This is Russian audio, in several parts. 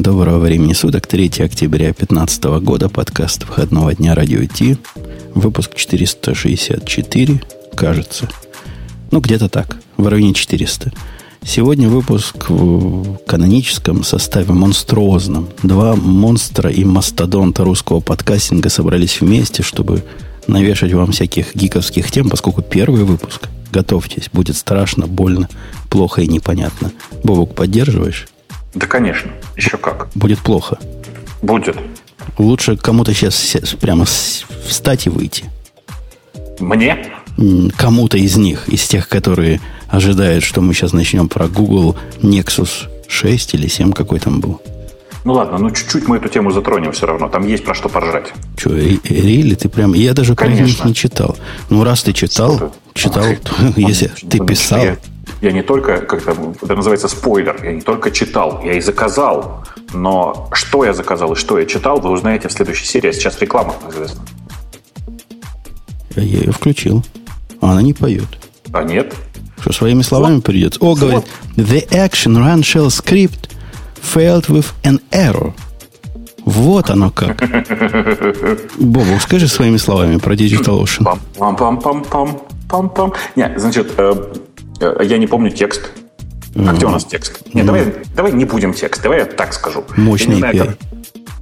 Доброго времени суток, 3 октября 2015 года, подкаст выходного дня Радио Ти, выпуск 464, кажется. Ну, где-то так, в районе 400. Сегодня выпуск в каноническом составе монструозном. Два монстра и мастодонта русского подкастинга собрались вместе, чтобы навешать вам всяких гиковских тем, поскольку первый выпуск, готовьтесь, будет страшно, больно, плохо и непонятно. Бобок, поддерживаешь? Да, конечно. Еще как. Будет плохо. Будет. Лучше кому-то сейчас прямо встать и выйти. Мне? Кому-то из них, из тех, которые ожидают, что мы сейчас начнем про Google Nexus 6 или 7, какой там был. Ну ладно, ну чуть-чуть мы эту тему затронем все равно. Там есть про что поржать. Что, Рили, ты прям... Я даже Конечно. про них не читал. Ну, раз ты читал, читал, если ты писал... Я, не только, как это, это называется спойлер, я не только читал, я и заказал. Но что я заказал и что я читал, вы узнаете в следующей серии. А сейчас реклама, известна. Я ее включил. А она не поет. А нет? Что, своими словами вот. придется? О, говорит, the action run shell script failed with an error. Вот оно как. Бобу, скажи своими словами про DigitalOcean. Пам-пам-пам-пам. Пам-пам. Не, значит, э, я не помню текст. А где у нас текст? Нет, давай, давай не будем текст. Давай я так скажу. Мощный я знаю, как,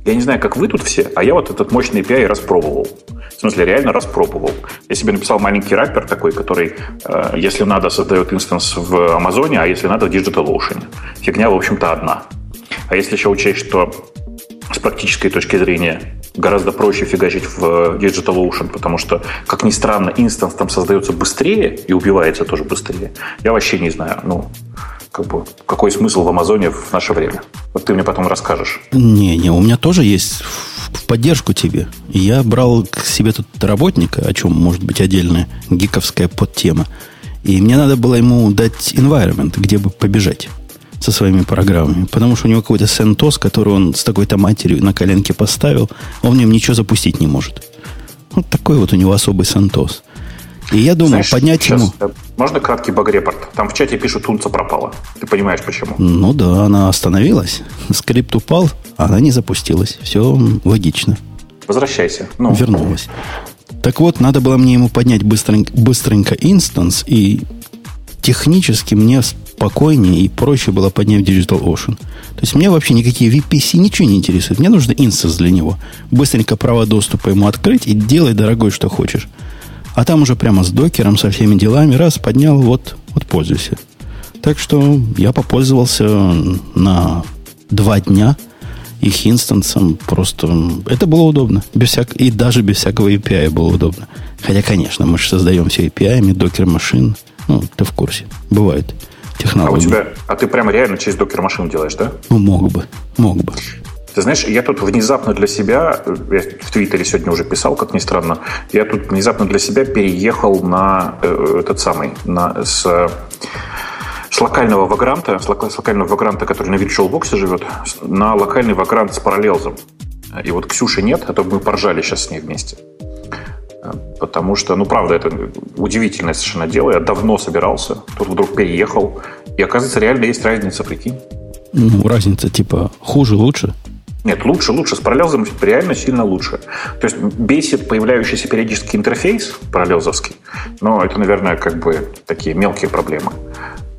я не знаю, как вы тут все, а я вот этот мощный API распробовал. В смысле, реально распробовал. Я себе написал маленький раппер такой, который, э, если надо, создает инстанс в Амазоне, а если надо, в DigitalOcean. Фигня, в общем-то, одна. А если еще учесть, что с практической точки зрения гораздо проще фигачить в DigitalOcean, потому что, как ни странно, инстанс там создается быстрее и убивается тоже быстрее. Я вообще не знаю, ну, как бы, какой смысл в Амазоне в наше время. Вот ты мне потом расскажешь. Не-не, у меня тоже есть в поддержку тебе. Я брал к себе тут работника, о чем может быть отдельная гиковская подтема. И мне надо было ему дать environment, где бы побежать со своими программами. Потому что у него какой-то CentOS, который он с такой-то матерью на коленке поставил, он в нем ничего запустить не может. Вот такой вот у него особый CentOS. И я думаю, Знаешь, поднять сейчас, ему... Э, можно краткий баг-репорт? Там в чате пишут, Тунца пропала. Ты понимаешь, почему? Ну да, она остановилась. Скрипт упал, а она не запустилась. Все логично. Возвращайся. Ну. Вернулась. Так вот, надо было мне ему поднять быстренько, быстренько instance, и технически мне спокойнее и проще было поднять Digital Ocean. То есть мне вообще никакие VPC ничего не интересует. Мне нужно instance для него. Быстренько право доступа ему открыть и делай, дорогой, что хочешь. А там уже прямо с докером, со всеми делами, раз, поднял, вот, вот пользуйся. Так что я попользовался на два дня их инстансом. Просто это было удобно. Без всяк... И даже без всякого API было удобно. Хотя, конечно, мы же создаем все API, докер машин. Ну, ты в курсе. Бывает технологии. А у тебя, а ты прямо реально через докер машин делаешь, да? Ну, мог бы, мог бы. Ты знаешь, я тут внезапно для себя, я в Твиттере сегодня уже писал, как ни странно, я тут внезапно для себя переехал на э, этот самый, на, с, с локального вагранта, с, лок, с локального вагранта, который на VirtualBox живет, на локальный вагрант с параллелзом. И вот Ксюши нет, а то мы поржали сейчас с ней вместе. Потому что, ну, правда, это удивительное совершенно дело. Я давно собирался, тут вдруг переехал. И, оказывается, реально есть разница, прикинь. Ну, разница типа хуже, лучше? Нет, лучше, лучше. С параллелзом реально сильно лучше. То есть бесит появляющийся периодический интерфейс параллелзовский, но это, наверное, как бы такие мелкие проблемы.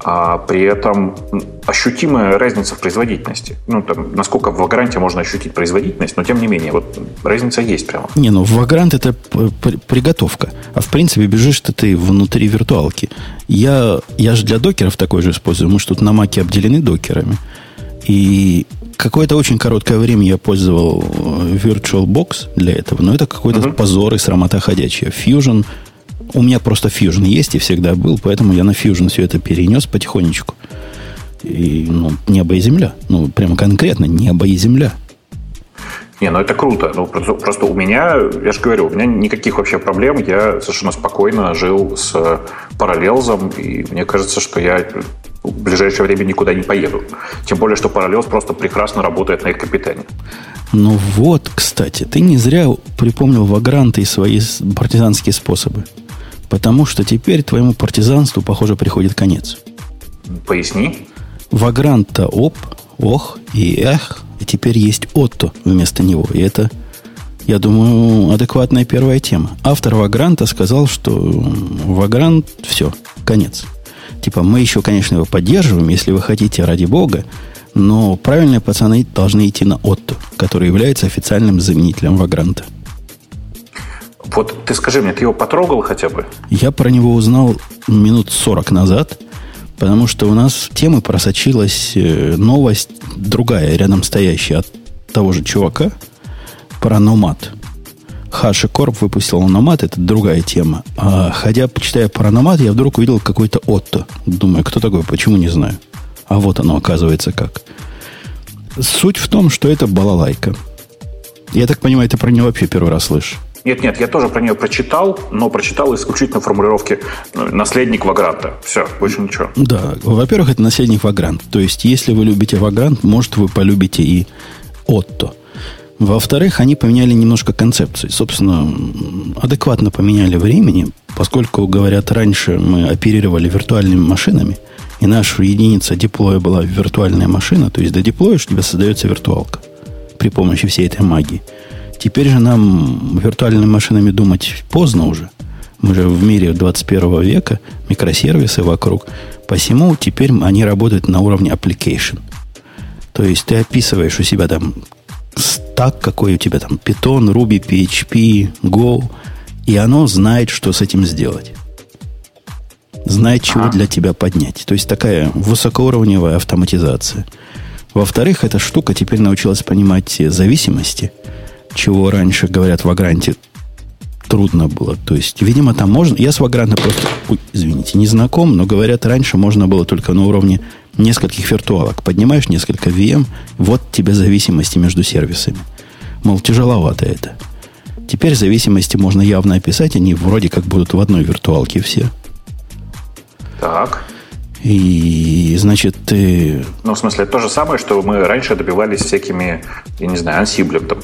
А при этом ощутимая разница в производительности. Ну, там, насколько в Vagrant можно ощутить производительность, но тем не менее, вот разница есть прямо. Не, ну в Vagrant это приготовка. А в принципе бежишь-то ты внутри виртуалки. Я, я же для докеров такой же использую. Мы же тут на маке обделены докерами. И какое-то очень короткое время я пользовал э, VirtualBox для этого, но это какой-то uh-huh. позор и срамота ходячая. Fusion, у меня просто Fusion есть и всегда был, поэтому я на Fusion все это перенес потихонечку. И, ну, небо и земля. Ну, прямо конкретно небо и земля. Не, ну это круто. Ну, просто, просто у меня, я же говорю, у меня никаких вообще проблем. Я совершенно спокойно жил с параллелзом, и мне кажется, что я в ближайшее время никуда не поеду. Тем более, что Parallels просто прекрасно работает на их капитане. Ну вот, кстати, ты не зря припомнил вагранты и свои партизанские способы. Потому что теперь твоему партизанству, похоже, приходит конец. Поясни. Вагранта оп, ох и эх, И теперь есть Otto вместо него. И это, я думаю, адекватная первая тема. Автор Вагранта сказал, что Вагрант все, конец. Типа, мы еще, конечно, его поддерживаем, если вы хотите, ради бога, но правильные пацаны должны идти на Отто, который является официальным заменителем Вагранта. Вот ты скажи мне, ты его потрогал хотя бы? Я про него узнал минут 40 назад, потому что у нас в темы просочилась э, новость другая, рядом стоящая от того же чувака, про Номад. Хаши Корп выпустил Номад, это другая тема. А ходя, почитая про Номад, я вдруг увидел какой-то Отто. Думаю, кто такой, почему не знаю. А вот оно оказывается как. Суть в том, что это балалайка. Я так понимаю, ты про нее вообще первый раз слышишь. Нет, нет, я тоже про нее прочитал, но прочитал исключительно формулировки э, наследник Вагранта. Все, больше ничего. Да, во-первых, это наследник Вагрант. То есть, если вы любите Вагрант, может, вы полюбите и Отто. Во-вторых, они поменяли немножко концепцию. Собственно, адекватно поменяли времени, поскольку, говорят, раньше мы оперировали виртуальными машинами, и наша единица деплоя была виртуальная машина, то есть додеплоишь, у тебя создается виртуалка при помощи всей этой магии – Теперь же нам виртуальными машинами думать поздно уже. Мы же в мире 21 века, микросервисы вокруг. Посему теперь они работают на уровне application. То есть ты описываешь у себя там стак, какой у тебя там Python, Ruby, PHP, Go, и оно знает, что с этим сделать. Знает, чего для тебя поднять. То есть такая высокоуровневая автоматизация. Во-вторых, эта штука теперь научилась понимать зависимости – чего раньше, говорят, в Агранте трудно было. То есть, видимо, там можно... Я с Вагранта просто, ой, извините, не знаком, но, говорят, раньше можно было только на уровне нескольких виртуалок. Поднимаешь несколько VM, вот тебе зависимости между сервисами. Мол, тяжеловато это. Теперь зависимости можно явно описать, они вроде как будут в одной виртуалке все. Так. И, значит, ты... Ну, в смысле, это то же самое, что мы раньше добивались всякими, я не знаю, ансиблем, там,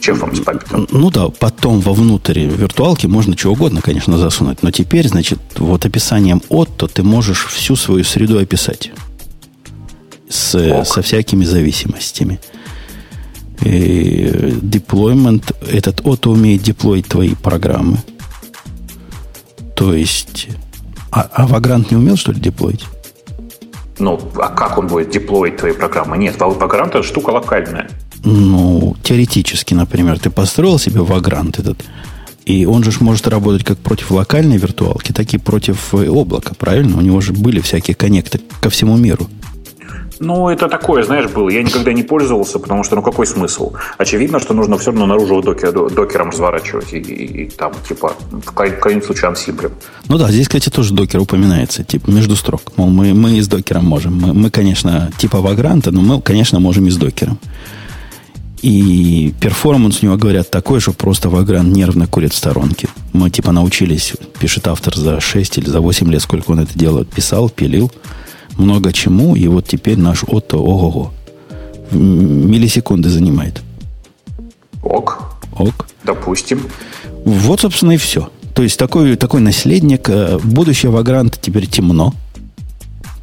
чефом с папиком. Ну да, потом вовнутрь виртуалки можно чего угодно, конечно, засунуть. Но теперь, значит, вот описанием Отто ты можешь всю свою среду описать. С, со всякими зависимостями. И deployment, этот Отто умеет деплоить твои программы. То есть... А, а Vagrant не умел, что ли, деплоить? Ну, а как он будет деплоить твои программы? Нет, Vagrant это штука локальная. Ну, теоретически, например, ты построил себе Vagrant этот, и он же может работать как против локальной виртуалки, так и против э, облака, правильно? У него же были всякие коннекты ко всему миру. Ну, это такое, знаешь, было. Я никогда не пользовался, потому что, ну, какой смысл? Очевидно, что нужно все равно наружу докер, докером разворачивать и, и, и там, типа, в крайнем случае ансиблем. Ну да, здесь, кстати, тоже докер упоминается, типа, между строк. Мол, мы, мы и с докером можем. Мы, мы, конечно, типа вагранта, но мы, конечно, можем и с докером. И перформанс у него, говорят, такой, что просто Вагран нервно курит в сторонке. Мы, типа, научились, пишет автор, за 6 или за 8 лет, сколько он это делает, писал, пилил – много чему, и вот теперь наш Отто, ого-го, миллисекунды занимает. Ок. Ок. Допустим. Вот, собственно, и все. То есть такой, такой наследник, э, будущее Вагранта теперь темно.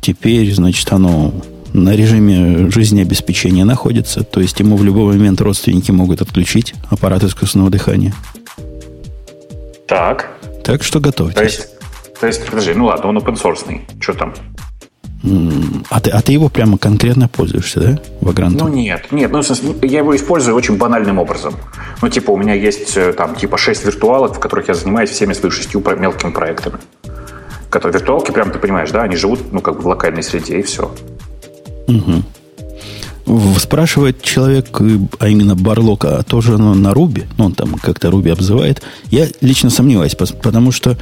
Теперь, значит, оно на режиме жизнеобеспечения находится. То есть ему в любой момент родственники могут отключить аппарат искусственного дыхания. Так. Так что готовьтесь. То есть, то есть подожди, ну ладно, он open source. Что там? А ты, а ты его прямо конкретно пользуешься, да, Vagrant? Ну нет, нет, ну, я его использую очень банальным образом. Ну, типа, у меня есть э, там, типа, 6 виртуалок, в которых я занимаюсь всеми своими шестью мелкими проектами. Которые виртуалки, прям ты понимаешь, да, они живут, ну, как бы в локальной среде, и все. Угу. Спрашивает человек, а именно Барлок, а тоже оно на Руби? Ну, он там как-то Руби обзывает. Я лично сомневаюсь, потому что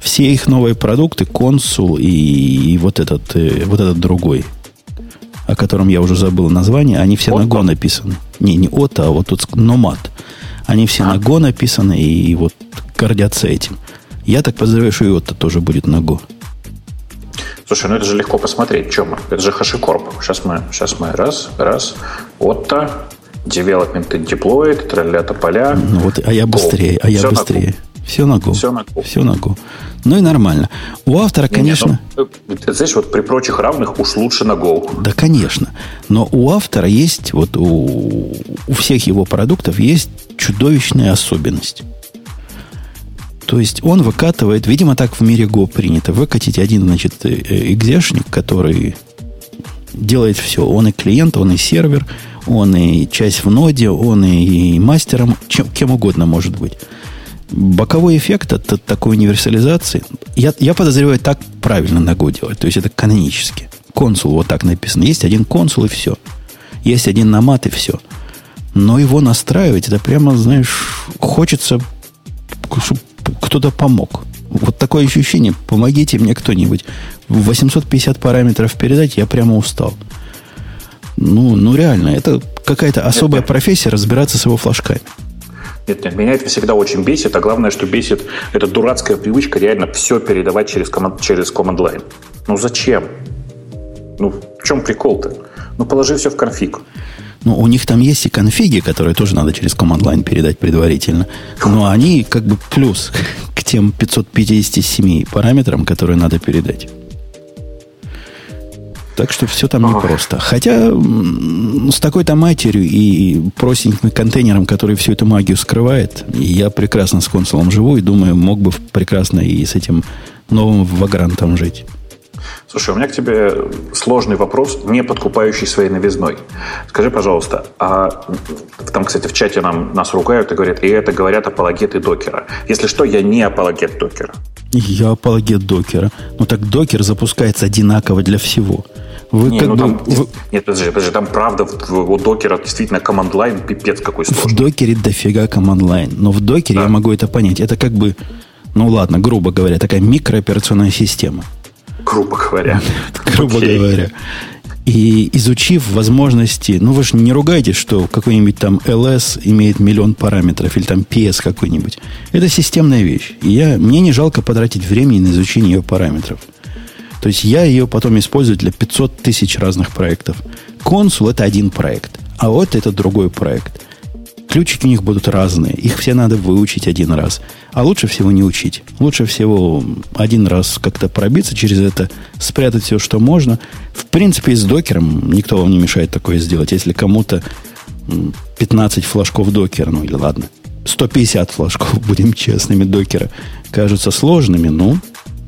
все их новые продукты, консул и, и вот, этот, э, вот этот другой, о котором я уже забыл название, они все Отто? на Go написаны. Не, не Ото, а вот тут Номад. Они все а. на Go написаны и, и вот гордятся этим. Я так подозреваю, что и Ото тоже будет на Go. Слушай, ну это же легко посмотреть, чем Это же HashiCorp. Сейчас мы, сейчас мы раз, раз, Отто, development and deployed, тролля поля. Ну вот, а я быстрее, а я все быстрее. На все на Go. Все на Go. Все на Go. Ну и нормально. У автора, конечно... Нет, ну, ты знаешь, вот при прочих равных уж лучше на Go. Да, конечно. Но у автора есть, вот у, у всех его продуктов есть чудовищная особенность. То есть он выкатывает, видимо, так в мире Go принято, выкатить один, значит, э, экзешник, который делает все. Он и клиент, он и сервер, он и часть в ноде, он и мастером, чем, кем угодно может быть. Боковой эффект от, от такой универсализации, я, я подозреваю, так правильно Go делать. То есть это канонически. Консул вот так написано. Есть один консул и все. Есть один намат и все. Но его настраивать, это прямо, знаешь, хочется, чтобы кто-то помог. Вот такое ощущение. Помогите мне кто-нибудь. 850 параметров передать, я прямо устал. Ну, ну реально, это какая-то особая профессия разбираться с его флажками. Нет, нет, меня это всегда очень бесит, а главное, что бесит, это дурацкая привычка реально все передавать через, команд, через command line. Ну зачем? Ну, в чем прикол-то? Ну, положи все в конфиг. Ну, у них там есть и конфиги, которые тоже надо через command line передать предварительно. Но они как бы плюс к тем 557 параметрам, которые надо передать. Так что все там непросто. Хотя с такой-то матерью и простеньким контейнером, который всю эту магию скрывает, я прекрасно с консулом живу и думаю, мог бы прекрасно и с этим новым вагрантом жить. Слушай, у меня к тебе сложный вопрос, не подкупающий своей новизной. Скажи, пожалуйста, а там, кстати, в чате нам, нас ругают и говорят, и это говорят апологеты докера. Если что, я не апологет докера. Я апологет докера. Ну так докер запускается одинаково для всего. Вы не, как ну, бы, там, вы... Нет, подожди, подожди, там правда у докера действительно команд-лайн пипец какой сложный. В докере дофига команд-лайн. Но в докере да. я могу это понять. Это как бы, ну ладно, грубо говоря, такая микрооперационная система. Грубо говоря. Грубо говоря. И изучив возможности, ну вы же не ругаете, что какой-нибудь там LS имеет миллион параметров, или там PS какой-нибудь. Это системная вещь. И я, мне не жалко потратить времени на изучение ее параметров. То есть я ее потом использую для 500 тысяч разных проектов. Консул это один проект, а вот это другой проект. Ключики у них будут разные. Их все надо выучить один раз. А лучше всего не учить. Лучше всего один раз как-то пробиться через это, спрятать все, что можно. В принципе, с докером никто вам не мешает такое сделать. Если кому-то 15 флажков докера, ну или ладно, 150 флажков, будем честными, докера, кажутся сложными, ну,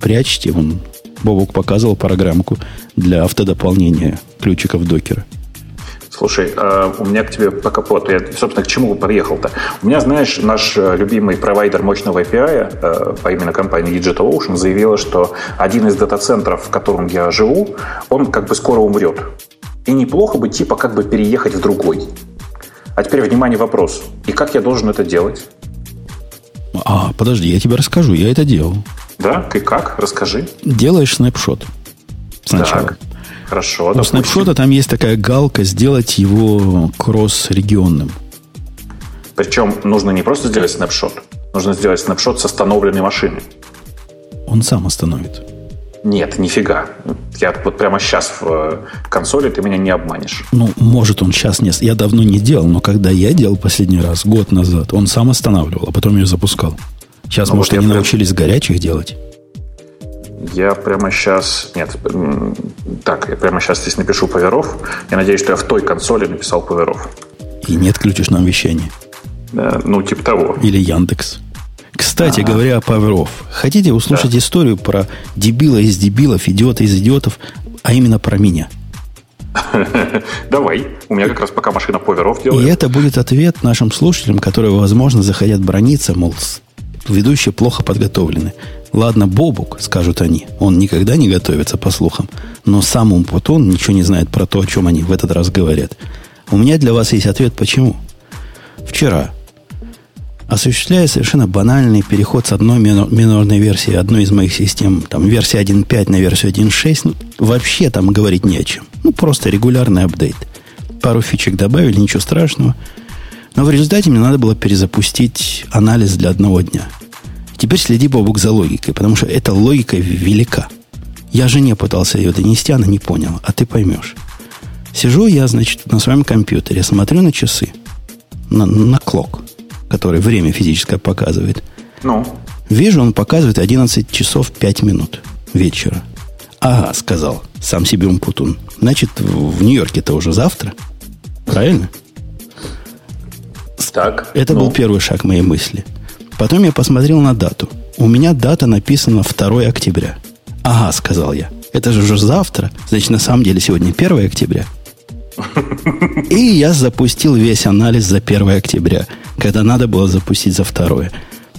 прячьте. Вон, Бобук показывал программку для автодополнения ключиков докера. Слушай, а у меня к тебе по капоту. Я, собственно, к чему подъехал-то? У меня, знаешь, наш э, любимый провайдер мощного API э, по имени компании DigitalOcean заявила, что один из дата-центров, в котором я живу, он как бы скоро умрет. И неплохо бы типа как бы переехать в другой. А теперь, внимание, вопрос. И как я должен это делать? А, подожди, я тебе расскажу. Я это делал. Да? Ты как? Расскажи. Делаешь снапшот сначала. Так. Хорошо. У снапшота там есть такая галка сделать его кросс-регионным. Причем нужно не просто сделать снапшот, нужно сделать снапшот с остановленной машины. Он сам остановит. Нет, нифига. Я вот прямо сейчас в э, консоли ты меня не обманешь. Ну, может, он сейчас не... Я давно не делал, но когда я делал последний раз, год назад, он сам останавливал, а потом ее запускал. Сейчас, ну, может, вот они прям... научились горячих делать? Я прямо сейчас... Нет, так, я прямо сейчас здесь напишу поверов. Я надеюсь, что я в той консоли написал поверов. И не отключишь нам вещание. Да, ну, типа того. Или Яндекс. Кстати, А-а-а. говоря о поверов, хотите услышать да. историю про дебила из дебилов, идиота из идиотов, а именно про меня? Давай. У меня как раз пока машина поверов делает. И это будет ответ нашим слушателям, которые, возможно, захотят брониться, мол, ведущие плохо подготовлены. Ладно, Бобук, скажут они, он никогда не готовится, по слухам, но сам Умпутун ничего не знает про то, о чем они в этот раз говорят. У меня для вас есть ответ, почему. Вчера, осуществляя совершенно банальный переход с одной минорной версии одной из моих систем, там, версия 1.5 на версию 1.6, ну, вообще там говорить не о чем. Ну, просто регулярный апдейт. Пару фичек добавили, ничего страшного. Но в результате мне надо было перезапустить анализ для одного дня – Теперь следи, Бобук, за логикой, потому что эта логика велика. Я жене пытался ее донести, она не поняла, а ты поймешь. Сижу я, значит, на своем компьютере, смотрю на часы, на, на клок, который время физическое показывает. Ну? Вижу, он показывает 11 часов 5 минут вечера. Ага, сказал сам себе Умпутун. Значит, в Нью-Йорке-то уже завтра. Правильно? Так. Это ну. был первый шаг моей мысли. Потом я посмотрел на дату. У меня дата написана 2 октября. Ага, сказал я. Это же уже завтра. Значит, на самом деле сегодня 1 октября. И я запустил весь анализ за 1 октября, когда надо было запустить за 2.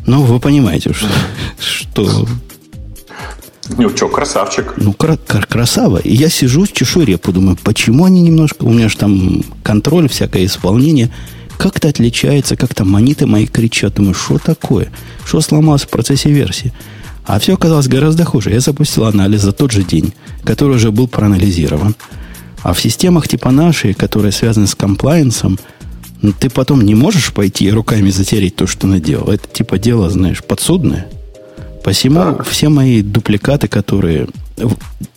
Ну, вы понимаете, что, что ну что, красавчик. Ну, кра- кра- красава. И я сижу, чешу репу, думаю, почему они немножко... У меня же там контроль, всякое исполнение как-то отличается, как-то мониты мои кричат. Думаю, что такое? Что сломалось в процессе версии? А все оказалось гораздо хуже. Я запустил анализ за тот же день, который уже был проанализирован. А в системах типа нашей, которые связаны с комплайенсом, ну, ты потом не можешь пойти и руками затереть то, что наделал. Это типа дело, знаешь, подсудное. Посему так. все мои дупликаты, которые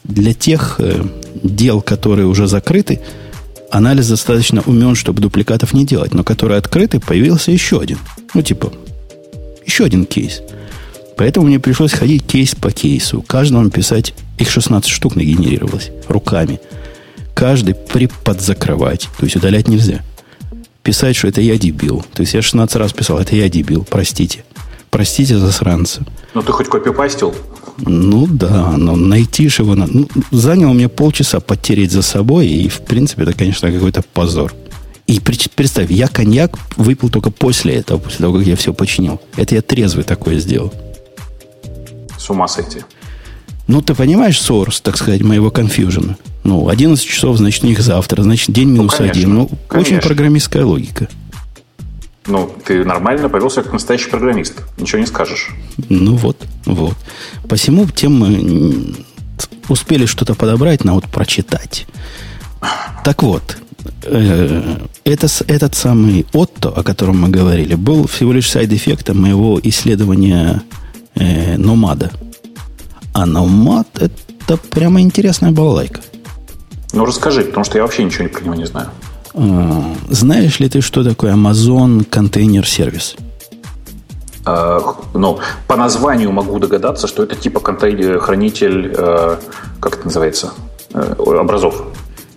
для тех э, дел, которые уже закрыты, анализ достаточно умен, чтобы дупликатов не делать, но которые открыты, появился еще один. Ну, типа, еще один кейс. Поэтому мне пришлось ходить кейс по кейсу. Каждому писать, их 16 штук нагенерировалось руками. Каждый приподзакрывать. То есть удалять нельзя. Писать, что это я дебил. То есть я 16 раз писал, это я дебил, простите. Простите, засранца. Ну, ты хоть копипастил? Ну, да, но найти же его... Ну, заняло мне полчаса потереть за собой, и, в принципе, это, конечно, какой-то позор. И представь, я коньяк выпил только после этого, после того, как я все починил. Это я трезвый такое сделал. С ума сойти. Ну, ты понимаешь source, так сказать, моего конфьюжена? Ну, 11 часов, значит, у них завтра, значит, день ну, минус ну, конечно, один. Ну, конечно. очень программистская логика. Ну, ты нормально повелся как настоящий программист. Ничего не скажешь. Ну вот, вот. Посему тем мы успели что-то подобрать, на вот прочитать. Так вот, э, это, этот самый Отто, о котором мы говорили, был всего лишь сайд-эффектом моего исследования э, Номада. А Номад – это прямо интересная балалайка. Ну, расскажи, потому что я вообще ничего про него не знаю. А, знаешь ли ты, что такое Amazon контейнер сервис? Uh, ну, по названию могу догадаться, что это типа контейнер, хранитель, uh, как это называется, uh, образов.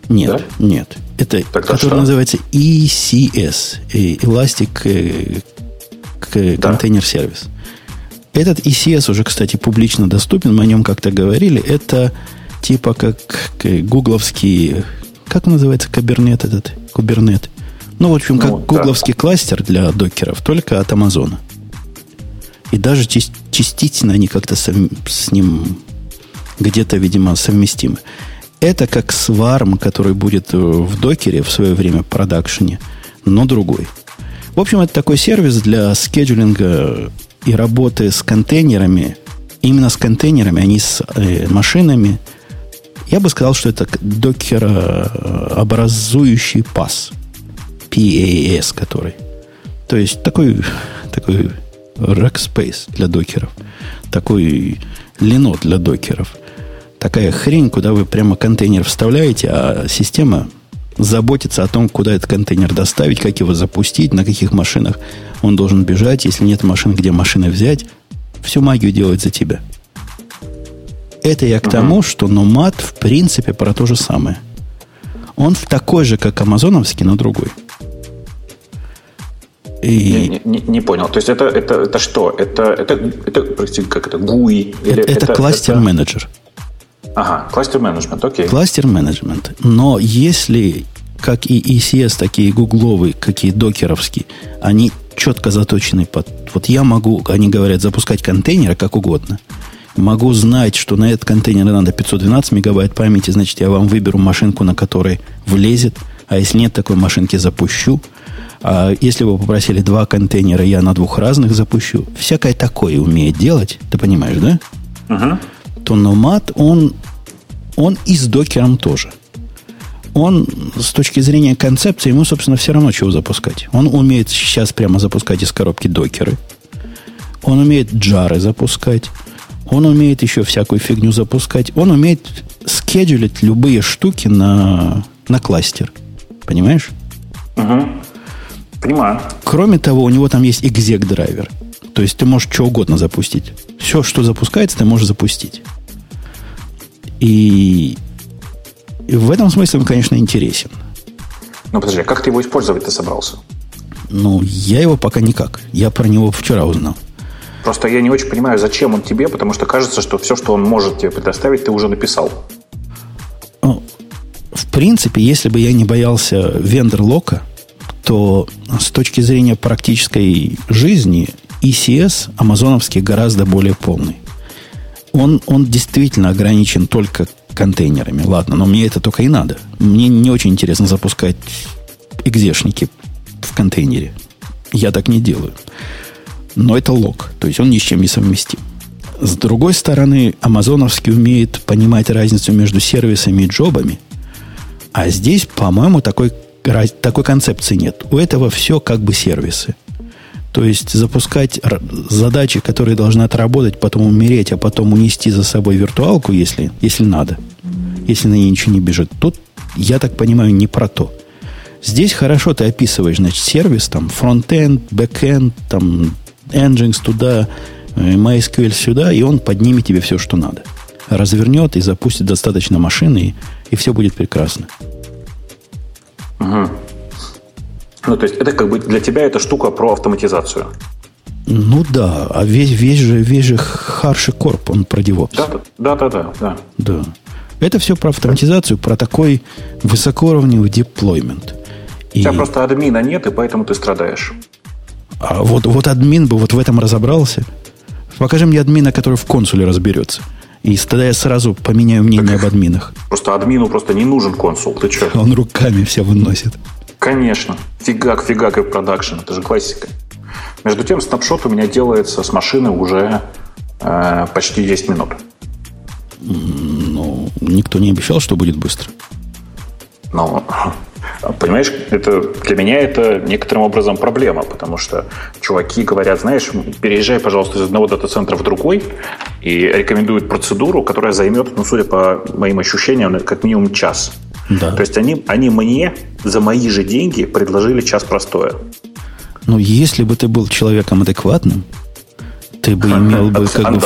Нет, да? нет. Это, Тогда который что? называется ECS, Elastic Container Service. Этот ECS уже, кстати, публично доступен, мы о нем как-то говорили. Это типа как гугловский, как называется кабернет этот? Кубернет. Ну, в общем, как ну, гугловский да. кластер для докеров, только от Амазона. И даже частично они как-то с ним где-то, видимо, совместимы. Это как сварм, который будет в докере в свое время в продакшене, но другой. В общем, это такой сервис для скеджулинга и работы с контейнерами, именно с контейнерами, а не с э, машинами, я бы сказал, что это докерообразующий пас. PAS, который. То есть такой, такой rackspace для докеров. Такой линот для докеров. Такая хрень, куда вы прямо контейнер вставляете, а система заботится о том, куда этот контейнер доставить, как его запустить, на каких машинах он должен бежать, если нет машин, где машины взять. Всю магию делает за тебя. Это я к тому, что Nomad в принципе про то же самое. Он такой же, как амазоновский, но другой. И... Не, не, не понял. То есть это, это, это что? Это, это, это, простите, как это, GUI? Или это, это кластер-менеджер. Ага, кластер-менеджмент, окей. Кластер-менеджмент. Но если, как и ECS, такие гугловые, какие докеровские, они четко заточены под... Вот я могу, они говорят, запускать контейнеры как угодно – могу знать, что на этот контейнер надо 512 мегабайт памяти, значит, я вам выберу машинку, на которой влезет, а если нет такой машинки, запущу. А если вы попросили два контейнера, я на двух разных запущу. Всякое такое умеет делать, ты понимаешь, да? Uh-huh. То Nomad, он, он и с докером тоже. Он, с точки зрения концепции, ему, собственно, все равно чего запускать. Он умеет сейчас прямо запускать из коробки докеры. Он умеет джары запускать. Он умеет еще всякую фигню запускать. Он умеет скеджулить любые штуки на, на кластер. Понимаешь? Угу. Понимаю. Кроме того, у него там есть exec драйвер. То есть ты можешь что угодно запустить. Все, что запускается, ты можешь запустить. И, и в этом смысле он, конечно, интересен. Ну, подожди, а как ты его использовать-то собрался? Ну, я его пока никак. Я про него вчера узнал. Просто я не очень понимаю, зачем он тебе, потому что кажется, что все, что он может тебе предоставить, ты уже написал. Ну, в принципе, если бы я не боялся вендор-лока, то с точки зрения практической жизни ECS амазоновский гораздо более полный. Он, он действительно ограничен только контейнерами. Ладно, но мне это только и надо. Мне не очень интересно запускать экзешники в контейнере. Я так не делаю. Но это лог, то есть он ни с чем не совместим. С другой стороны, амазоновский умеет понимать разницу между сервисами и джобами, а здесь, по-моему, такой, такой концепции нет. У этого все как бы сервисы. То есть запускать задачи, которые должны отработать, потом умереть, а потом унести за собой виртуалку, если, если надо, если на ней ничего не бежит. Тут, я так понимаю, не про то. Здесь хорошо ты описываешь, значит, сервис, там, фронтенд, бэкенд, там, Nginx туда, э, MySQL сюда, и он поднимет тебе все, что надо. Развернет и запустит достаточно машины, и, и все будет прекрасно. Угу. Ну, то есть это как бы для тебя эта штука про автоматизацию. Ну да, а весь, весь же, весь же Харши Корп, он про DevOps. Да, да, да, да, да. Да. Это все про автоматизацию, про такой высокоуровневый деплоймент. И... У тебя просто админа нет, и поэтому ты страдаешь. А вот, вот админ бы вот в этом разобрался. Покажи мне админа, который в консуле разберется. И тогда я сразу поменяю мнение так, об админах. Просто админу просто не нужен консул. Ты что? Он руками все выносит. Конечно. Фигак, фигак и продакшн. Это же классика. Между тем, снапшот у меня делается с машины уже э, почти 10 минут. Ну, никто не обещал, что будет быстро. Ну, Понимаешь, это, для меня это некоторым образом проблема, потому что чуваки говорят, знаешь, переезжай, пожалуйста, из одного дата-центра в другой и рекомендуют процедуру, которая займет, ну, судя по моим ощущениям, как минимум час. Да. То есть они, они мне за мои же деньги предложили час простоя. Ну, если бы ты был человеком адекватным, ты бы имел бы как бы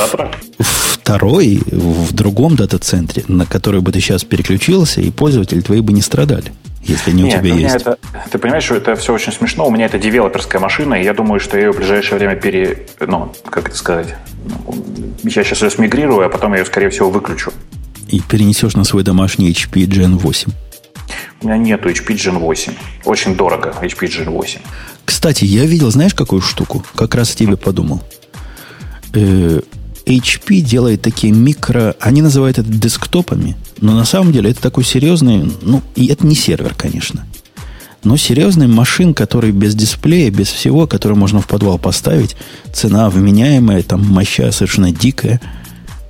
второй в другом дата-центре, на который бы ты сейчас переключился, и пользователи твои бы не страдали если не Нет, у тебя есть. Это, ты понимаешь, что это все очень смешно. У меня это девелоперская машина, и я думаю, что я ее в ближайшее время пере... Ну, как это сказать? Я сейчас ее смигрирую, а потом я ее, скорее всего, выключу. И перенесешь на свой домашний HP Gen 8. У меня нету HP Gen 8. Очень дорого HP Gen 8. Кстати, я видел, знаешь, какую штуку? Как раз тебе подумал. Э, HP делает такие микро... Они называют это десктопами, но на самом деле это такой серьезный... Ну, и это не сервер, конечно. Но серьезный машин, который без дисплея, без всего, который можно в подвал поставить, цена вменяемая, там моща совершенно дикая.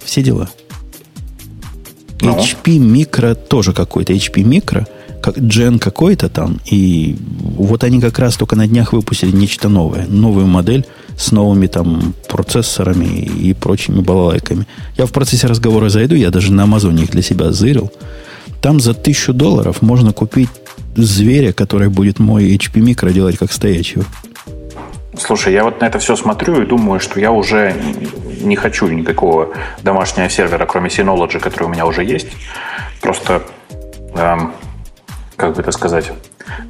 Все дела. Ну. HP Micro тоже какой-то. HP Micro – как Gen какой-то там, и вот они как раз только на днях выпустили нечто новое, новую модель с новыми там процессорами и прочими балалайками. Я в процессе разговора зайду, я даже на Амазоне их для себя зырил. Там за тысячу долларов можно купить зверя, который будет мой HP Micro делать как стоячего. Слушай, я вот на это все смотрю и думаю, что я уже не хочу никакого домашнего сервера, кроме Synology, который у меня уже есть. Просто эм, как бы это сказать,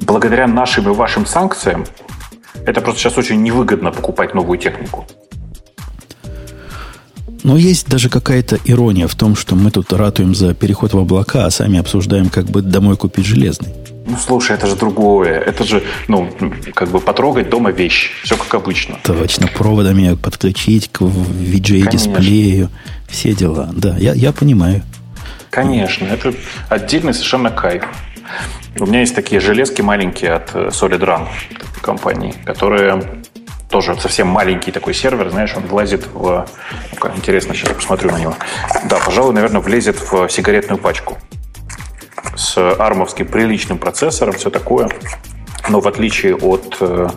благодаря нашим и вашим санкциям, это просто сейчас очень невыгодно покупать новую технику. Но есть даже какая-то ирония в том, что мы тут ратуем за переход в облака, а сами обсуждаем, как бы домой купить железный. Ну, слушай, это же другое. Это же, ну, как бы потрогать дома вещь. Все как обычно. Точно, проводами подключить к VGA-дисплею. Все дела. Да, я, я понимаю. Конечно, это отдельный совершенно кайф. У меня есть такие железки маленькие от э, SolidRun компании, которые тоже совсем маленький такой сервер, знаешь, он влазит в... Ну интересно, сейчас посмотрю на него. Да, пожалуй, наверное, влезет в сигаретную пачку. С армовским приличным процессором, все такое. Но в отличие от э,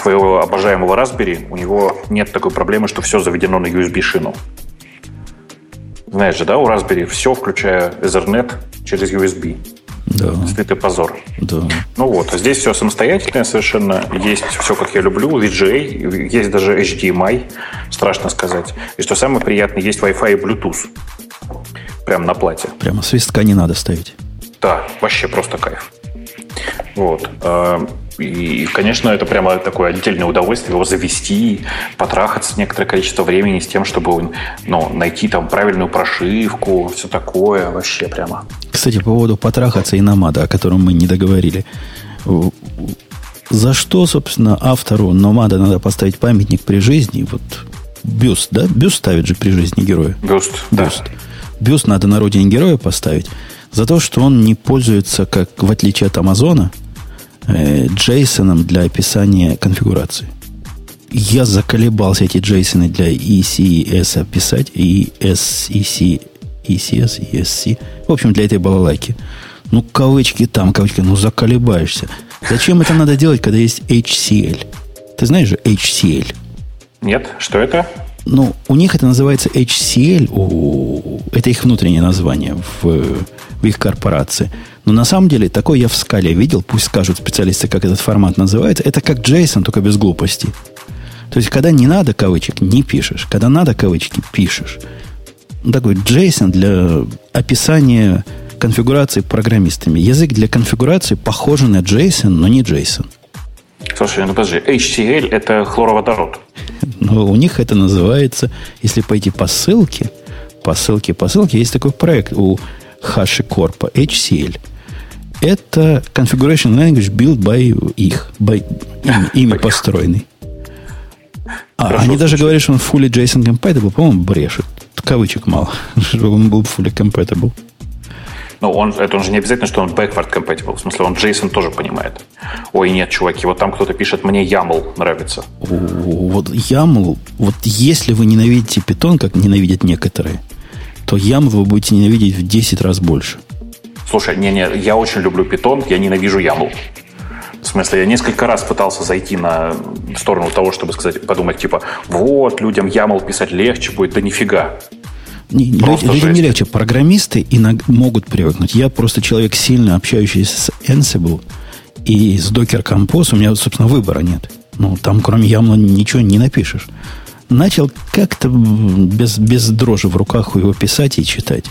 твоего обожаемого Raspberry, у него нет такой проблемы, что все заведено на USB-шину. Знаешь же, да, у Raspberry все, включая Ethernet, через USB. Да. Стыд позор. Да. Ну вот, а здесь все самостоятельное совершенно. Есть все, как я люблю, VGA, есть даже HDMI, страшно сказать. И что самое приятное, есть Wi-Fi и Bluetooth. Прямо на плате. Прямо свистка не надо ставить. Да, вообще просто кайф. Вот. И, конечно, это прямо такое отдельное удовольствие его завести, потрахаться некоторое количество времени с тем, чтобы ну, найти там правильную прошивку, все такое вообще прямо. Кстати, по поводу потрахаться и намада, о котором мы не договорили. За что, собственно, автору Номада надо поставить памятник при жизни? Вот бюст, да? Бюст ставит же при жизни героя. Бюст, бюст. Да. Бюст надо на родине героя поставить. За то, что он не пользуется, как в отличие от Амазона, э, JSON для описания конфигурации. Я заколебался эти JSON для ECS писать, и SEC, ECS, ESC. В общем, для этой балалайки. Ну, кавычки там, кавычки, ну, заколебаешься. Зачем это надо делать, когда есть HCL? Ты знаешь же HCL? Нет, что это? Ну, у них это называется HCL, это их внутреннее название в их корпорации. Но на самом деле, такое я в скале видел, пусть скажут специалисты, как этот формат называется, это как JSON, только без глупости. То есть, когда не надо кавычек, не пишешь. Когда надо кавычки, пишешь. Такой JSON для описания конфигурации программистами. Язык для конфигурации похожий на JSON, но не JSON. Слушай, ну подожди, HCL это хлороводород. Но у них это называется, если пойти по ссылке, по ссылке, по ссылке, есть такой проект у HashiCorp, HCL. Это Configuration Language built by их, by, ими построенный. А, они даже говорят, что он fully JSON compatible, по-моему, брешет. Кавычек мало, чтобы он был fully compatible. Но он, это он же не обязательно, что он backward compatible. В смысле, он JSON тоже понимает. Ой, нет, чуваки, вот там кто-то пишет, мне YAML нравится. Вот YAML, вот если вы ненавидите питон, как ненавидят некоторые, то YAML вы будете ненавидеть в 10 раз больше. Слушай, не-не, я очень люблю питон, я ненавижу YAML. В смысле, я несколько раз пытался зайти на сторону того, чтобы сказать, подумать, типа, вот, людям YAML писать легче будет, да нифига. Не, люди, людям не легче. Программисты иногда могут привыкнуть. Я просто человек, сильно общающийся с Ansible и с Docker Compose. У меня, собственно, выбора нет. Ну, там, кроме YAML, ничего не напишешь. Начал как-то без, без дрожи в руках его писать и читать.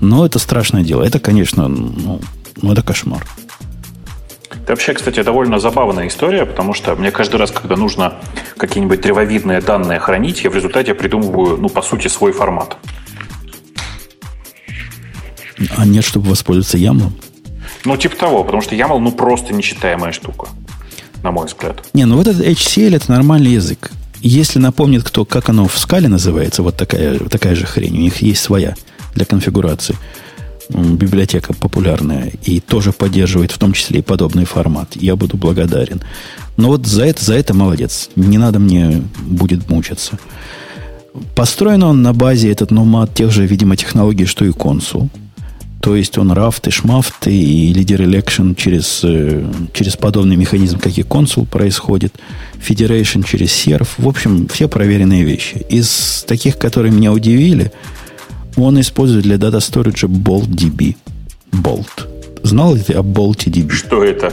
Но это страшное дело. Это, конечно, ну, ну это кошмар. Это вообще, кстати, довольно забавная история, потому что мне каждый раз, когда нужно какие-нибудь древовидные данные хранить, я в результате придумываю, ну, по сути, свой формат. А нет, чтобы воспользоваться YAML? Ну, типа того, потому что YAML, ну, просто нечитаемая штука, на мой взгляд. Не, ну вот этот HCL это нормальный язык. Если напомнит кто, как оно в скале называется, вот такая, такая же хрень, у них есть своя для конфигурации библиотека популярная и тоже поддерживает в том числе и подобный формат. Я буду благодарен. Но вот за это, за это молодец. Не надо мне будет мучиться. Построен он на базе этот номад тех же, видимо, технологий, что и консул. То есть он рафты, шмафты и лидер election через, э, через подобный механизм, как и консул происходит. Federation через серв. В общем, все проверенные вещи. Из таких, которые меня удивили, он использует для дата storage BoltDB. Bolt. Знал ли ты о BoltDB? Что это?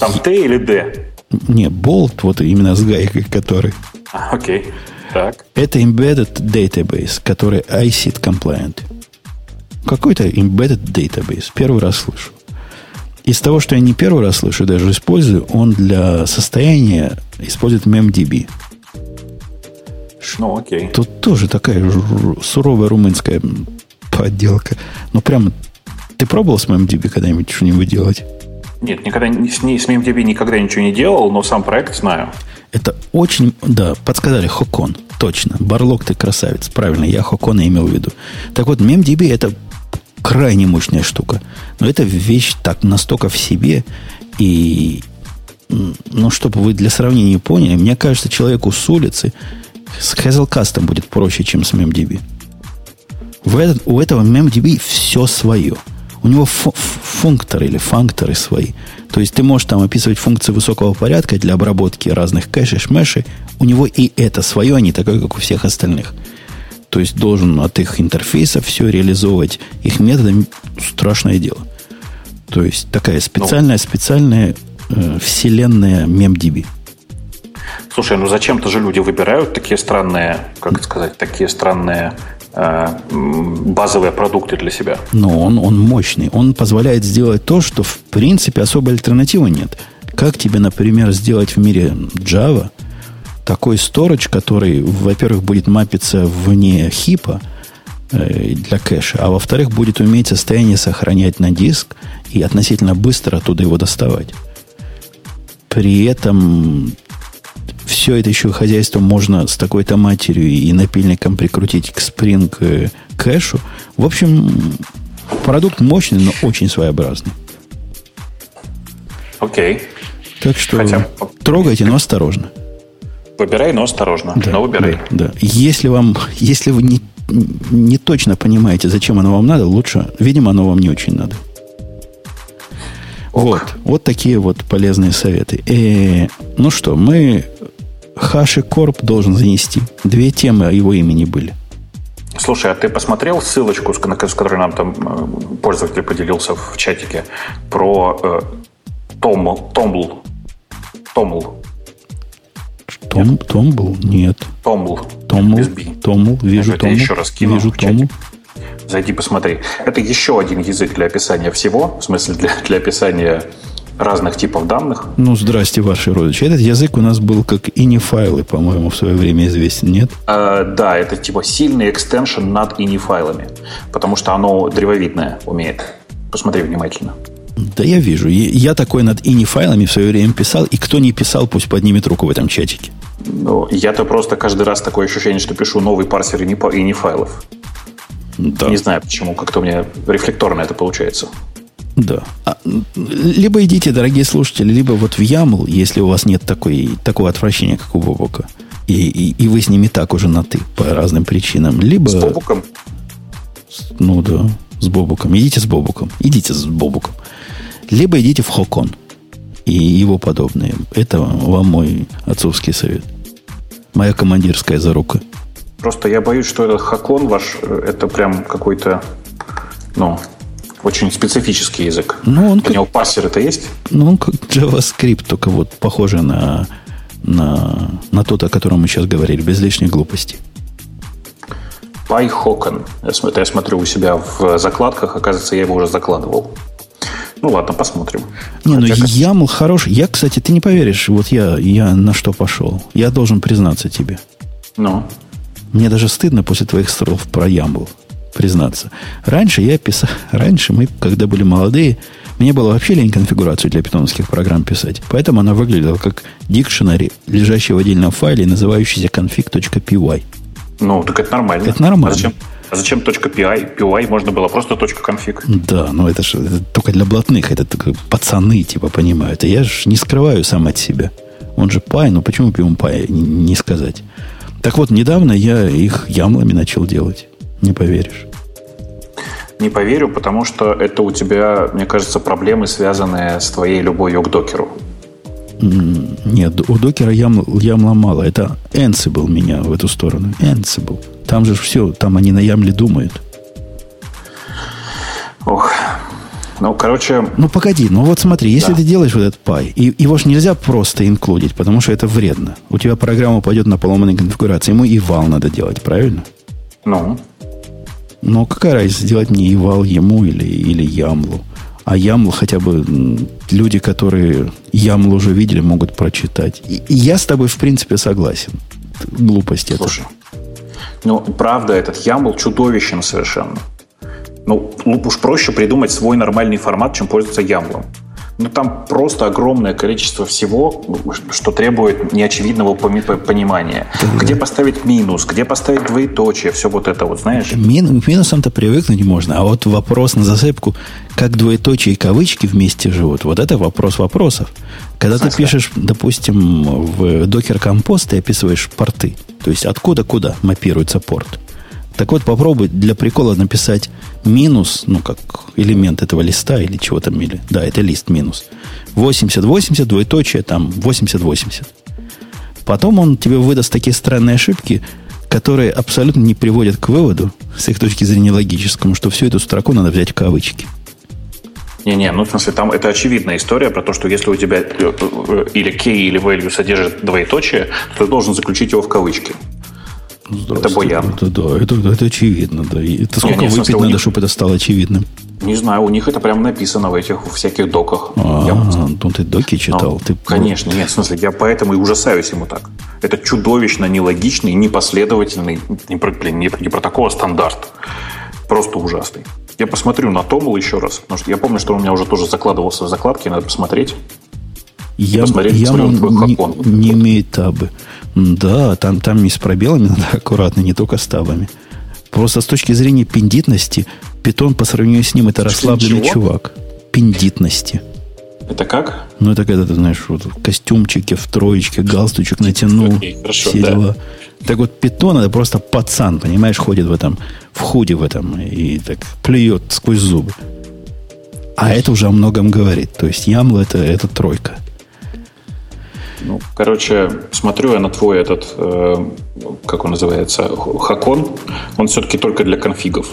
Там Т или Д? Не, Bolt, вот именно с гайкой, который. А, окей. Так. Это embedded database, который ICIT compliant. Какой-то embedded database. Первый раз слышу. Из того, что я не первый раз слышу, даже использую, он для состояния использует MemDB. Ну, окей. Тут тоже такая суровая румынская подделка. Ну, прямо... Ты пробовал с MemDB когда-нибудь что-нибудь делать? Нет, никогда с, ней, с MemDB никогда ничего не делал, но сам проект знаю. Это очень... Да, подсказали, Хокон. Точно. Барлок, ты красавец. Правильно, я Хокона имел в виду. Так вот, MemDB это крайне мощная штука. Но это вещь так настолько в себе. И, ну, чтобы вы для сравнения поняли, мне кажется, человеку с улицы с Hazelcast будет проще, чем с MemDB. В этот, у этого MemDB все свое. У него функторы или функторы свои. То есть ты можешь там описывать функции высокого порядка для обработки разных кэшей, шмешей. У него и это свое, а не такое, как у всех остальных. То есть должен от их интерфейса все реализовывать их методами. Страшное дело. То есть такая специальная, ну, специальная э, вселенная MemDB. Слушай, ну зачем-то же люди выбирают такие странные, как сказать, такие странные э, базовые продукты для себя. Но он, он мощный. Он позволяет сделать то, что в принципе особой альтернативы нет. Как тебе, например, сделать в мире Java такой storage, который, во-первых, будет мапиться вне хипа э, для кэша, а во-вторых, будет уметь состояние сохранять на диск и относительно быстро оттуда его доставать. При этом все это еще хозяйство можно с такой-то матерью и напильником прикрутить к Spring э, кэшу. В общем, продукт мощный, но очень своеобразный. Окей. Так что Хотя... трогайте, но осторожно. Выбирай, но осторожно. Да, но выбирай. Да, да. Если вам, если вы не, не точно понимаете, зачем оно вам надо, лучше, видимо, оно вам не очень надо. Ок. Вот, вот такие вот полезные советы. Э, ну что, мы HashiCorp должен занести. Две темы его имени были. Слушай, а ты посмотрел ссылочку, с которой нам там э, пользователь поделился в чатике про э, TOML? TOML. TOML. Том, Томбл? Нет. TOML. TOML. TOML. Вижу TOML. еще раз кину Вижу TOML. Зайди посмотри. Это еще один язык для описания всего, в смысле для, для описания разных типов данных. Ну, здрасте, ваши родичи. Этот язык у нас был как ini-файлы, по-моему, в свое время известен, нет? А, да, это типа сильный extension над ini-файлами, потому что оно древовидное умеет. Посмотри внимательно. Да я вижу. Я такой над ini-файлами в свое время писал, и кто не писал, пусть поднимет руку в этом чатике. Ну, я-то просто каждый раз такое ощущение, что пишу новый парсер ini-файлов. Да. Не знаю почему, как-то у меня рефлекторно это получается. Да. А, либо идите, дорогие слушатели, либо вот в YAML, если у вас нет такой, такого отвращения, как у Бобока, и, и, и вы с ними так уже на «ты» по разным причинам, либо... С Бобуком? Ну да, с Бобуком. Идите с Бобуком. Идите с Бобуком. Либо идите в Хокон и его подобные. Это вам мой отцовский совет. Моя командирская зарука. Просто я боюсь, что этот Хакон ваш, э, это прям какой-то, ну, очень специфический язык. Ну, он У как... него парсер это есть? Ну, он как JavaScript, только вот похоже на, на, на тот, о котором мы сейчас говорили, без лишней глупости. PyHokan. Это я смотрю у себя в закладках, оказывается, я его уже закладывал. Ну ладно, посмотрим. Не, ну как... YAML хороший. Я, кстати, ты не поверишь, вот я, я на что пошел. Я должен признаться тебе. Ну? Мне даже стыдно после твоих слов про YAML признаться. Раньше я писал, раньше мы, когда были молодые, мне было вообще лень конфигурацию для питоновских программ писать. Поэтому она выглядела как дикшенари, лежащий в отдельном файле, называющийся config.py. Ну, так это нормально. Это нормально. А зачем, а зачем .py? PY можно было просто .config. Да, но это же только для блатных. Это пацаны типа понимают. А я же не скрываю сам от себя. Он же пай, ну почему PY не сказать? Так вот, недавно я их ямлами начал делать. Не поверишь. Не поверю, потому что это у тебя, мне кажется, проблемы, связанные с твоей любовью к докеру. Нет, у докера ям, ямла мало. Это Ansible меня в эту сторону. Ansible. Там же все, там они на ямле думают. Ох, ну, короче... Ну, погоди, ну вот смотри, если да. ты делаешь вот этот пай, и его же нельзя просто инклюдить, потому что это вредно. У тебя программа пойдет на поломанной конфигурации, ему и вал надо делать, правильно? Ну. Но какая разница, делать мне ивал ему или, или ямлу? А ямл хотя бы люди, которые ямл уже видели, могут прочитать. И, я с тобой, в принципе, согласен. Глупость Слушай, это. ну, правда, этот ямл чудовищен совершенно. Ну, уж проще придумать свой нормальный формат, чем пользоваться ямлом. Ну, там просто огромное количество всего, что требует неочевидного понимания. Да, где да. поставить минус, где поставить двоеточие, все вот это вот, знаешь? Мин, к минусам-то привыкнуть можно, а вот вопрос на засыпку, как двоеточие и кавычки вместе живут, вот это вопрос вопросов. Когда ты пишешь, допустим, в Docker Compose, ты описываешь порты, то есть откуда куда мапируется порт. Так вот, попробуй для прикола написать минус, ну, как элемент этого листа или чего там, или, да, это лист минус. 80, 80, двоеточие, там, 80, 80. Потом он тебе выдаст такие странные ошибки, которые абсолютно не приводят к выводу, с их точки зрения логическому, что всю эту строку надо взять в кавычки. Не-не, ну в смысле, там это очевидная история про то, что если у тебя э, э, или key, или value содержит двоеточие, то ты должен заключить его в кавычки. Это Боян. Это, да, это, это очевидно, да. Это сколько не, не, выпить смысле, надо, чтобы это стало очевидным? Не знаю, у них это прямо написано в этих всяких доках. А, я... ну ты доки читал. Ну, ты... Конечно, нет, в смысле, я поэтому и ужасаюсь ему так. Это чудовищно нелогичный, непоследовательный, не, блин, не, не протокол, а стандарт. Просто ужасный. Я посмотрю на Томл еще раз, потому что я помню, что он у меня уже тоже закладывался в закладки, надо посмотреть. Я, посмотреть, я не, не имеет табы. Да, там, там и с пробелами надо аккуратно, не только с табами. Просто с точки зрения пендитности, питон по сравнению с ним это расслабленный чего? чувак. Пендитности. Это как? Ну, это когда ты, знаешь, вот в костюмчике, в троечке, галстучек натянул, Окей, хорошо, все да. дела. Так вот, питон это просто пацан, понимаешь, ходит в этом, в худе в этом и так плюет сквозь зубы. А это уже о многом говорит. То есть Ямл это, это тройка. Ну, короче, смотрю я на твой этот, э, как он называется, хакон. Он все-таки только для конфигов.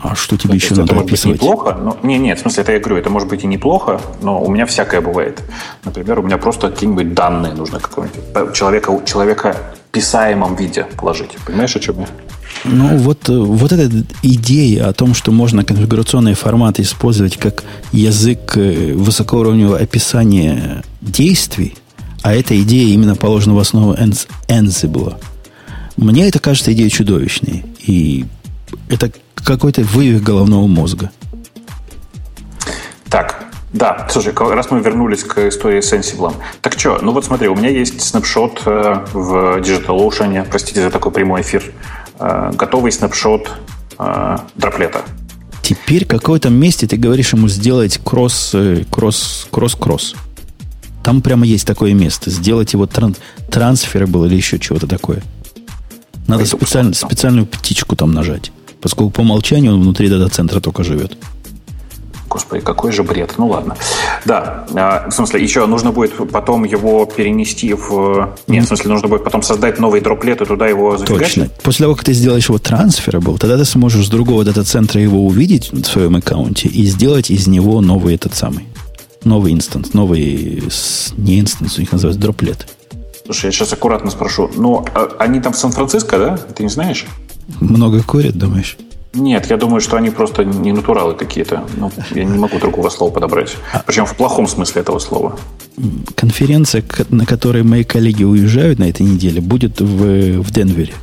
А что тебе еще надо это может описывать? быть неплохо, но не, нет, в смысле, это я говорю, это может быть и неплохо, но у меня всякое бывает. Например, у меня просто какие-нибудь данные нужно какого-нибудь человека, человека писаемом виде положить. Понимаешь, о чем я? Ну, вот, э, вот эта идея о том, что можно конфигурационные форматы использовать как язык э, высокоуровневого описания действий, а эта идея именно положена в основу Ansible, мне это кажется идеей чудовищной. И это какой-то вывих головного мозга. Так, да, слушай, раз мы вернулись к истории с Sensible. Так что, ну вот смотри, у меня есть снапшот э, в DigitalOcean, простите за такой прямой эфир, готовый снапшот э, дроплета. Теперь в каком-то месте ты говоришь ему сделать кросс, кросс, кросс, кросс. Там прямо есть такое место. Сделать его тран- трансфера было или еще чего-то такое. Надо специально, специальную птичку там нажать. Поскольку по умолчанию он внутри дата-центра только живет. Господи, какой же бред. Ну ладно. Да, а, в смысле, еще нужно будет потом его перенести в... Нет, в смысле, нужно будет потом создать новый дроплет и туда его зафигачить? Точно. После того, как ты сделаешь его transferable, тогда ты сможешь с другого дата-центра его увидеть в своем аккаунте и сделать из него новый этот самый. Новый instance. Новый... Не instance, у них называется droplet. Слушай, я сейчас аккуратно спрошу. Ну, а они там в Сан-Франциско, да? Ты не знаешь? Много курят, думаешь? Нет, я думаю, что они просто не натуралы какие-то. Ну, я не могу другого слова подобрать. Причем в плохом смысле этого слова. Конференция, на которой мои коллеги уезжают на этой неделе, будет в, в Денвере.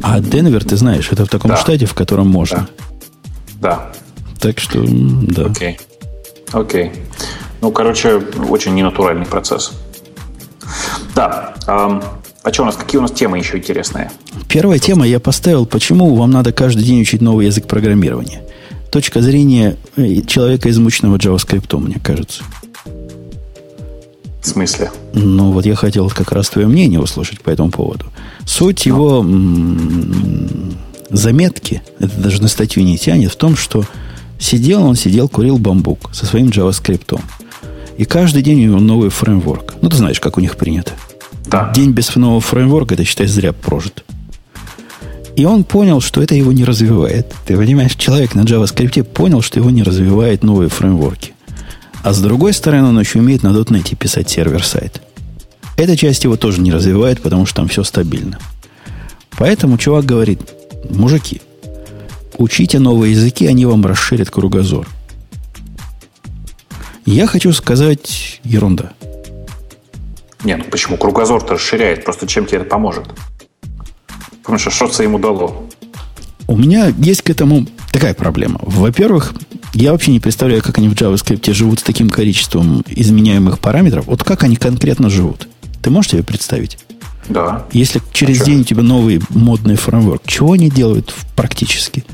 А Денвер, ты знаешь, это в таком да. штате, в котором можно. Да. да. Так что, да. Окей. Окей. Ну, короче, очень ненатуральный процесс. Да. А что у нас, какие у нас темы еще интересные? Первая тема я поставил, почему вам надо каждый день учить новый язык программирования. Точка зрения э, человека, измученного JavaScript, мне кажется. В смысле? Ну, вот я хотел как раз твое мнение услышать по этому поводу. Суть ну. его м- заметки, это даже на статью не тянет, в том, что сидел он, сидел, курил бамбук со своим JavaScript. И каждый день у него новый фреймворк. Ну, ты знаешь, как у них принято. Да. День без нового фреймворка, это, считай, зря прожит. И он понял, что это его не развивает. Ты понимаешь, человек на JavaScript понял, что его не развивает новые фреймворки. А с другой стороны, он еще умеет на .NET писать сервер-сайт. Эта часть его тоже не развивает, потому что там все стабильно. Поэтому чувак говорит, мужики, учите новые языки, они вам расширят кругозор. Я хочу сказать ерунда. Не, ну почему? Кругозор-то расширяет. Просто чем тебе это поможет? Потому что что-то ему дало. У меня есть к этому такая проблема. Во-первых, я вообще не представляю, как они в JavaScript живут с таким количеством изменяемых параметров. Вот как они конкретно живут. Ты можешь себе представить? Да. Если через а день у тебя новый модный фреймворк, чего они делают практически?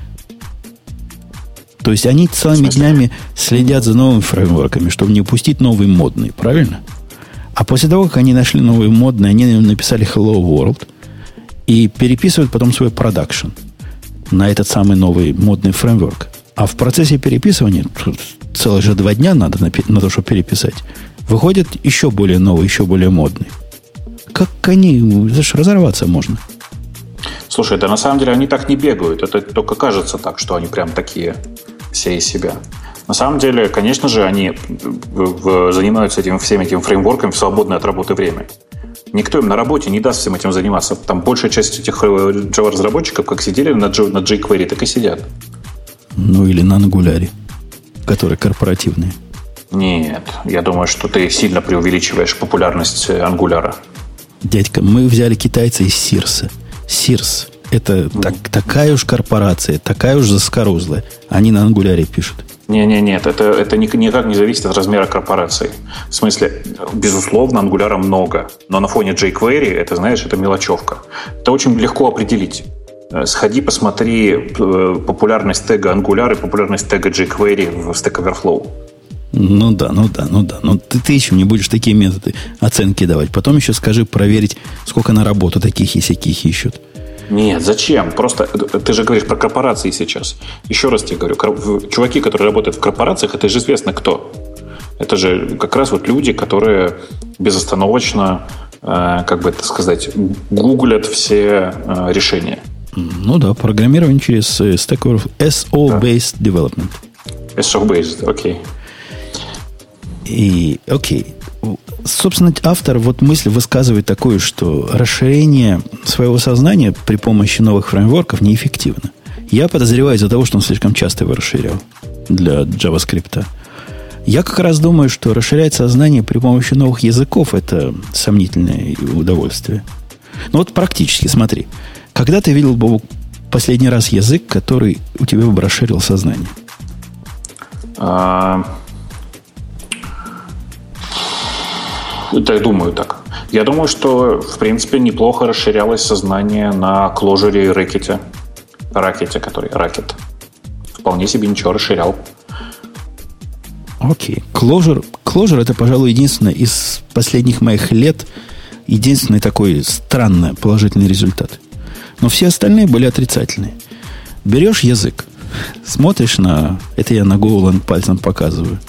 То есть они целыми днями следят за новыми фреймворками, чтобы не упустить новый модный, правильно? А после того, как они нашли новые модные, они написали Hello World и переписывают потом свой продакшн на этот самый новый модный фреймворк. А в процессе переписывания, целых же два дня надо на, на то, чтобы переписать, выходит еще более новый, еще более модный. Как они, это разорваться можно. Слушай, да на самом деле они так не бегают. Это только кажется так, что они прям такие все из себя. На самом деле, конечно же, они занимаются этим, всем этим фреймворком в свободное от работы время. Никто им на работе не даст всем этим заниматься. Там большая часть этих э, Java-разработчиков как сидели на, на jQuery, так и сидят. Ну или на Angular, которые корпоративные. Нет, я думаю, что ты сильно преувеличиваешь популярность ангуляра. Дядька, мы взяли китайца из Сирса. Сирс – это так, такая уж корпорация, такая уж заскорузлая. Они на ангуляре пишут. Не-не, нет, это, это никак не зависит от размера корпорации. В смысле, безусловно, ангуляра много, но на фоне jQuery, это, знаешь, это мелочевка. Это очень легко определить. Э, сходи, посмотри э, популярность тега Angular и популярность тега jQuery в Stack Overflow. Ну да, ну да, ну да. Но ты, ты еще не будешь такие методы оценки давать. Потом еще скажи проверить, сколько на работу таких и всяких ищут. Нет, зачем? Просто э, ты же говоришь про корпорации сейчас. Еще раз тебе говорю, чуваки, которые работают в корпорациях, это же известно кто. Это же как раз вот люди, которые безостановочно, э, как бы это сказать, гуглят все э, решения. Ну да, программирование через Stack Overflow. SO-based да. development. SO-based, окей. Okay. И, окей, собственно, автор вот мысль высказывает такую, что расширение своего сознания при помощи новых фреймворков неэффективно. Я подозреваю из-за того, что он слишком часто его расширял для JavaScript. Я как раз думаю, что расширять сознание при помощи новых языков – это сомнительное удовольствие. Ну вот практически, смотри. Когда ты видел, Бобу, последний раз язык, который у тебя бы расширил сознание? А, Я думаю так. Я думаю, что, в принципе, неплохо расширялось сознание на кложере и рэкете. Ракете, который ракет. Вполне себе ничего расширял. Окей. Clojure, Clojure это, пожалуй, единственное из последних моих лет, единственный такой странный положительный результат. Но все остальные были отрицательные. Берешь язык, смотришь на... Это я на Golang пальцем показываю –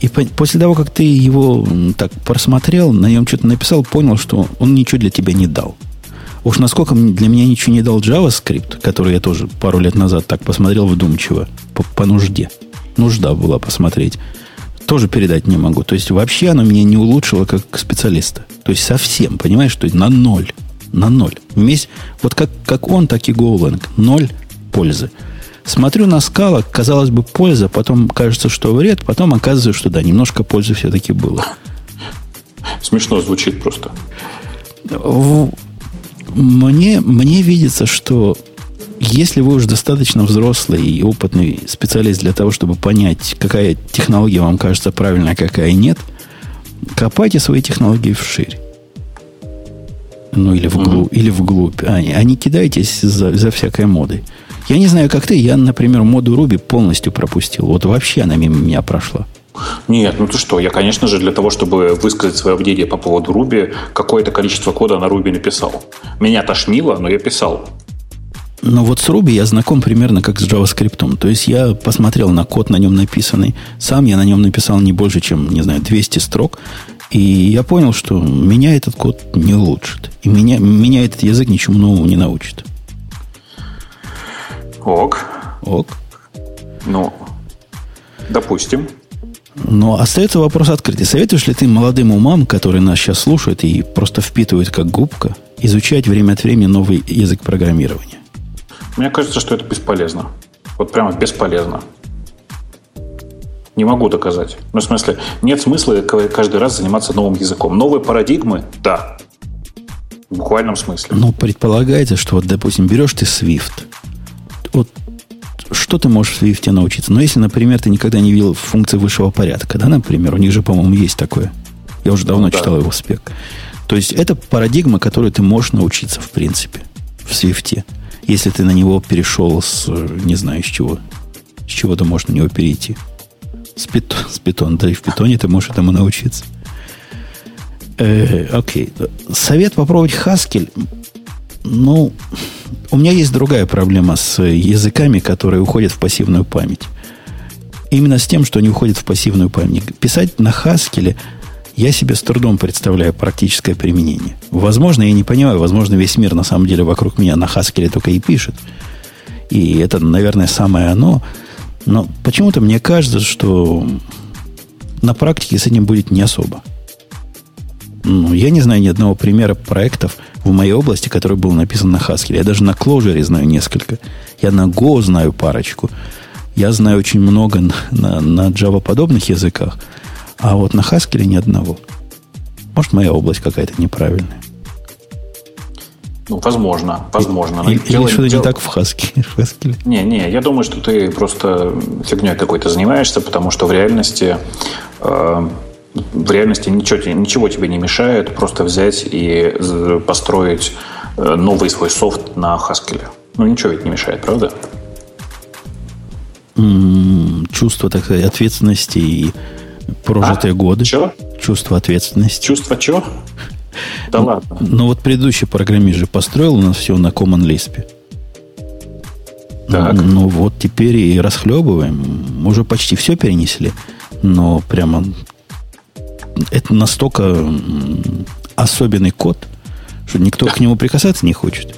и по, после того, как ты его так просмотрел, на нем что-то написал, понял, что он ничего для тебя не дал. Уж насколько для меня ничего не дал JavaScript, который я тоже пару лет назад так посмотрел вдумчиво, по, по нужде. Нужда была посмотреть. Тоже передать не могу. То есть вообще оно меня не улучшило как специалиста. То есть совсем, понимаешь, что на ноль. На ноль. Вместе, вот как, как он, так и Golang. Ноль пользы. Смотрю на скала, казалось бы, польза, потом кажется, что вред, потом оказывается, что да, немножко пользы все-таки было. Смешно звучит просто. Мне, мне видится, что если вы уже достаточно взрослый и опытный специалист для того, чтобы понять, какая технология вам кажется правильной, а какая нет, копайте свои технологии вширь. Ну, или вглубь, mm-hmm. или вглубь. А, а не кидайтесь за, за всякой модой. Я не знаю, как ты, я, например, моду Руби полностью пропустил. Вот вообще она мимо меня прошла. Нет, ну ты что, я, конечно же, для того, чтобы высказать свое мнение по поводу Руби, какое-то количество кода на Руби написал. Меня тошнило, но я писал. Но вот с Ruby я знаком примерно как с JavaScript. То есть я посмотрел на код на нем написанный. Сам я на нем написал не больше, чем, не знаю, 200 строк. И я понял, что меня этот код не улучшит. И меня, меня этот язык ничему новому не научит. Ок. Ок. Ну, допустим. Но остается вопрос открытый. Советуешь ли ты молодым умам, которые нас сейчас слушают и просто впитывают как губка, изучать время от времени новый язык программирования? Мне кажется, что это бесполезно. Вот прямо бесполезно. Не могу доказать. Ну, в смысле, нет смысла каждый раз заниматься новым языком. Новые парадигмы – да. В буквальном смысле. Ну, предполагается, что вот, допустим, берешь ты Swift – вот что ты можешь в Swift научиться? Но если, например, ты никогда не видел функции высшего порядка, да, например, у них же, по-моему, есть такое. Я уже давно ну, читал да. его спек. То есть это парадигма, которую ты можешь научиться, в принципе, в Swift. Если ты на него перешел с, не знаю, с чего. С чего ты можешь на него перейти. С, пит, с питон. Да и в питоне ты можешь этому научиться. Э, окей. Совет попробовать Haskell. Ну, у меня есть другая проблема с языками, которые уходят в пассивную память. Именно с тем, что они уходят в пассивную память. Писать на Хаскеле я себе с трудом представляю практическое применение. Возможно, я не понимаю, возможно, весь мир на самом деле вокруг меня на Хаскеле только и пишет. И это, наверное, самое оно. Но почему-то мне кажется, что на практике с этим будет не особо. Ну, я не знаю ни одного примера проектов в моей области, который был написан на Haskell. Я даже на Clojure знаю несколько. Я на Go знаю парочку. Я знаю очень много на, на, на Java-подобных языках. А вот на Haskell ни одного. Может, моя область какая-то неправильная. Ну, возможно, возможно. Или, или что-то не так в Haskell, в Haskell. Не, не, я думаю, что ты просто фигней какой-то занимаешься, потому что в реальности э, в реальности ничего, ничего тебе не мешает просто взять и построить э, новый свой софт на Haskell. Ну, ничего ведь не мешает, правда? чувство, так сказать, ответственности и прожитые а? годы. Чего? Чувство ответственности. Чувство чего? Да ладно. Ну вот предыдущий программист же построил у нас все на Common Lisp. Так. Ну вот теперь и расхлебываем. Уже почти все перенесли. Но прямо это настолько особенный код, что никто к нему прикасаться не хочет.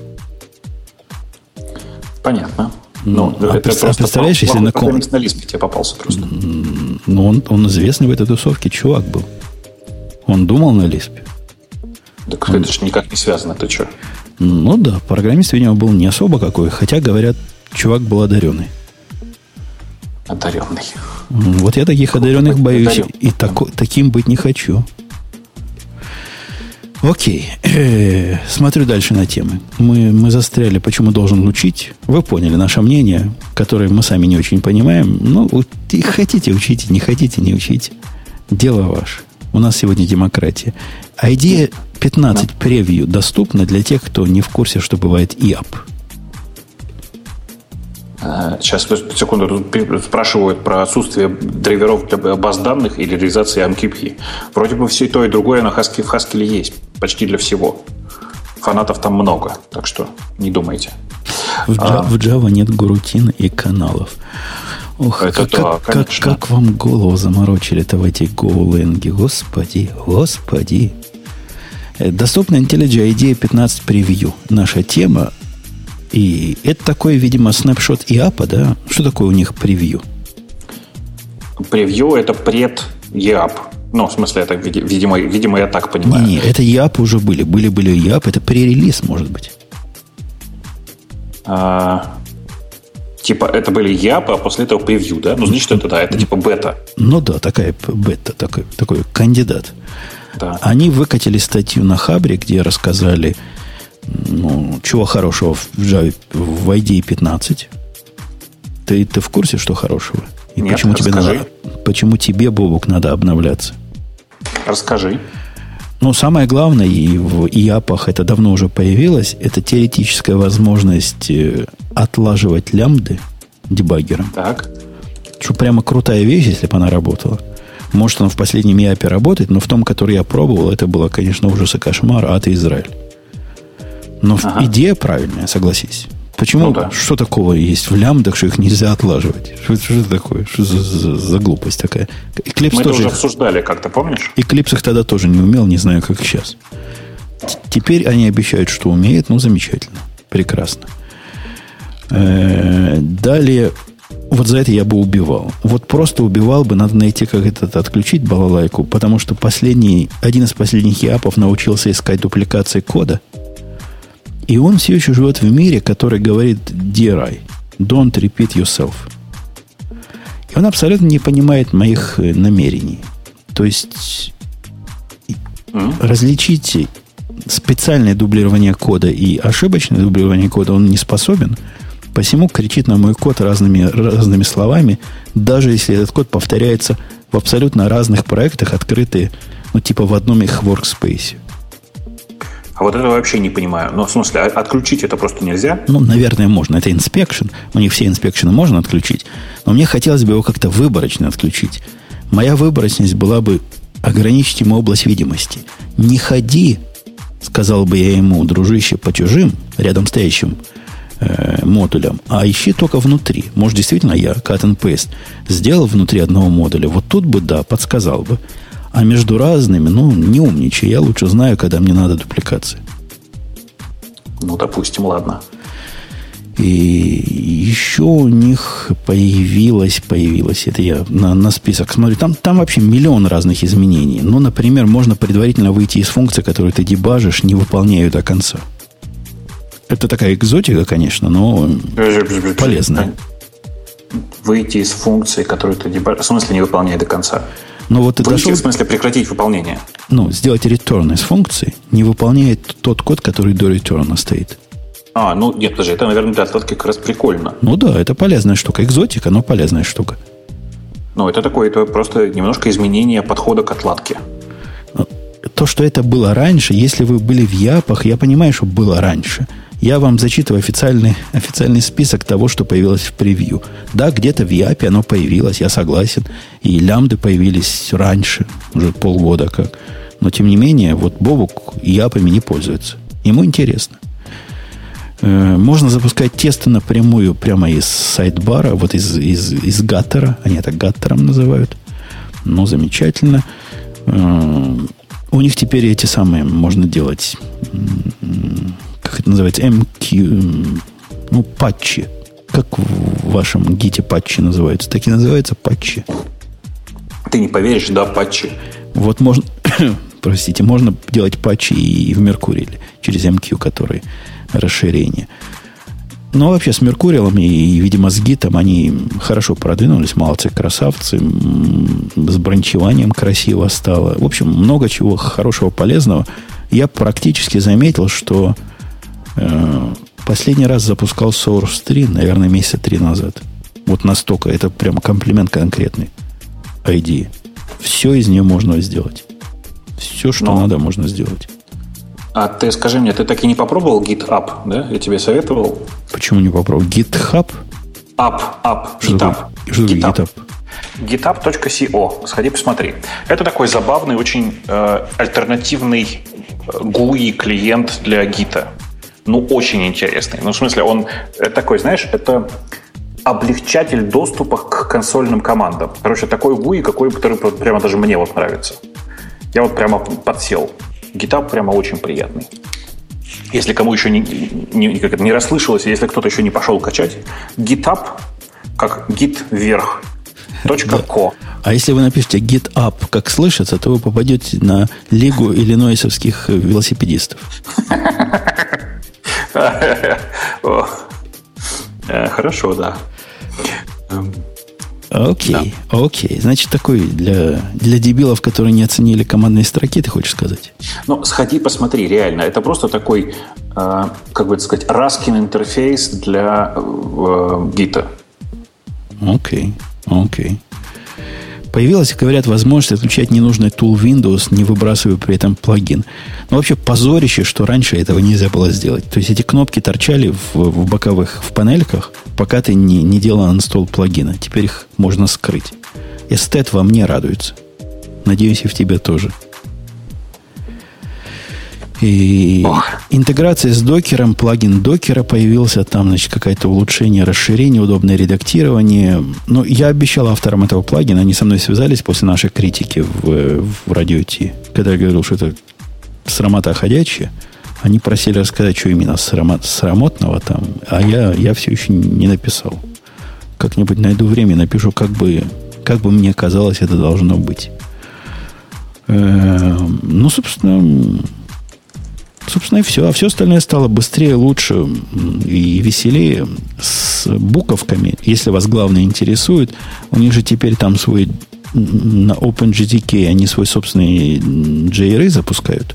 Понятно. Ну, ну а, это а представляешь, если на ком... тебе попался просто. Ну, он, он известный в этой тусовке чувак был. Он думал на лиспе. Так он... это же никак не связано, ты что? Ну да, программист, видимо, был не особо какой, хотя, говорят, чувак был одаренный. Одаренный. Вот я таких одаренных боюсь, одарен. и тако, таким быть не хочу. Окей. Э, смотрю дальше на темы. Мы, мы застряли, почему должен учить. Вы поняли наше мнение, которое мы сами не очень понимаем. Ну, хотите, учите, не хотите, не учите. Дело ваше. У нас сегодня демократия. Идея 15 превью доступна для тех, кто не в курсе, что бывает ИАП. Сейчас, секунду, спрашивают про отсутствие драйверов для баз данных или реализации MQP. Вроде бы все и то, и другое на Haskell, в Haskell есть. Почти для всего. Фанатов там много, так что не думайте. В, а, в Java нет гурутин и каналов. Ох, это как, да, как, как, как вам голову заморочили-то в эти гоуленги. Господи, господи. Э, доступна IntelliJ IDEA 15 превью. Наша тема и это такой, видимо, снапшот ИАПа, да? Что такое у них превью? Превью – это пред ИАП. Ну, в смысле, это, видимо, видимо, я так понимаю. Не, это ИАП уже были. Были-были ИАП, это пререлиз, может быть. А, типа, это были ИАП, а после этого превью, да? Ну, значит, это да, это типа бета. Ну да, такая бета, такой, такой кандидат. Да. Они выкатили статью на Хабре, где рассказали, ну, чего хорошего в Java, в IDE 15? Ты, ты в курсе, что хорошего? И Нет, почему расскажи. тебе надо, почему тебе, Бобук, надо обновляться? Расскажи. Ну, самое главное, и в ИАПах это давно уже появилось, это теоретическая возможность э, отлаживать лямбды дебаггером. Так. Что прямо крутая вещь, если бы она работала. Может, она в последнем ИАПе работает, но в том, который я пробовал, это было, конечно, ужас и кошмар, ад и Израиль. Но ага. идея правильная, согласись. Почему? Ну, да. Что такого есть в лямбдах, что их нельзя отлаживать? Что, что это такое? Что за, за, за глупость такая? Эклипс Мы тоже... это уже обсуждали как-то, помнишь? Эклипс их тогда тоже не умел, не знаю, как сейчас. Теперь они обещают, что умеет, ну, замечательно. Прекрасно. Э-э- далее, вот за это я бы убивал. Вот просто убивал бы, надо найти, как этот отключить балалайку, потому что последний, один из последних япов научился искать дупликации кода – и он все еще живет в мире, который говорит DRI. Don't repeat yourself. И он абсолютно не понимает моих э, намерений. То есть mm-hmm. различить специальное дублирование кода и ошибочное дублирование кода он не способен. Посему кричит на мой код разными, разными словами, даже если этот код повторяется в абсолютно разных проектах, открытые, ну, типа в одном их workspace. А вот это вообще не понимаю. Ну, в смысле, а отключить это просто нельзя? Ну, наверное, можно. Это inspection. У них все инспекшены можно отключить. Но мне хотелось бы его как-то выборочно отключить. Моя выборочность была бы ограничить ему область видимости. Не ходи, сказал бы я ему, дружище, по чужим, рядом стоящим э, модулям, а ищи только внутри. Может, действительно я, cut and paste, сделал внутри одного модуля. Вот тут бы, да, подсказал бы. А между разными, ну, не умничай. Я лучше знаю, когда мне надо дупликации. Ну, допустим, ладно. И еще у них появилось, появилось, это я на, на список смотрю, там, там вообще миллион разных изменений. Ну, например, можно предварительно выйти из функции, которую ты дебажишь, не выполняя ее до конца. Это такая экзотика, конечно, но полезная. Выйти из функции, которую ты дебажишь, в смысле не выполняя до конца? Но вот ты Выйти, дошел... в смысле прекратить выполнение? Ну, сделать return из функции не выполняет тот код, который до return стоит. А, ну нет, подожди, это, наверное, для отладки как раз прикольно. Ну да, это полезная штука. Экзотика, но полезная штука. Ну, это такое, это просто немножко изменение подхода к отладке. То, что это было раньше, если вы были в Япах, я понимаю, что было раньше. Я вам зачитываю официальный, официальный список того, что появилось в превью. Да, где-то в Япе оно появилось, я согласен. И лямды появились раньше, уже полгода как. Но, тем не менее, вот Бобук Япами не пользуется. Ему интересно. Э, можно запускать тесты напрямую прямо из сайдбара, вот из, из, из гаттера. Они это гаттером называют. Ну, замечательно. Э, у них теперь эти самые можно делать, это называется, MQ, ну, патчи. Как в вашем гите патчи называются? Так и называются патчи. Ты не поверишь, да, патчи. Вот можно, простите, можно делать патчи и в Меркурии через MQ, который расширение. Но вообще с Меркуриалом и, и, видимо, с Гитом они хорошо продвинулись, молодцы, красавцы. С бранчеванием красиво стало. В общем, много чего хорошего, полезного. Я практически заметил, что последний раз запускал Source 3, наверное, месяца три назад. Вот настолько. Это прям комплимент конкретный. ID. Все из нее можно сделать. Все, что Но. надо, можно сделать. А ты скажи мне, ты так и не попробовал GitHub, да? Я тебе советовал. Почему не попробовал? GitHub? Up, up, что GitHub. Что GitHub? GitHub.co. Сходи, посмотри. Это такой забавный, очень э, альтернативный GUI э, клиент для гита. Ну, очень интересный. Ну, в смысле, он это такой, знаешь, это облегчатель доступа к консольным командам. Короче, такой GUI, какой, который прямо даже мне вот нравится. Я вот прямо подсел. GitHub прямо очень приятный. Если кому еще не, не, как это, не расслышалось, если кто-то еще не пошел качать, GitHub, как git вверх, точка ко. А если вы напишете GitHub, как слышится, то вы попадете на лигу иллинойсовских велосипедистов. Э, хорошо, да. Окей, да. окей. Значит, такой для, для дебилов, которые не оценили командные строки, ты хочешь сказать? Ну, сходи, посмотри, реально. Это просто такой, э, как бы сказать, Raskin интерфейс для э, гита. Окей, окей. Появилась, говорят, возможность отключать ненужный тул Windows, не выбрасывая при этом плагин. Но вообще позорище, что раньше этого нельзя было сделать. То есть эти кнопки торчали в, в боковых в панельках, пока ты не, не делал инсталл плагина. Теперь их можно скрыть. Эстет во мне радуется. Надеюсь, и в тебе тоже. И Ох. интеграция с докером, плагин докера появился, там, значит, какое-то улучшение, расширение, удобное редактирование. Но я обещал авторам этого плагина, они со мной связались после нашей критики в, в радио Ти, когда я говорил, что это срамота ходячая. Они просили рассказать, что именно срамот, срамотного там, а я, я все еще не написал. Как-нибудь найду время, напишу, как бы, как бы мне казалось, это должно быть. Эм, ну, собственно, Собственно, и все. А все остальное стало быстрее, лучше и веселее с буковками. Если вас главное интересует, у них же теперь там свой на OpenGTK они свой собственный JRE запускают.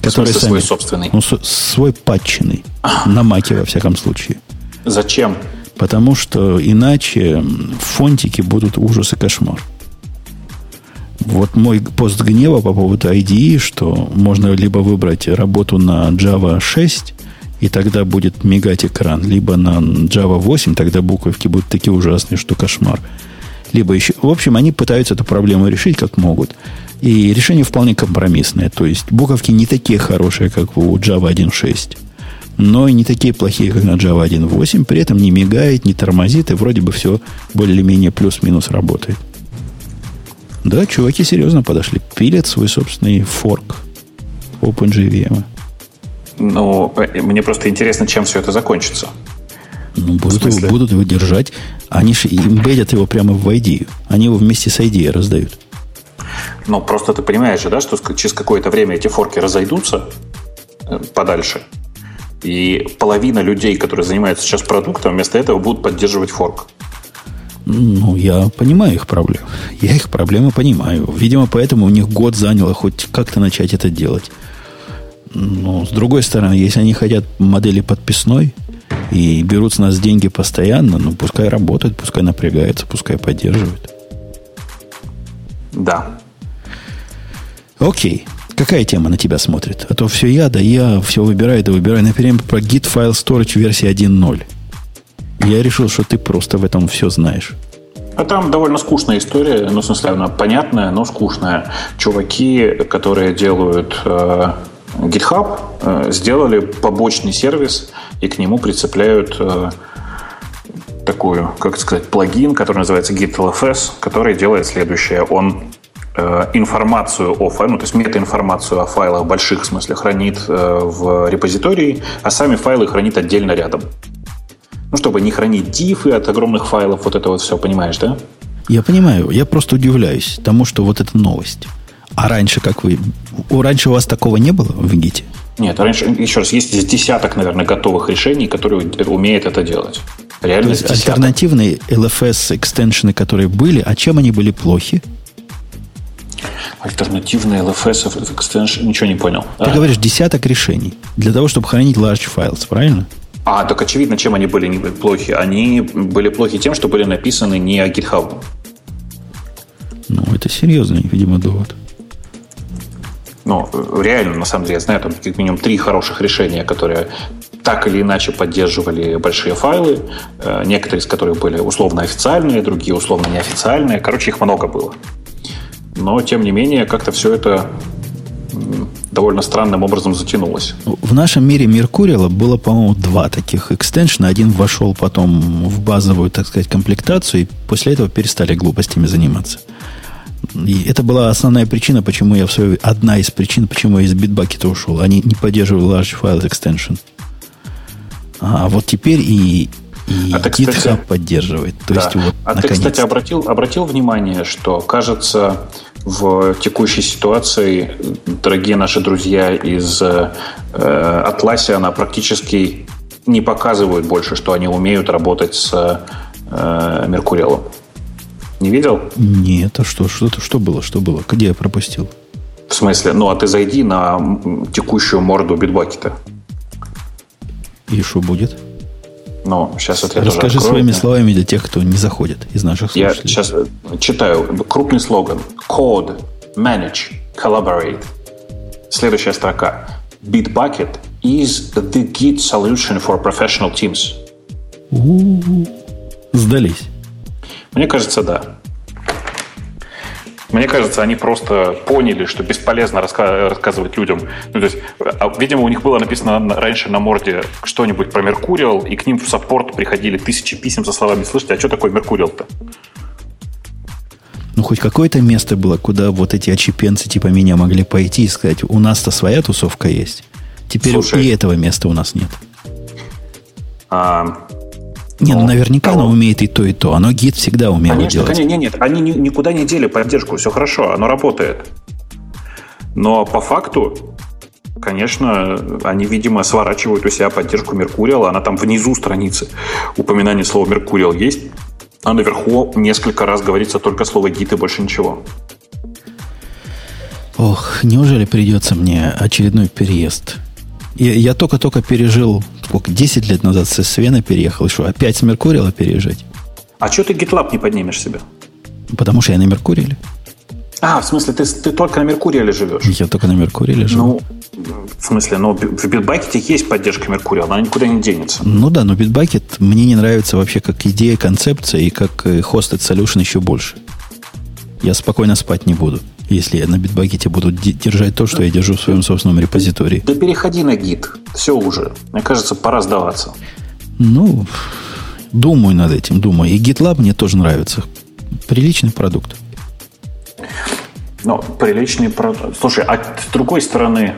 Который сами, свой собственный? Ну, свой патченный. На маке, во всяком случае. Зачем? Потому что иначе фонтики будут ужас и кошмар. Вот мой пост гнева по поводу IDE, что можно либо выбрать работу на Java 6, и тогда будет мигать экран, либо на Java 8, тогда буковки будут такие ужасные, что кошмар. Либо еще... В общем, они пытаются эту проблему решить как могут. И решение вполне компромиссное. То есть буковки не такие хорошие, как у Java 1.6, но и не такие плохие, как на Java 1.8. При этом не мигает, не тормозит, и вроде бы все более-менее плюс-минус работает. Да, чуваки серьезно подошли. Пилят свой собственный форк OpenJVM. Ну, мне просто интересно, чем все это закончится. Ну, будут, его, будут его держать. Они же имбедят его прямо в IDE. Они его вместе с IDE раздают. Ну, просто ты понимаешь же, да, что через какое-то время эти форки разойдутся э, подальше. И половина людей, которые занимаются сейчас продуктом, вместо этого будут поддерживать форк. Ну, я понимаю их проблемы. Я их проблемы понимаю. Видимо, поэтому у них год заняло хоть как-то начать это делать. Но, с другой стороны, если они хотят модели подписной и берут с нас деньги постоянно, ну, пускай работают, пускай напрягаются, пускай поддерживают. Да. Окей. Какая тема на тебя смотрит? А то все я, да я все выбираю, да выбираю. Например, про Git File Storage версии 1.0. Я решил, что ты просто в этом все знаешь. А там довольно скучная история, ну, в смысле, она понятная, но скучная. Чуваки, которые делают э, GitHub, э, сделали побочный сервис и к нему прицепляют э, такую, как сказать, плагин, который называется GitLFS, который делает следующее. Он э, информацию о файле, ну, то есть метаинформацию о файлах больших, в смысле, хранит э, в репозитории, а сами файлы хранит отдельно рядом. Ну, чтобы не хранить дифы от огромных файлов, вот это вот все, понимаешь, да? Я понимаю, я просто удивляюсь тому, что вот эта новость. А раньше, как вы... Раньше у вас такого не было в Гите? Нет, раньше, еще раз, есть десяток, наверное, готовых решений, которые умеют это делать. Реально То есть альтернативные LFS экстеншены, которые были, а чем они были плохи? Альтернативные LFS extension, ничего не понял. Ты а? говоришь десяток решений для того, чтобы хранить large files, правильно? А, так очевидно, чем они были плохи. Они были плохи тем, что были написаны не GitHub. Ну, это серьезный, видимо, довод. Ну, реально, на самом деле, я знаю там как минимум три хороших решения, которые так или иначе поддерживали большие файлы, э, некоторые из которых были условно официальные, другие условно неофициальные. Короче, их много было. Но, тем не менее, как-то все это довольно странным образом затянулось. В нашем мире Меркурила было, по-моему, два таких экстеншена. Один вошел потом в базовую, так сказать, комплектацию, и после этого перестали глупостями заниматься. И это была основная причина, почему я в свое одна из причин, почему я из Bitbucket ушел. Они не поддерживали Large File Extension. А вот теперь и, и а ты, GitHub кстати, поддерживает. То да. есть, вот, а ты, кстати, обратил, обратил внимание, что, кажется, в текущей ситуации, дорогие наши друзья из э, Atlassian практически не показывают больше, что они умеют работать с э, Меркурелом. Не видел? Нет, а что, что, что было, что было? Где я пропустил? В смысле? Ну, а ты зайди на текущую морду битбакета. И что будет? Ну, сейчас это Расскажи своими словами для тех, кто не заходит из наших слушателей. Я сейчас читаю крупный слоган. Code, manage, collaborate. Следующая строка. Bitbucket is the Git solution for professional teams. У-у-у. Сдались. Мне кажется, да. Мне кажется, они просто поняли, что бесполезно раска- рассказывать людям. Ну, то есть, а, видимо, у них было написано раньше на морде что-нибудь про Меркуриал, и к ним в саппорт приходили тысячи писем со словами «Слушайте, а что такое Меркуриал-то?» Ну, хоть какое-то место было, куда вот эти очепенцы типа меня могли пойти и сказать, у нас-то своя тусовка есть. Теперь Слушай, и этого места у нас нет. А, не, ну наверняка оно умеет и то, и то. Оно гид всегда умело конечно, делать. Конечно, нет, нет, они никуда не дели поддержку, все хорошо, оно работает. Но по факту, конечно, они, видимо, сворачивают у себя поддержку Меркуриала. Она там внизу страницы упоминание слова Меркуриал есть, а наверху несколько раз говорится только слово гид и больше ничего. Ох, неужели придется мне очередной переезд я, я только-только пережил, сколько, 10 лет назад с Свена переехал, что опять с Меркурила переезжать. А что ты GitLab не поднимешь себе? Потому что я на Меркуриле. А, в смысле, ты, ты только на Меркуриле живешь? Я только на Меркуриле живу. Ну, в смысле, но в Bitbucket есть поддержка Меркурия, она никуда не денется. Ну да, но Bitbucket мне не нравится вообще как идея, концепция и как хостед э, solution еще больше. Я спокойно спать не буду если я на битбакете буду держать то, что я держу в своем собственном репозитории. Да переходи на гид. Все уже. Мне кажется, пора сдаваться. Ну, думаю над этим, думаю. И GitLab мне тоже нравится. Приличный продукт. Ну, приличный продукт. Слушай, а с другой стороны,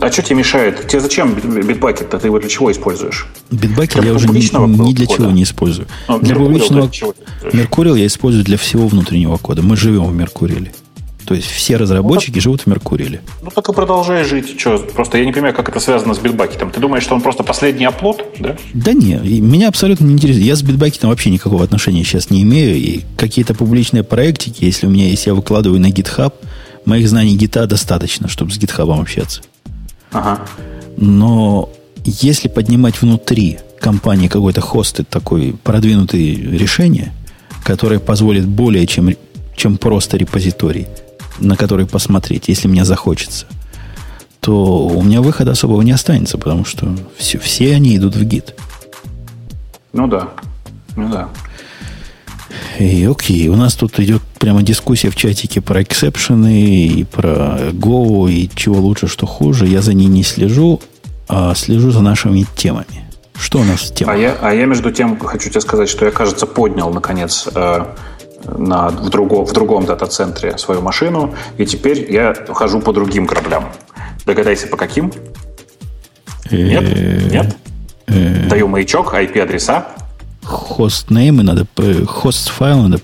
А что тебе мешает? Тебе зачем битбакет-то? Ты его для чего используешь? Битбакет я уже ни, ни для чего не использую. Ну, для публичного Меркурил я использую для всего внутреннего кода. Мы живем в Меркуриле. То есть все разработчики ну, живут в Меркуриле. Ну так и продолжай жить. Что? Просто я не понимаю, как это связано с битбакетом. Ты думаешь, что он просто последний оплот, да? Да нет, меня абсолютно не интересует. Я с битбакетом вообще никакого отношения сейчас не имею. И какие-то публичные проектики, если у меня есть, я выкладываю на GitHub, моих знаний гита достаточно, чтобы с GitHub общаться. Ага. Но если поднимать внутри компании какой-то хост, такой продвинутые решения, которые позволят более чем, чем просто репозиторий, на который посмотреть, если мне захочется, то у меня выхода особого не останется, потому что все, все они идут в гид. Ну да. Ну да. И окей, у нас тут идет прямо дискуссия в чатике про эксепшены и про Go, и чего лучше, что хуже. Я за ней не слежу, а слежу за нашими темами. Что у нас в темах? А я, а я между тем хочу тебе сказать, что я, кажется, поднял, наконец, э, на, в, друго, в другом дата-центре свою машину, и теперь я хожу по другим кораблям. Догадайся, по каким? Нет? Э, Нет? Э. Даю маячок, IP-адреса. Хостнеймы надо, хост файл надо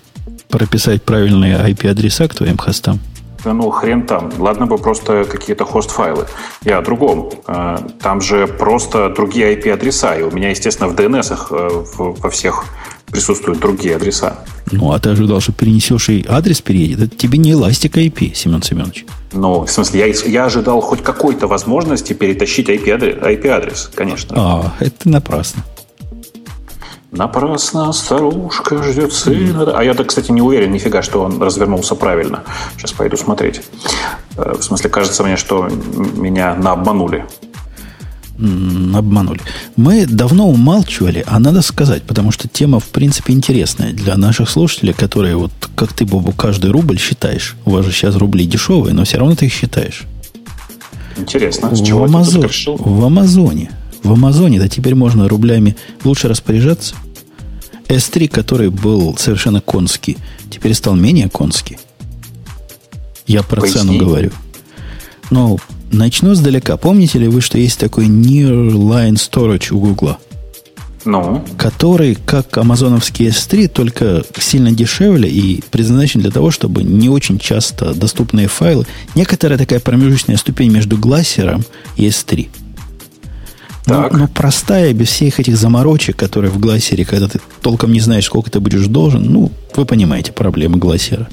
прописать правильные IP-адреса к твоим хостам. Ну, хрен там. Ладно бы просто какие-то хост-файлы. Я о другом. Э, там же просто другие IP-адреса. И у меня, естественно, в DNS во всех присутствуют другие адреса. Ну, а ты ожидал, что перенесешь и адрес переедет? Это тебе не эластика IP, Семен Семенович. Ну, в смысле, я, я ожидал хоть какой-то возможности перетащить IP-адрес, IP-адрес, конечно. А, это напрасно. Напрасно старушка ждет сына. А я, кстати, не уверен нифига, что он развернулся правильно. Сейчас пойду смотреть. Э, в смысле, кажется мне, что меня наобманули обманули. Мы давно умалчивали, а надо сказать, потому что тема, в принципе, интересная для наших слушателей, которые, вот как ты, Бобу, каждый рубль считаешь. У вас же сейчас рубли дешевые, но все равно ты их считаешь. Интересно. С чего в, Амазон, в Амазоне. В Амазоне, да теперь можно рублями лучше распоряжаться. S3, который был совершенно конский, теперь стал менее конский. Я про Поясни. цену говорю. Но Начну сдалека. Помните ли вы, что есть такой Nearline Storage у Гугла? Ну? Который, как амазоновский S3, только сильно дешевле и предназначен для того, чтобы не очень часто доступные файлы. Некоторая такая промежуточная ступень между глассером и S3. Но, но простая, без всех этих заморочек, которые в глассере, когда ты толком не знаешь, сколько ты будешь должен, ну, вы понимаете проблемы глассера.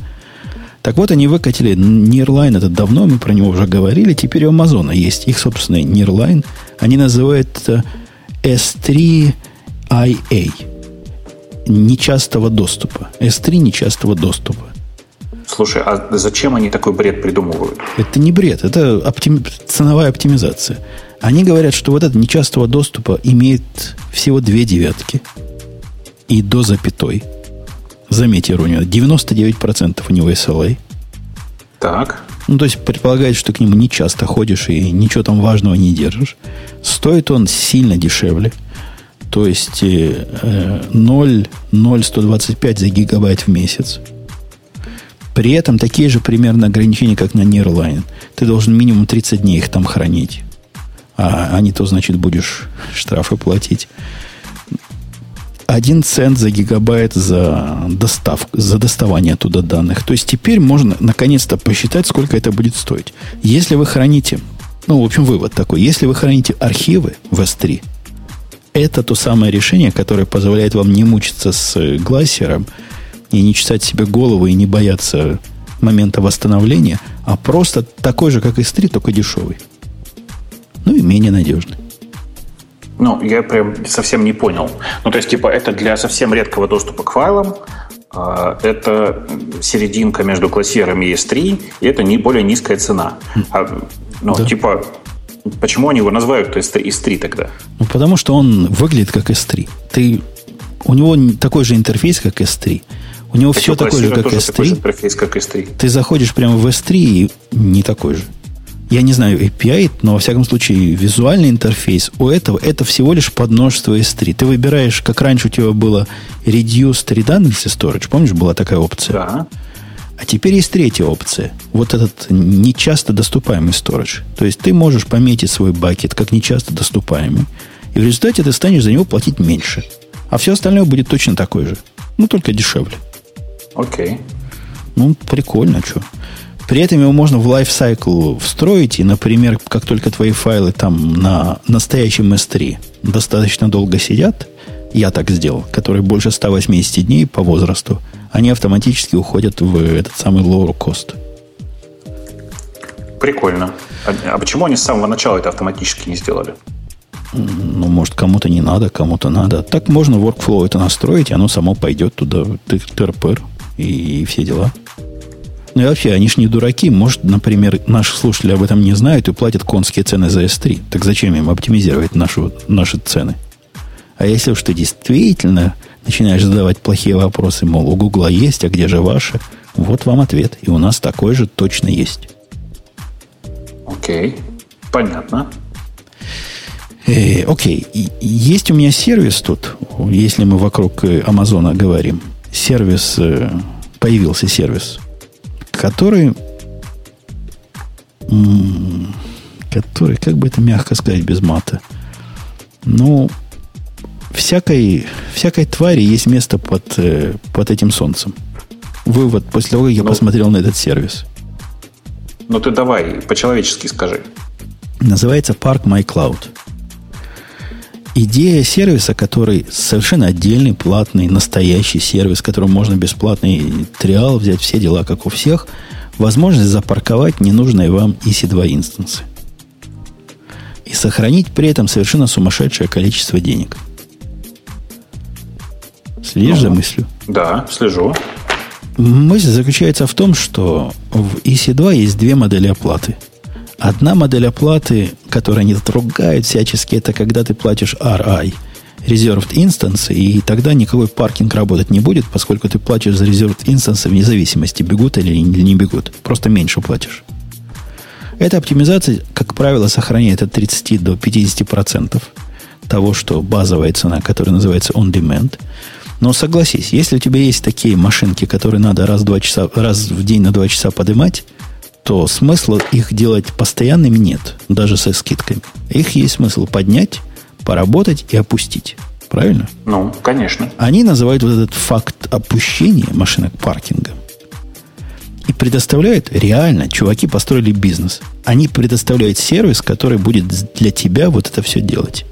Так вот, они выкатили Nearline, это давно мы про него уже говорили, теперь у Амазона есть их собственный Nearline. Они называют это S3IA. Нечастого доступа. S3 нечастого доступа. Слушай, а зачем они такой бред придумывают? Это не бред, это оптим... ценовая оптимизация. Они говорят, что вот этот нечастого доступа имеет всего две девятки и до запятой. Заметьте иронию. 99% у него SLA. Так. Ну, то есть предполагает, что к нему не часто ходишь и ничего там важного не держишь. Стоит он сильно дешевле. То есть э, 0, 0,125 за гигабайт в месяц. При этом такие же примерно ограничения, как на Nearline. Ты должен минимум 30 дней их там хранить. А, а не то, значит, будешь штрафы платить. 1 цент за гигабайт за, доставку, за доставание туда данных. То есть теперь можно наконец-то посчитать, сколько это будет стоить. Если вы храните, ну, в общем, вывод такой, если вы храните архивы в S3, это то самое решение, которое позволяет вам не мучиться с глассером и не чесать себе голову и не бояться момента восстановления, а просто такой же, как S3, только дешевый. Ну и менее надежный. Ну, я прям совсем не понял. Ну, то есть, типа, это для совсем редкого доступа к файлам, а, это серединка между классирами и S3, и это не более низкая цена. А, ну, да. типа, почему они его называют S3 тогда? Ну, потому что он выглядит как S3. Ты, у него такой же интерфейс, как S3. У него так все такое же, как S3. Такой же интерфейс, как S3. Ты заходишь прямо в S3 и не такой же я не знаю API, но во всяком случае визуальный интерфейс у этого это всего лишь подмножество S3. Ты выбираешь, как раньше у тебя было Reduced Redundancy Storage, помнишь, была такая опция? Да. А теперь есть третья опция. Вот этот нечасто доступаемый сторож. То есть ты можешь пометить свой бакет как нечасто доступаемый. И в результате ты станешь за него платить меньше. А все остальное будет точно такое же. Ну, только дешевле. Окей. Ну, прикольно, что. При этом его можно в lifecycle встроить, и, например, как только твои файлы там на настоящем S3 достаточно долго сидят, я так сделал, которые больше 180 дней по возрасту, они автоматически уходят в этот самый lower cost. Прикольно. А, а почему они с самого начала это автоматически не сделали? Ну, может, кому-то не надо, кому-то надо. Так можно workflow это настроить, и оно само пойдет туда, тыр-пыр, и, и все дела. Ну и вообще, они ж не дураки. Может, например, наши слушатели об этом не знают и платят конские цены за S3. Так зачем им оптимизировать нашу, наши цены? А если уж ты действительно начинаешь задавать плохие вопросы, мол, у Гугла есть, а где же ваши? Вот вам ответ. И у нас такой же точно есть. Окей, понятно. Э, окей, есть у меня сервис тут, если мы вокруг э, Амазона говорим. Сервис, э, появился сервис, который, который, как бы это мягко сказать без мата, ну, всякой, всякой твари есть место под, э, под этим солнцем. Вывод после того, как я ну, посмотрел на этот сервис. Ну ты давай, по-человечески скажи. Называется Park My Cloud. Идея сервиса, который совершенно отдельный, платный, настоящий сервис, которым можно бесплатный триал взять, все дела, как у всех, возможность запарковать ненужные вам EC2 инстансы. И сохранить при этом совершенно сумасшедшее количество денег – Следишь ну, за мыслью? Да, слежу. Мысль заключается в том, что в EC2 есть две модели оплаты. Одна модель оплаты, которая не ругают всячески, это когда ты платишь RI, Reserved Instance, и тогда никакой паркинг работать не будет, поскольку ты платишь за Reserved Instance вне зависимости, бегут или не бегут. Просто меньше платишь. Эта оптимизация, как правило, сохраняет от 30 до 50% того, что базовая цена, которая называется on demand – но согласись, если у тебя есть такие машинки, которые надо раз в, два часа, раз в день на два часа поднимать, то смысла их делать постоянными нет, даже со скидками. Их есть смысл поднять, поработать и опустить. Правильно? Ну, конечно. Они называют вот этот факт опущения машинок паркингом. И предоставляют, реально, чуваки построили бизнес. Они предоставляют сервис, который будет для тебя вот это все делать.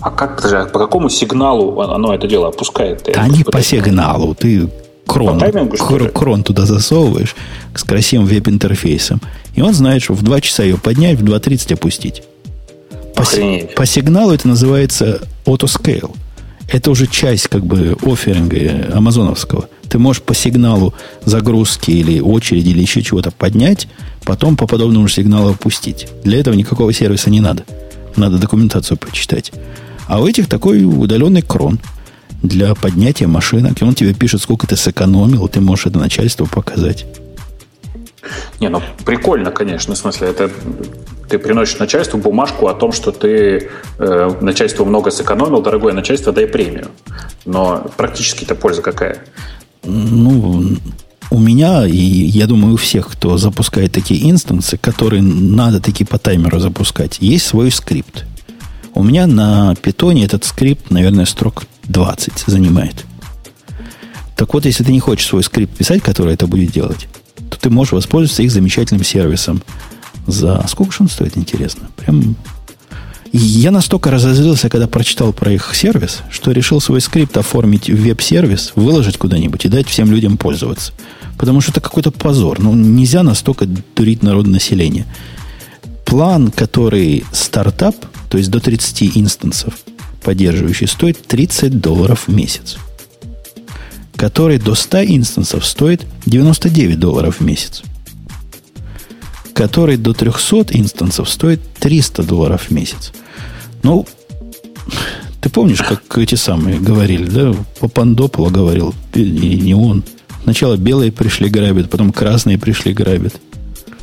А как, подожди, а по какому сигналу оно это дело опускает? Да не по сигналу. Ты крон, по таймингу, кр- крон туда засовываешь с красивым веб-интерфейсом. И он знает, что в 2 часа ее поднять, в 2.30 опустить. По, по сигналу это называется autoscale. Это уже часть как бы офферинга амазоновского. Ты можешь по сигналу загрузки или очереди или еще чего-то поднять, потом по подобному же сигналу опустить. Для этого никакого сервиса не надо. Надо документацию почитать. А у этих такой удаленный крон для поднятия машинок. И он тебе пишет, сколько ты сэкономил, ты можешь это начальству показать. Не, ну прикольно, конечно, в смысле, это ты приносишь начальству бумажку о том, что ты э, начальству много сэкономил, дорогое начальство, дай премию. Но практически-то польза какая? Ну, у меня, и я думаю, у всех, кто запускает такие инстансы, которые надо таки по таймеру запускать, есть свой скрипт. У меня на питоне этот скрипт, наверное, строк 20 занимает. Так вот, если ты не хочешь свой скрипт писать, который это будет делать, то ты можешь воспользоваться их замечательным сервисом. За сколько же он стоит, интересно? Прям я настолько разозлился, когда прочитал про их сервис, что решил свой скрипт оформить в веб-сервис, выложить куда-нибудь и дать всем людям пользоваться. Потому что это какой-то позор. Ну, нельзя настолько дурить народное население. План, который стартап, то есть до 30 инстансов поддерживающий, стоит 30 долларов в месяц. Который до 100 инстансов стоит 99 долларов в месяц. Который до 300 инстансов стоит 300 долларов в месяц. Ну, ты помнишь, как эти самые говорили, да? Папандополо говорил, и не он. Сначала белые пришли грабят, потом красные пришли грабят.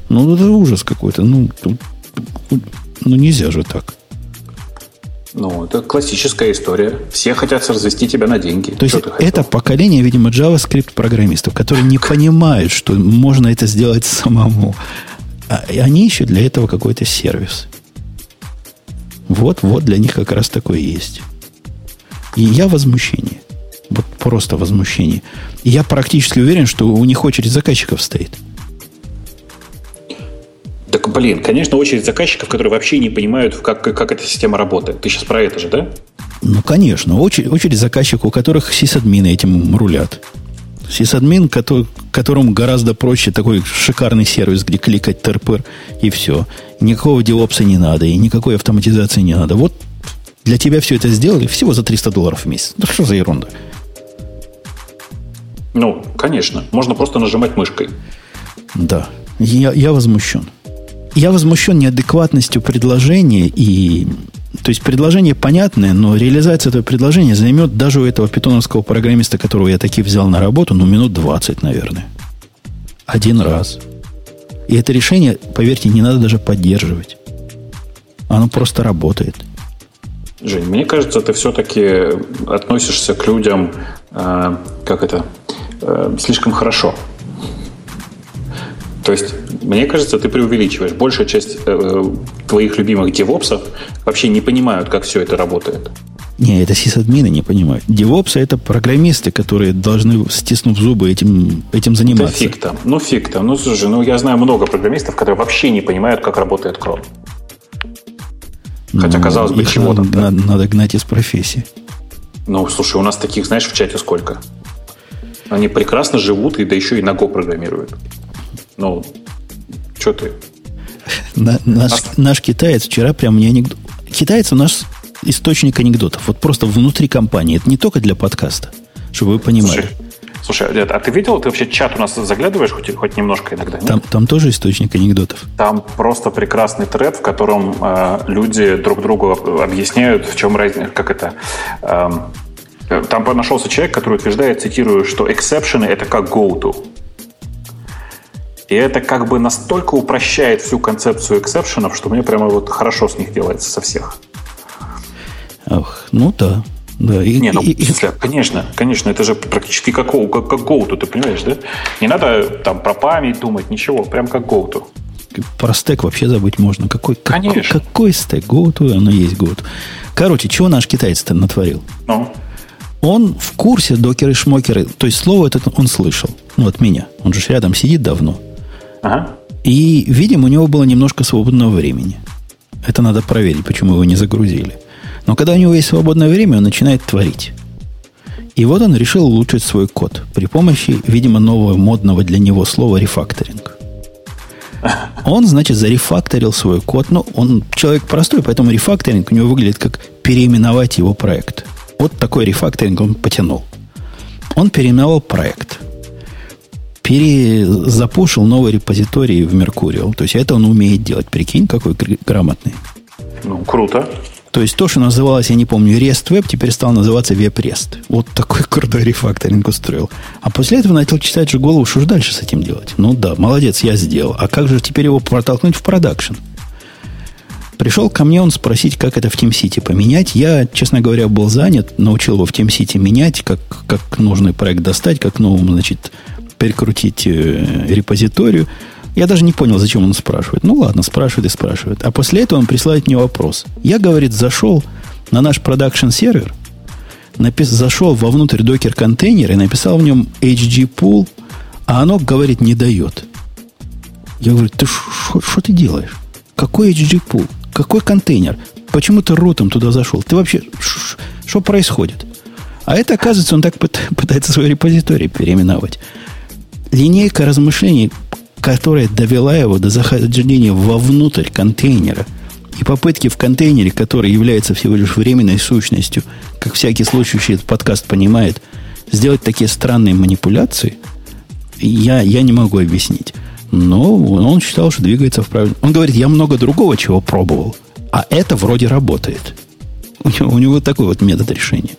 Ну, это ужас какой-то. Ну, ну, нельзя же так. Ну, это классическая история. Все хотят развести тебя на деньги. То есть это поколение, видимо, JavaScript-программистов, которые не понимают, что можно это сделать самому. А они ищут для этого какой-то сервис. Вот, вот для них как раз такое есть. И я возмущение. Вот просто возмущение. И я практически уверен, что у них очередь заказчиков стоит. Так, блин, конечно, очередь заказчиков, которые вообще не понимают, как, как эта система работает. Ты сейчас про это же, да? Ну, конечно. Очередь, очередь заказчиков, у которых сисадмины этим рулят. Сисадмин, который, которому гораздо проще такой шикарный сервис, где кликать терпер и все. Никакого девопса не надо, и никакой автоматизации не надо. Вот для тебя все это сделали всего за 300 долларов в месяц. Да что за ерунда? Ну, конечно. Можно просто нажимать мышкой. Да. Я, я возмущен. Я возмущен неадекватностью предложения и то есть предложение понятное, но реализация этого предложения займет даже у этого питоновского программиста, которого я таки взял на работу, ну, минут 20, наверное. Один раз. И это решение, поверьте, не надо даже поддерживать. Оно просто работает. Жень, мне кажется, ты все-таки относишься к людям, э, как это, э, слишком хорошо. То есть, мне кажется, ты преувеличиваешь. Большая часть э, твоих любимых девопсов вообще не понимают, как все это работает. Не, это сисадмины не понимают. Девопсы это программисты, которые должны, стиснув зубы, этим, этим заниматься. Да фиг там. Ну, фиг там. Ну, слушай, ну, я знаю много программистов, которые вообще не понимают, как работает крон. Хотя, ну, казалось бы, чего там. Надо, надо гнать из профессии. Ну, слушай, у нас таких, знаешь, в чате сколько? Они прекрасно живут и да еще и на Go программируют. Ну, что ты? На, наш, а... наш китаец вчера прям мне анекдот... Китаец у нас источник анекдотов. Вот просто внутри компании. Это не только для подкаста, чтобы вы понимали. Слушай, слушай а ты видел, ты вообще чат у нас заглядываешь хоть, хоть немножко иногда? Там, там тоже источник анекдотов. Там просто прекрасный тред, в котором э, люди друг другу объясняют, в чем разница, как это... Э, там нашелся человек, который утверждает, цитирую, что эксепшены это как go-to. И это как бы настолько упрощает всю концепцию эксепшенов, что мне прямо вот хорошо с них делается со всех. Ох, ну да. Да, и, не, ну, и, и, конечно, конечно, это же практически как, как, как GoTo, ты понимаешь, да? Не надо там про память думать, ничего, прям как GoTo. Про стек вообще забыть можно. Какой, Конечно. Какой, какой стек? GoTo, оно есть GoTo. Короче, чего наш китаец-то натворил? Ну? Он в курсе докеры, шмокеры. То есть слово это он слышал. Ну, от меня. Он же рядом сидит давно. Ага. И, видимо, у него было немножко свободного времени. Это надо проверить, почему его не загрузили. Но когда у него есть свободное время, он начинает творить. И вот он решил улучшить свой код при помощи, видимо, нового модного для него слова рефакторинг. Он, значит, зарефакторил свой код. Ну, он человек простой, поэтому рефакторинг у него выглядит как переименовать его проект. Вот такой рефакторинг он потянул. Он переименовал проект перезапушил новый репозиторий в Mercurial. То есть это он умеет делать. Прикинь, какой грамотный. Ну, круто. То есть то, что называлось, я не помню, REST Web, теперь стал называться WebREST. Вот такой крутой рефакторинг устроил. А после этого начал читать же голову, что же дальше с этим делать. Ну да, молодец, я сделал. А как же теперь его протолкнуть в продакшн? Пришел ко мне он спросить, как это в TeamCity поменять. Я, честно говоря, был занят, научил его в TeamCity менять, как, как нужный проект достать, как новому, значит, перекрутить э, репозиторию. Я даже не понял, зачем он спрашивает. Ну ладно, спрашивает и спрашивает. А после этого он присылает мне вопрос. Я, говорит, зашел на наш продакшн сервер, напис, зашел вовнутрь докер контейнера и написал в нем HG pool, а оно, говорит, не дает. Я говорю, ты что ты делаешь? Какой HG pool? Какой контейнер? Почему ты рутом туда зашел? Ты вообще, что происходит? А это, оказывается, он так пытается свой репозиторий переименовать линейка размышлений, которая довела его до захождения вовнутрь контейнера, и попытки в контейнере, который является всего лишь временной сущностью, как всякий слушающий этот подкаст понимает, сделать такие странные манипуляции, я, я не могу объяснить. Но он считал, что двигается в правильном... Он говорит, я много другого чего пробовал, а это вроде работает. У него, у него такой вот метод решения.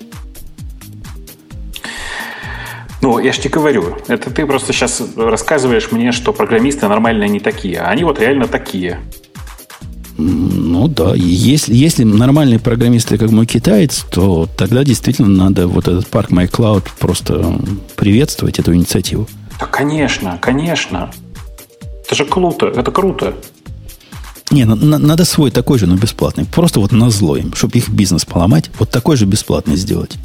Ну, я же тебе говорю, это ты просто сейчас рассказываешь мне, что программисты нормальные не такие, а они вот реально такие. Ну да, если, если нормальные программисты, как мой китаец, то тогда действительно надо вот этот парк MyCloud просто приветствовать, эту инициативу. Да, конечно, конечно. Это же круто, это круто. Не, на, на, надо свой такой же, но бесплатный. Просто вот на зло им, чтобы их бизнес поломать, вот такой же бесплатный сделать.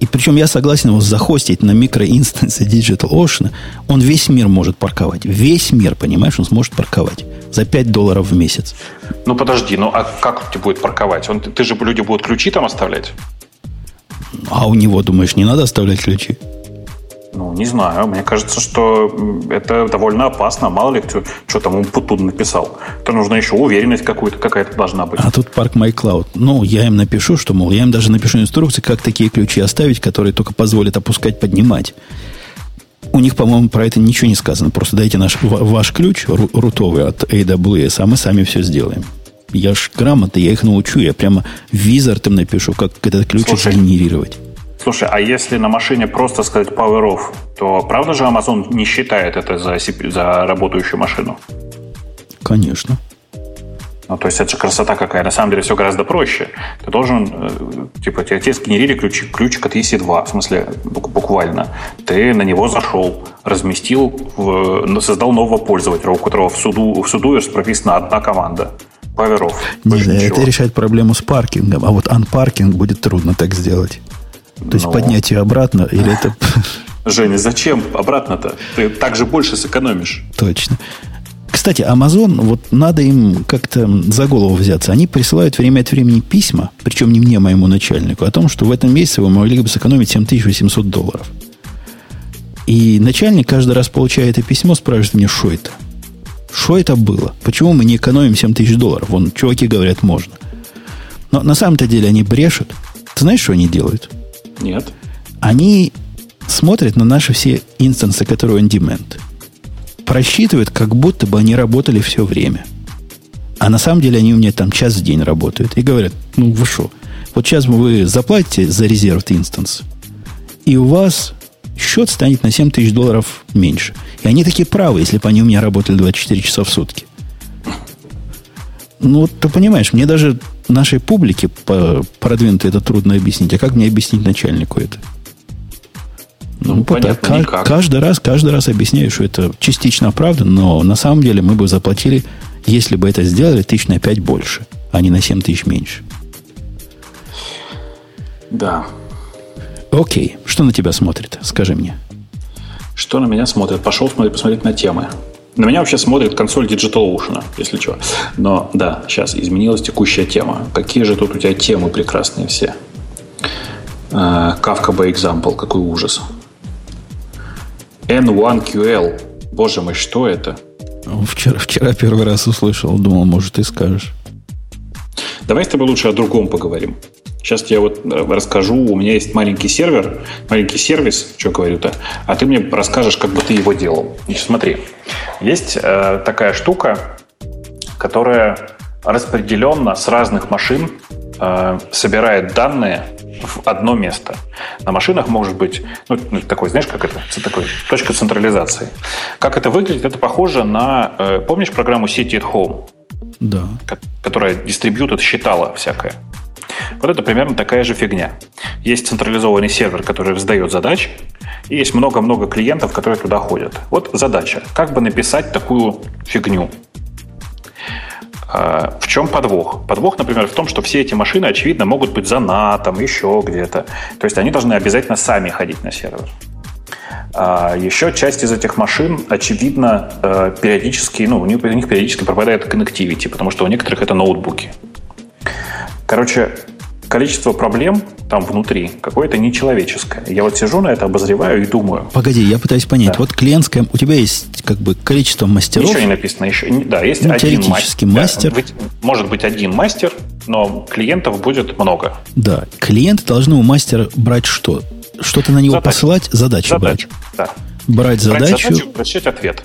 И причем я согласен его захостить на микроинстансе Digital Ocean. Он весь мир может парковать. Весь мир, понимаешь, он сможет парковать за 5 долларов в месяц. Ну подожди, ну а как он тебе будет парковать? Он, ты же люди будут ключи там оставлять? А у него, думаешь, не надо оставлять ключи? Ну, не знаю. Мне кажется, что это довольно опасно. Мало ли кто, что там Путун написал. Это нужно еще уверенность какую-то какая-то должна быть. А тут парк MyCloud. Ну, я им напишу, что, мол, я им даже напишу инструкции, как такие ключи оставить, которые только позволят опускать, поднимать. У них, по-моему, про это ничего не сказано. Просто дайте наш, ваш ключ рутовый от AWS, а мы сами все сделаем. Я ж грамотно, я их научу, я прямо визард им напишу, как этот ключ Слушай, генерировать. Слушай, а если на машине просто сказать power off, то правда же Amazon не считает это за, за работающую машину? Конечно. Ну, то есть это же красота какая. На самом деле все гораздо проще. Ты должен, э, типа, тебе, тебе сгенерили ключ, ключик от EC2, в смысле, буквально. Ты на него зашел, разместил, в, создал нового пользователя, у которого в суду, в суду прописана одна команда. Power Не, это решает проблему с паркингом, а вот анпаркинг будет трудно так сделать. То есть Но... поднять ее обратно, или это... Женя, зачем обратно-то? Ты так же больше сэкономишь. Точно. Кстати, Amazon, вот надо им как-то за голову взяться. Они присылают время от времени письма, причем не мне, а моему начальнику, о том, что в этом месяце вы могли бы сэкономить 7800 долларов. И начальник каждый раз, получая это письмо, спрашивает мне, что это? Что это было? Почему мы не экономим 7 тысяч долларов? Вон, чуваки говорят, можно. Но на самом-то деле они брешут. Ты знаешь, что они делают? Нет. Они смотрят на наши все инстансы, которые on demand. Просчитывают, как будто бы они работали все время. А на самом деле они у меня там час в день работают. И говорят, ну вы что, вот сейчас вы заплатите за резерв инстанс, и у вас счет станет на 7 тысяч долларов меньше. И они такие правы, если бы они у меня работали 24 часа в сутки. Ну, ты понимаешь, мне даже нашей публике по продвинуто это трудно объяснить. А как мне объяснить начальнику это? Ну, ну понятно, никак. Каждый раз, каждый раз объясняю, что это частично правда, но на самом деле мы бы заплатили, если бы это сделали, тысяч на 5 больше, а не на 7 тысяч меньше. Да. Окей. Что на тебя смотрит? Скажи мне. Что на меня смотрит? Пошел смотреть, посмотреть на темы. На меня вообще смотрит консоль Digital Ocean, если что. Но да, сейчас изменилась текущая тема. Какие же тут у тебя темы прекрасные все? Kafka by example, какой ужас. N1QL. Боже мой, что это? Вчера, вчера первый раз услышал, думал, может, ты скажешь. Давай с тобой лучше о другом поговорим. Сейчас я вот э, расскажу, у меня есть маленький сервер, маленький сервис, что говорю-то, а ты мне расскажешь, как бы ты его делал. Значит, смотри, есть э, такая штука, которая распределенно с разных машин э, собирает данные в одно место. На машинах может быть, ну, ну такой, знаешь, как это, такой, точка централизации. Как это выглядит? Это похоже на, э, помнишь программу City at Home? Да. Которая дистрибьютор считала всякое. Вот это примерно такая же фигня. Есть централизованный сервер, который сдает задачи, и есть много-много клиентов, которые туда ходят. Вот задача. Как бы написать такую фигню? А, в чем подвох? Подвох, например, в том, что все эти машины, очевидно, могут быть за НАТО, еще где-то. То есть они должны обязательно сами ходить на сервер. А еще часть из этих машин, очевидно, э, периодически, ну, у них, у них периодически пропадает connectivity, потому что у некоторых это ноутбуки. Короче, количество проблем там внутри какое-то нечеловеческое. Я вот сижу на это, обозреваю и думаю. Погоди, я пытаюсь понять. Да. Вот клиентская, у тебя есть как бы количество мастеров. Ничего не написано еще. Да, есть ну, один теоретически мастер. Да, может быть один мастер, но клиентов будет много. Да, клиенты должны у мастера брать что? Что-то на него задачу. посылать, задачу, задачу брать. Да. Брать задачу, брать задачу, прочитать ответ.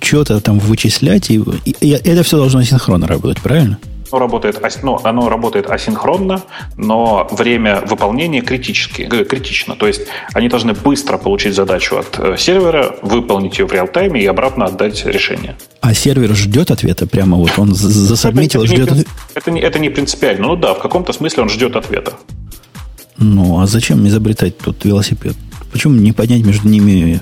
Что-то там вычислять, и, и, и это все должно синхронно работать, правильно? Оно работает, ну, оно работает асинхронно, но время выполнения критически, критично. То есть они должны быстро получить задачу от э, сервера, выполнить ее в реал-тайме и обратно отдать решение. А сервер ждет ответа прямо вот? Он засобмитил, это, ждет... Не, это, не, это не принципиально. Ну да, в каком-то смысле он ждет ответа. Ну, а зачем изобретать тут велосипед? Почему не поднять между ними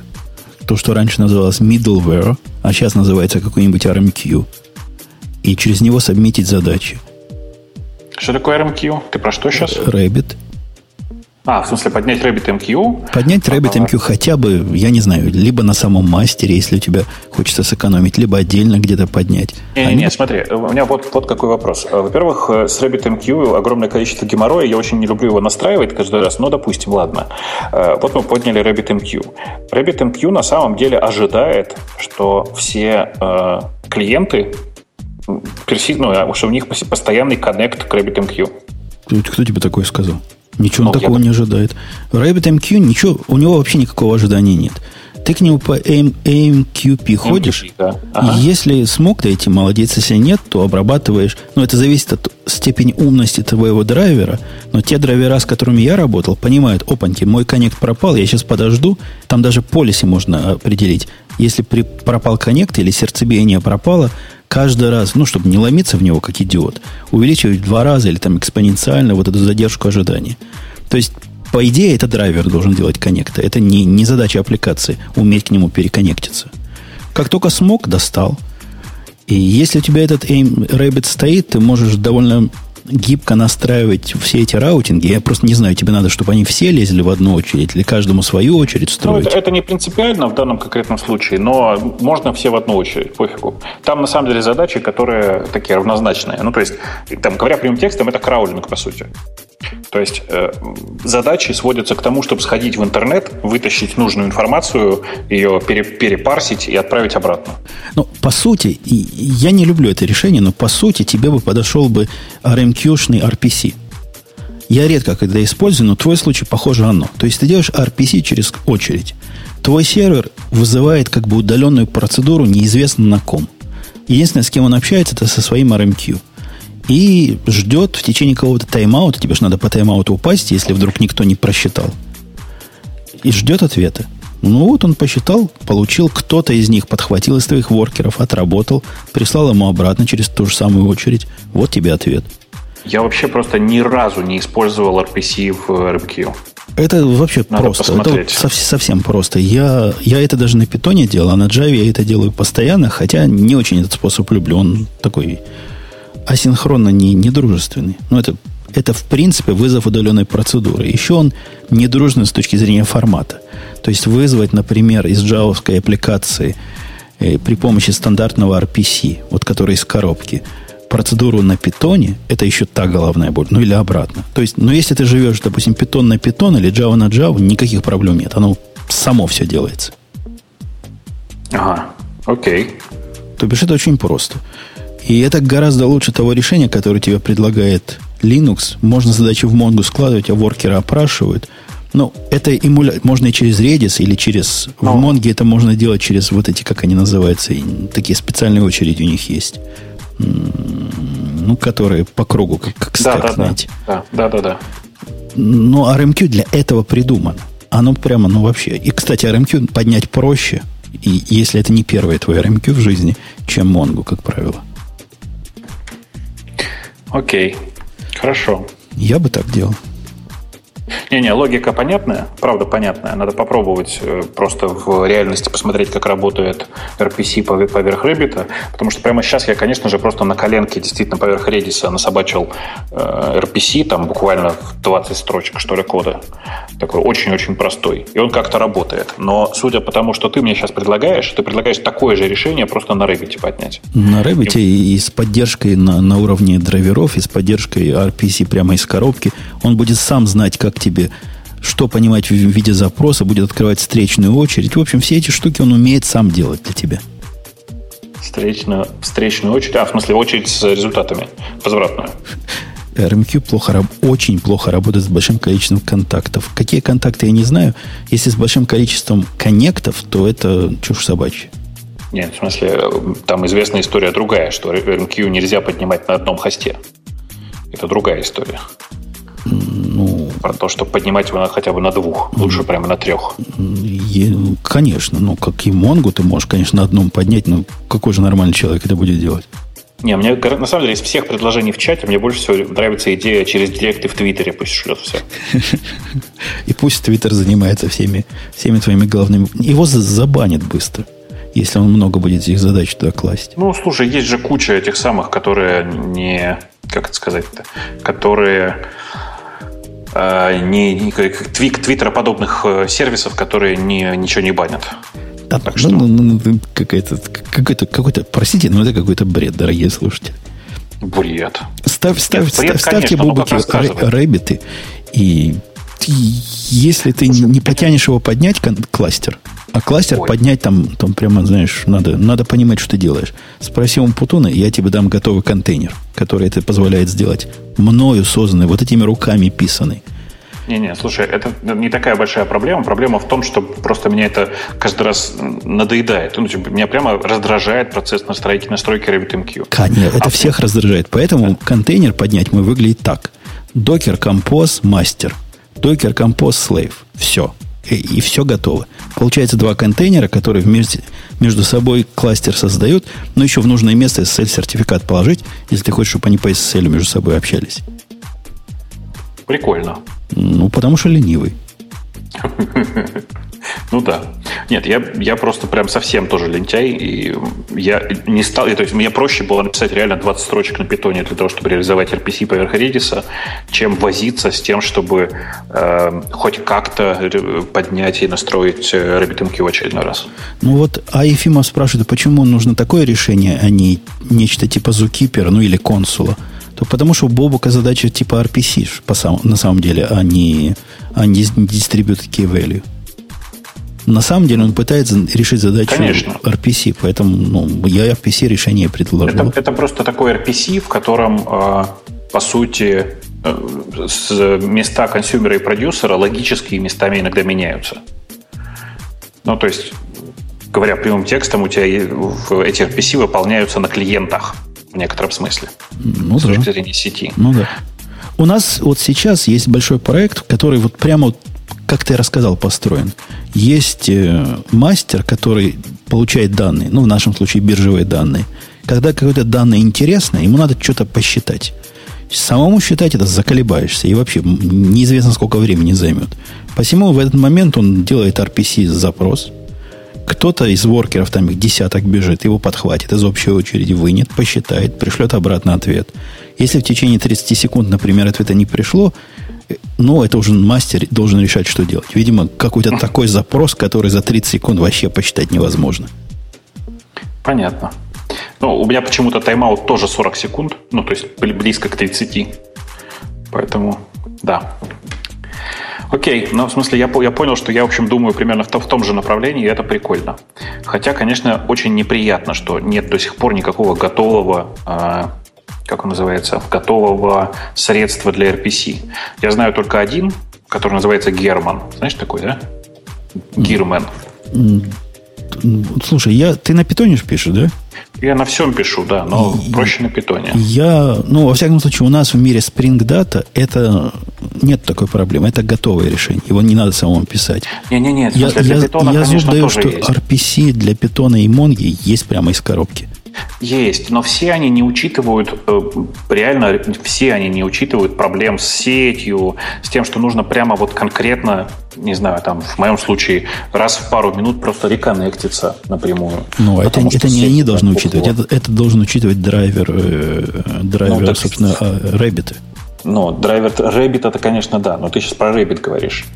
то, что раньше называлось middleware, а сейчас называется какой-нибудь RMQ, и через него сабмитить задачи? Что такое RMQ? Ты про что сейчас? Rabbit. А, в смысле поднять RabbitMQ? Поднять RabbitMQ а, хотя бы, я не знаю, либо на самом мастере, если у тебя хочется сэкономить, либо отдельно где-то поднять. Не, не, не, смотри, у меня вот, вот какой вопрос. Во-первых, э, с RabbitMQ огромное количество геморроя, я очень не люблю его настраивать каждый раз, но, допустим, ладно. Э, вот мы подняли RabbitMQ. RabbitMQ на самом деле ожидает, что все э, клиенты, ну, что у них постоянный коннект к RabbitMQ. Кто тебе такое сказал? Ничего он ну, такого я... не ожидает. RabbitMQ, ничего, у него вообще никакого ожидания нет. Ты к нему по AMQP ходишь, MQP, да. ага. если смог эти молодец, если нет, то обрабатываешь. Но это зависит от степени умности твоего драйвера. Но те драйвера, с которыми я работал, понимают, опаньки, мой коннект пропал, я сейчас подожду. Там даже полиси можно определить. Если при, пропал коннект или сердцебиение пропало, каждый раз, ну, чтобы не ломиться в него, как идиот, увеличивать в два раза или там экспоненциально вот эту задержку ожидания. То есть, по идее, это драйвер должен делать коннекты. Это не, не задача аппликации, уметь к нему переконнектиться. Как только смог, достал. И если у тебя этот AIM Rabbit стоит, ты можешь довольно гибко настраивать все эти раутинги. Я просто не знаю, тебе надо, чтобы они все лезли в одну очередь или каждому свою очередь строить. Ну, это, это не принципиально в данном конкретном случае, но можно все в одну очередь, пофигу. Там на самом деле задачи, которые такие равнозначные. Ну, то есть, там, говоря прямым текстом, это краулинг, по сути. То есть э, задачи сводятся к тому, чтобы сходить в интернет, вытащить нужную информацию, ее пере, перепарсить и отправить обратно. Ну, по сути, я не люблю это решение, но по сути тебе бы подошел бы RMQ-шный RPC. Я редко когда использую, но твой случай похоже оно. То есть ты делаешь RPC через очередь. Твой сервер вызывает как бы удаленную процедуру неизвестно на ком. Единственное, с кем он общается, это со своим RMQ и ждет в течение какого-то тайм-аута, тебе же надо по тайм-ауту упасть, если вдруг никто не просчитал, и ждет ответа. Ну вот он посчитал, получил, кто-то из них подхватил из твоих воркеров, отработал, прислал ему обратно через ту же самую очередь. Вот тебе ответ. Я вообще просто ни разу не использовал RPC в RMQ. Это вообще Надо просто. Посмотреть. Это вот совсем просто. Я, я это даже на питоне делал, а на Java я это делаю постоянно, хотя не очень этот способ люблю. Он такой асинхронно не, не дружественный. Ну, это, это, в принципе, вызов удаленной процедуры. Еще он недружный с точки зрения формата. То есть вызвать, например, из джавовской аппликации э, при помощи стандартного RPC, вот который из коробки, процедуру на питоне, это еще та головная боль. Ну или обратно. То есть, ну если ты живешь, допустим, питон на питон или Java на Java, никаких проблем нет. Оно само все делается. Ага, окей. То бишь это очень просто. И это гораздо лучше того решения, которое тебе предлагает Linux. Можно задачи в Mongo складывать, а воркеры опрашивают. Но это эмуля... можно и через Redis, или через... Но. В Mongo это можно делать через вот эти, как они называются, такие специальные очереди у них есть. Ну, которые по кругу, как, как да, да, знаете. Да, да, да, да. Но RMQ для этого придумано. Оно прямо, ну вообще. И, кстати, RMQ поднять проще, и если это не первое твое RMQ в жизни, чем Mongo, как правило. Окей, хорошо. Я бы так делал. Не-не, логика понятная, правда понятная. Надо попробовать э, просто в реальности посмотреть, как работает RPC поверх Рэббита, потому что прямо сейчас я, конечно же, просто на коленке действительно поверх Redis насобачил э, RPC, там буквально 20 строчек, что ли, кода. Такой очень-очень простой. И он как-то работает. Но судя по тому, что ты мне сейчас предлагаешь, ты предлагаешь такое же решение просто на Рэббите поднять. На Рэббите и... и с поддержкой на, на уровне драйверов, и с поддержкой RPC прямо из коробки. Он будет сам знать, как тебе что понимать в виде запроса, будет открывать встречную очередь. В общем, все эти штуки он умеет сам делать для тебя. Встречную, встречную очередь? А, в смысле, очередь с результатами, возвратную. RMQ плохо, очень плохо работает с большим количеством контактов. Какие контакты, я не знаю. Если с большим количеством коннектов, то это чушь собачья. Нет, в смысле, там известная история другая, что RMQ нельзя поднимать на одном хосте. Это другая история. Ну, Про то, что поднимать его надо хотя бы на двух, лучше прямо на трех. Конечно, ну, как и Монгу ты можешь, конечно, на одном поднять, но какой же нормальный человек это будет делать? Не, мне на самом деле из всех предложений в чате мне больше всего нравится идея через директы в Твиттере пусть шлет все. И пусть Твиттер занимается всеми, всеми твоими главными... Его забанят быстро, если он много будет этих задач туда класть. Ну, слушай, есть же куча этих самых, которые не... Как это сказать-то? Которые не, не твик, твиттероподобных э, сервисов, которые не, ничего не банят. Да, так ну, что... ну, ну, ну, какой-то, какой-то, какой-то, простите, но это какой-то бред, дорогие слушатели. Бред. Ставь, ставь, Нет, бред, ставь, ставьте конечно, бубуки рэббиты, и ты, если ты Слушай, не потянешь его поднять, кластер, а кластер Ой. поднять там, там прямо, знаешь, надо, надо понимать, что ты делаешь. Спроси у Путуна, я тебе дам готовый контейнер, который это позволяет сделать. Мною созданный, вот этими руками писанный. Не-не, слушай, это не такая большая проблема. Проблема в том, что просто меня это каждый раз надоедает. Ну, типа, меня прямо раздражает процесс настройки, настройки RabbitMQ. Конечно, это а всех раздражает. Поэтому да. контейнер поднять мы выглядит так. Docker Compose Master. Docker Compose Slave. Все. И, и все готово. Получается два контейнера, которые вместе, между собой кластер создают, но еще в нужное место SSL-сертификат положить, если ты хочешь, чтобы они по SSL между собой общались. Прикольно. Ну, потому что ленивый. Ну да. Нет, я, я просто прям совсем тоже лентяй. И я не стал. То есть мне проще было написать реально 20 строчек на питоне для того, чтобы реализовать RPC поверх Redis, чем возиться с тем, чтобы э, хоть как-то поднять и настроить э, RabbitMQ в очередной раз. Ну вот, а Ефимов спрашивает, а почему нужно такое решение, а не нечто типа Zookeeper, ну или консула? то потому что у Бобука задача типа RPC по сам, на самом деле, а не, а не Distributed Key Value. На самом деле он пытается решить задачу Конечно. RPC, поэтому ну, я RPC решение предложил. Это, это просто такой RPC, в котором, э, по сути, э, с места консюмера и продюсера логические местами иногда меняются. Ну, то есть, говоря прямым текстом, у тебя эти RPC выполняются на клиентах в некотором смысле. Ну, с да. точки зрения сети. Ну да. У нас вот сейчас есть большой проект, который вот прямо, как ты рассказал, построен. Есть э, мастер, который получает данные, ну, в нашем случае биржевые данные. Когда какое-то данные интересное, ему надо что-то посчитать. Самому считать это заколебаешься. И вообще неизвестно, сколько времени займет. Посему в этот момент он делает RPC-запрос – кто-то из воркеров, там их десяток бежит, его подхватит из общей очереди, вынет, посчитает, пришлет обратно ответ. Если в течение 30 секунд, например, ответа не пришло, ну, это уже мастер должен решать, что делать. Видимо, какой-то такой запрос, который за 30 секунд вообще посчитать невозможно. Понятно. Ну, у меня почему-то тайм-аут тоже 40 секунд, ну, то есть близко к 30. Поэтому, да, Окей, ну, в смысле, я, я понял, что я, в общем, думаю примерно в, в том же направлении, и это прикольно. Хотя, конечно, очень неприятно, что нет до сих пор никакого готового, э, как он называется, готового средства для RPC. Я знаю только один, который называется Герман. Знаешь такой, да? Гирмен. Слушай, я, ты на питоне же пишешь, да? Я на всем пишу, да, но и, проще на питоне. Я, ну, во всяком случае, у нас в мире Spring Data это нет такой проблемы, это готовое решение. Его не надо самому писать. Не-не-не, я, я, питона, я конечно, даю, что есть. RPC для питона и Монги есть прямо из коробки. Есть, но все они не учитывают, э, реально все они не учитывают проблем с сетью, с тем, что нужно прямо вот конкретно, не знаю, там в моем случае раз в пару минут просто реконнектиться напрямую. Ну, это, это не они должны учитывать, это, это должен учитывать драйвер, э, драйвер, ну, так, собственно, Rabbit. Ну, драйвер Rabbit это, конечно, да, но ты сейчас про Rabbit говоришь.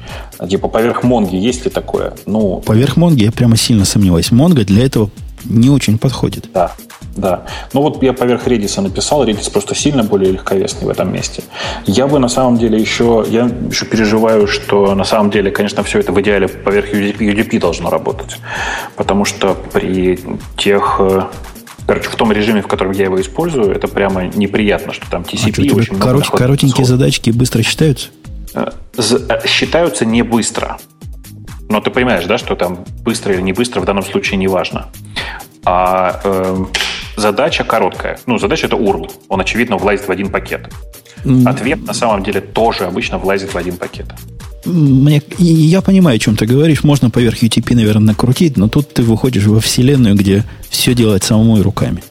Типа поверх Монги есть ли такое? Ну, поверх Монги я прямо сильно сомневаюсь. Монга для этого не очень подходит. Да, да. Ну вот я поверх Redis написал, Redis просто сильно более легковесный в этом месте. Я бы на самом деле еще, я еще переживаю, что на самом деле, конечно, все это в идеале поверх UDP, UDP должно работать. Потому что при тех э, Короче, в том режиме, в котором я его использую, это прямо неприятно, что там TCP а очень корот, много Коротенькие задачки быстро считаются? Э, э, считаются не быстро. Но ты понимаешь, да, что там быстро или не быстро в данном случае не важно. А э, задача короткая. Ну, задача это URL. Он, очевидно, влазит в один пакет. Ответ на самом деле тоже обычно влазит в один пакет. Мне, я понимаю, о чем ты говоришь. Можно поверх UTP, наверное, накрутить, но тут ты выходишь во вселенную, где все делать самому и руками.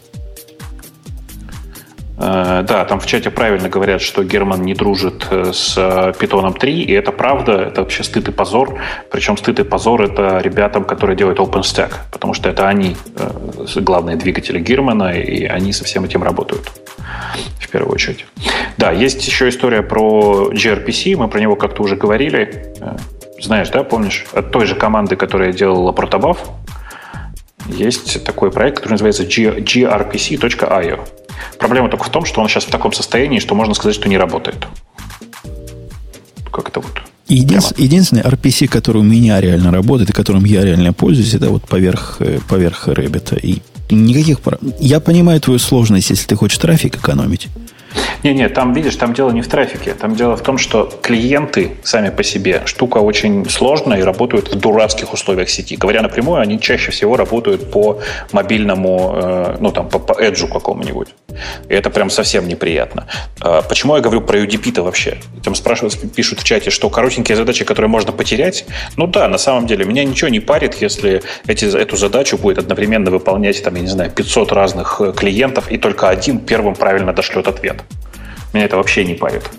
Э, да, там в чате правильно говорят, что Герман не дружит э, с Python 3, и это правда, это вообще стыд и позор. Причем стыд и позор это ребятам, которые делают OpenStack, потому что это они э, главные двигатели Германа, и они со всем этим работают в первую очередь. Да, есть еще история про gRPC, мы про него как-то уже говорили. Знаешь, да, помнишь? От той же команды, которая делала Protobuf, есть такой проект, который называется grpc.io. Проблема только в том, что он сейчас в таком состоянии, что можно сказать, что не работает. Как-то вот. Единственный, единственный RPC, который у меня реально работает и которым я реально пользуюсь, это вот поверх, э, поверх Рэббита. И никаких... Я понимаю твою сложность, если ты хочешь трафик экономить. Не-не, там, видишь, там дело не в трафике. Там дело в том, что клиенты сами по себе штука очень сложная и работают в дурацких условиях сети. Говоря напрямую, они чаще всего работают по мобильному, э, ну там, по, по эджу какому-нибудь. И это прям совсем неприятно. Э, почему я говорю про UDP-то вообще? Там спрашивают, пишут в чате, что коротенькие задачи, которые можно потерять. Ну да, на самом деле, меня ничего не парит, если эти, эту задачу будет одновременно выполнять, там, я не знаю, 500 разных э, клиентов, и только один первым правильно дошлет ответ. Меня это вообще не парит.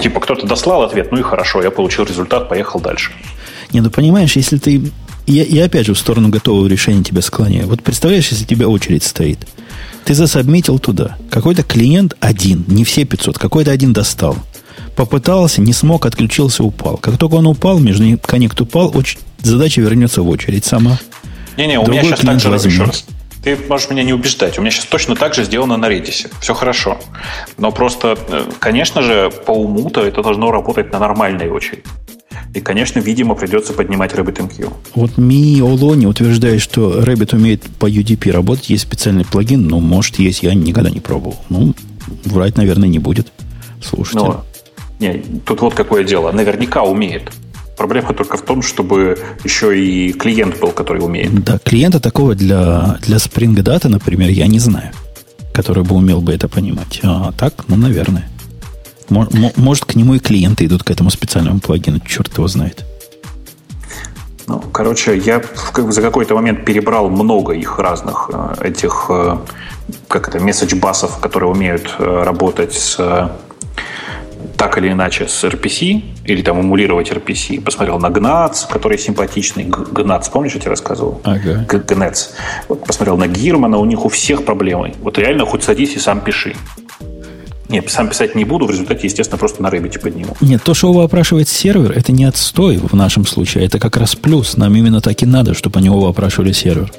Типа кто-то дослал ответ, ну и хорошо, я получил результат, поехал дальше. Не, ну понимаешь, если ты... Я, я опять же в сторону готового решения тебя склоняю. Вот представляешь, если у тебя очередь стоит. Ты засобмитил туда. Какой-то клиент один, не все 500, какой-то один достал. Попытался, не смог, отключился, упал. Как только он упал, между ним коннект упал, оч... задача вернется в очередь сама. Не-не, у меня сейчас так же, еще раз, ты можешь меня не убеждать. У меня сейчас точно так же сделано на Redis. Все хорошо. Но просто, э, конечно же, по уму-то это должно работать на нормальной очереди. И, конечно, видимо, придется поднимать RabbitMQ. Вот Ми Олони утверждает, что Rabbit умеет по UDP работать. Есть специальный плагин, но может есть, я никогда не пробовал. Ну, врать, наверное, не будет. Слушайте. Но, не, тут вот какое дело. Наверняка умеет. Проблема только в том, чтобы еще и клиент был, который умеет. Да, клиента такого для, для Spring Data, например, я не знаю, который бы умел бы это понимать. А так, ну, наверное. Может, к нему и клиенты идут к этому специальному плагину, черт его знает. Ну, короче, я за какой-то момент перебрал много их разных э, этих, э, как это, месседж-басов, которые умеют э, работать с так или иначе с RPC, или там эмулировать RPC. Посмотрел на GNATS, который симпатичный. GNATS, помнишь, я тебе рассказывал? Ага. GNATS. Вот посмотрел на Гирмана, у них у всех проблемы. Вот реально хоть садись и сам пиши. Нет, сам писать не буду, в результате, естественно, просто на Рэббите подниму. Нет, то, что его опрашивает сервер, это не отстой в нашем случае, это как раз плюс. Нам именно так и надо, чтобы они его опрашивали сервер.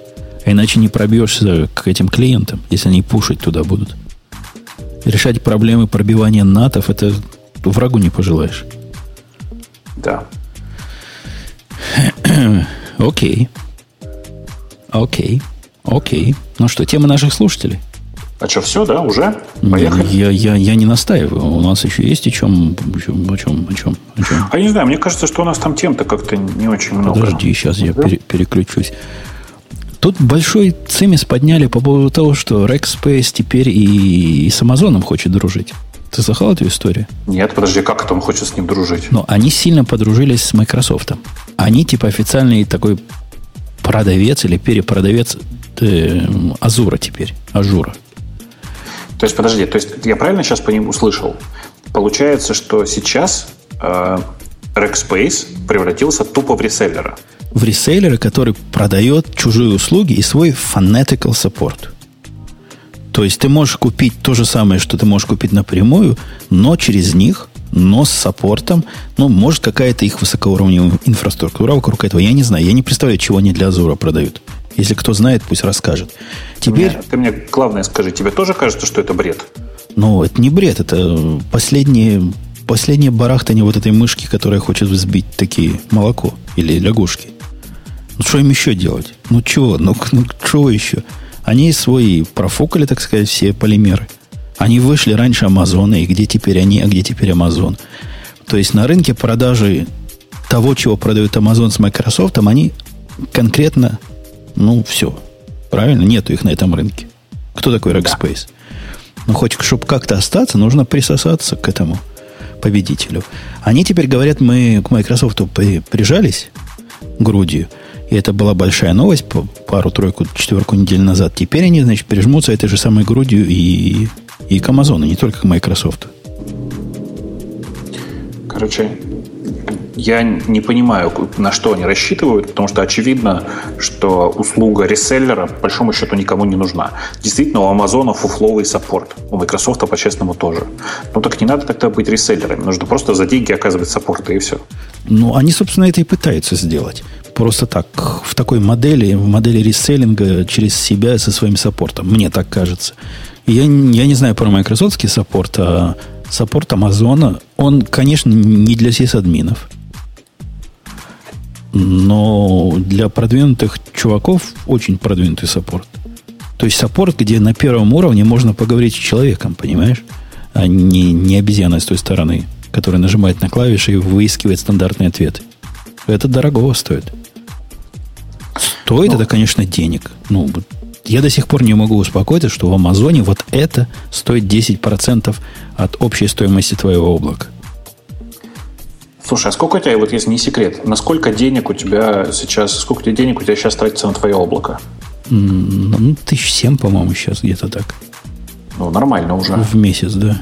А иначе не пробьешься к этим клиентам, если они пушить туда будут. Решать проблемы пробивания натов, это врагу не пожелаешь. Да. Окей. Окей. Окей. Ну что, тема наших слушателей? А что, все, да, уже? Поехали? Я, я, я не настаиваю. У нас еще есть о чем, о чем, о чем, о чем. А я не знаю, мне кажется, что у нас там тем-то как-то не очень много. Подожди, сейчас я пере, переключусь. Тут большой цимис подняли по поводу того, что Rackspace теперь и, и с Амазоном хочет дружить. Ты слыхал эту историю? Нет, подожди, как это он хочет с ним дружить? Ну, они сильно подружились с Microsoft. Они типа официальный такой продавец или перепродавец э, Азура теперь. Ажура. То есть, подожди, то есть я правильно сейчас по ним услышал? Получается, что сейчас э, Rackspace превратился тупо в реселлера. В реселлера, который продает чужие услуги и свой fanatical support. То есть ты можешь купить то же самое, что ты можешь купить напрямую, но через них, но с саппортом, ну, может, какая-то их высокоуровневая инфраструктура вокруг этого. Я не знаю, я не представляю, чего они для Азура продают. Если кто знает, пусть расскажет. Теперь... Ты мне, ты мне главное скажи, тебе тоже кажется, что это бред? Ну, это не бред, это последние, последние барахтание вот этой мышки, которая хочет взбить такие молоко или лягушки. Ну, что им еще делать? Ну, чего? Ну, ну чего еще? Они свои профукали, так сказать, все полимеры. Они вышли раньше Амазона, и где теперь они, а где теперь Амазон. То есть на рынке продажи того, чего продают Amazon с Microsoft, они конкретно, ну, все, Правильно? Нету их на этом рынке. Кто такой Rackspace? Да. Ну, хоть, чтобы как-то остаться, нужно присосаться к этому победителю. Они теперь говорят, мы к Microsoft прижались грудью, и это была большая новость пару-тройку, четверку недель назад. Теперь они, значит, прижмутся этой же самой грудью и, и к Amazon, не только к Microsoft. Короче, я не понимаю, на что они рассчитывают, потому что очевидно, что услуга реселлера по большому счету никому не нужна. Действительно, у Амазона фуфловый support, у Microsoft по-честному тоже. Ну так не надо тогда быть реселлерами, нужно просто за деньги оказывать support, и все. Ну, они, собственно, это и пытаются сделать. Просто так, в такой модели, в модели реселлинга через себя со своим саппортом. Мне так кажется. Я, я не знаю про майкрософтский support, а support Амазона, он, конечно, не для сисадминов но для продвинутых чуваков очень продвинутый саппорт. То есть саппорт, где на первом уровне можно поговорить с человеком, понимаешь? А не, не обезьяной с той стороны, которая нажимает на клавиши и выискивает стандартные ответы. Это дорогого стоит. Стоит ну, это, конечно, денег. Ну, я до сих пор не могу успокоиться, что в Амазоне вот это стоит 10% от общей стоимости твоего облака. Слушай, а сколько у тебя, вот если не секрет, насколько денег у тебя сейчас, сколько тебе денег у тебя сейчас тратится на твое облако? Ну, тысяч семь, по-моему, сейчас где-то так. Ну, нормально уже. В месяц, да.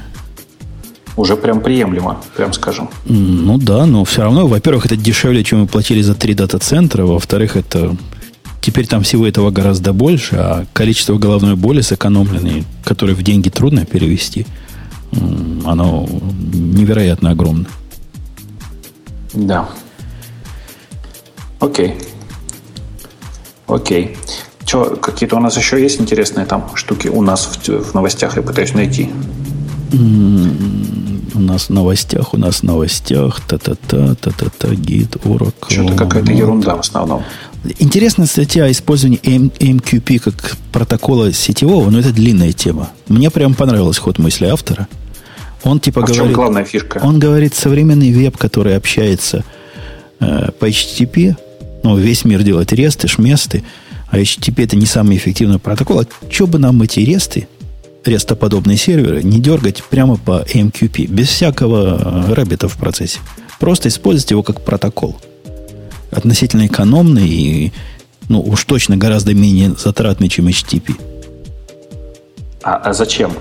Уже прям приемлемо, прям скажем. Ну да, но все равно, во-первых, это дешевле, чем мы платили за три дата-центра, во-вторых, это теперь там всего этого гораздо больше, а количество головной боли сэкономленной, которое в деньги трудно перевести, оно невероятно огромное. Да. Окей. Окей. Что, какие-то у нас еще есть интересные там штуки у нас в, в новостях, я пытаюсь найти. У нас в новостях, у нас в новостях, та-та-та, та-та-та, гид, урок. Что-то какая-то ерунда в основном. Интересная статья о использовании MQP как протокола сетевого, но это длинная тема. Мне прям понравилась ход мысли автора – он типа а говорит... В чем главная фишка? Он говорит, современный веб, который общается э, по HTTP, ну, весь мир делает ресты, шместы, а HTTP это не самый эффективный протокол. А что бы нам эти ресты, рестоподобные серверы, не дергать прямо по MQP, без всякого э, рэббита в процессе. Просто использовать его как протокол. Относительно экономный и, ну, уж точно гораздо менее затратный, чем HTTP. А, а зачем?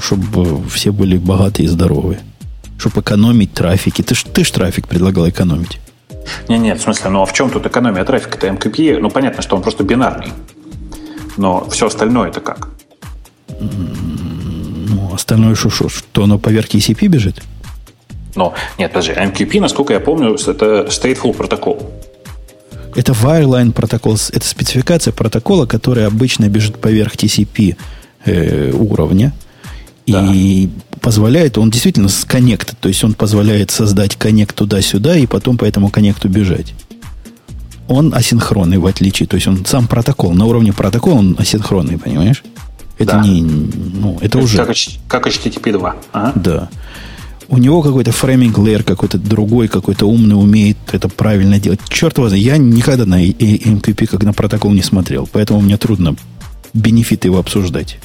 Чтобы все были богатые и здоровые. Чтобы экономить трафики. Ты ж, ты ж трафик предлагал экономить. Не, нет, в смысле, ну а в чем тут экономия трафика? Это MQP, ну понятно, что он просто бинарный. Но все остальное это как? Ну, остальное что, что, что оно поверх TCP бежит? Но, нет, подожди, MQP, насколько я помню, это stateful протокол. Это wireline протокол, это спецификация протокола, который обычно бежит поверх TCP э, уровня, и позволяет, он действительно с коннект, то есть он позволяет создать коннект туда-сюда и потом по этому коннекту бежать. Он асинхронный в отличие, то есть он сам протокол, на уровне протокола он асинхронный, понимаешь? Это да. не, ну, это, это уже... Как, как HTTP 2. Ага. Да. У него какой-то фрейминг layer какой-то другой, какой-то умный умеет это правильно делать. Черт возьми, я никогда на MQP как на протокол не смотрел, поэтому мне трудно бенефиты его обсуждать.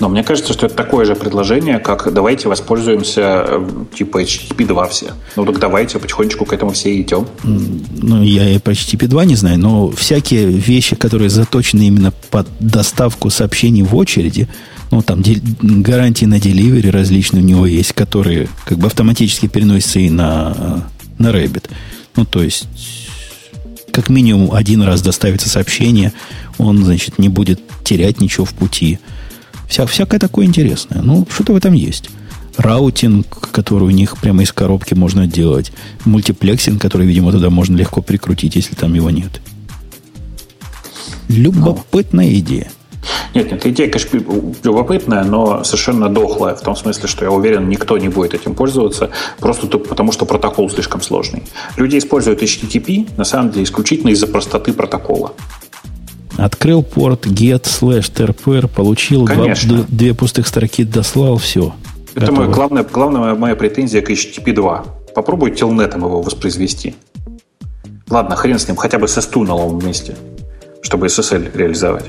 Но мне кажется, что это такое же предложение, как давайте воспользуемся э, типа HTTP 2 все. Ну так давайте потихонечку к этому все идем. Ну, я и про HTTP 2 не знаю, но всякие вещи, которые заточены именно под доставку сообщений в очереди, ну, там гарантии на деливери различные у него есть, которые как бы автоматически переносятся и на, на Rabbit. Ну, то есть, как минимум один раз доставится сообщение, он, значит, не будет терять ничего в пути. Вся, всякое такое интересное. Ну, что-то в этом есть. Routing, который у них прямо из коробки можно делать. Multiplexing, который, видимо, туда можно легко прикрутить, если там его нет. Любопытная ну. идея. Нет, нет, идея, конечно, любопытная, но совершенно дохлая, в том смысле, что я уверен, никто не будет этим пользоваться, просто потому что протокол слишком сложный. Люди используют HTTP, на самом деле, исключительно из-за простоты протокола. Открыл порт get slash trpr, получил два, две пустых строки, дослал, все. Это моя главная, главная моя претензия к HTTP 2. Попробуй телнетом его воспроизвести. Ладно, хрен с ним, хотя бы со сту на новом месте. чтобы SSL реализовать.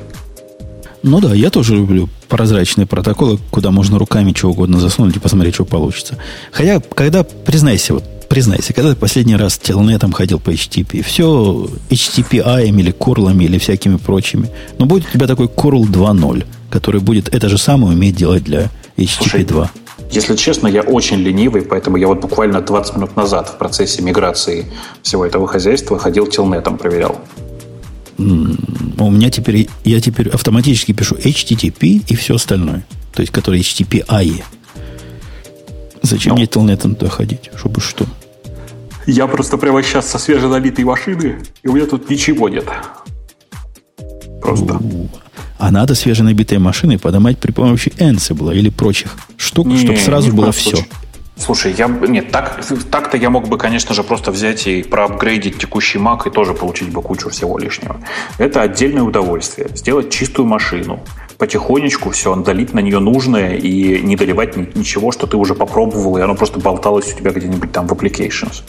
Ну да, я тоже люблю прозрачные протоколы, куда можно руками чего угодно засунуть и посмотреть, что получится. Хотя, когда, признайся, вот признайся, когда ты последний раз телнетом ходил по HTTP, все HTTP-AM или курлами или всякими прочими, но будет у тебя такой curl 2.0, который будет это же самое уметь делать для HTTP 2. Если честно, я очень ленивый, поэтому я вот буквально 20 минут назад в процессе миграции всего этого хозяйства ходил телнетом, проверял. У меня теперь, я теперь автоматически пишу HTTP и все остальное. То есть, который HTTP AE. Зачем ну, мне телнетом туда ходить? Чтобы что? Я просто прямо сейчас со свеженалитой машины, и у меня тут ничего нет. Просто. А надо свеженабитые машины поднимать при помощи Ansible или прочих штук, не, чтобы сразу было все. Случае. Слушай, я нет, так, так-то я мог бы, конечно же, просто взять и проапгрейдить текущий Mac и тоже получить бы кучу всего лишнего. Это отдельное удовольствие. Сделать чистую машину, потихонечку все долить на нее нужное и не доливать ничего, что ты уже попробовал, и оно просто болталось у тебя где-нибудь там в applications.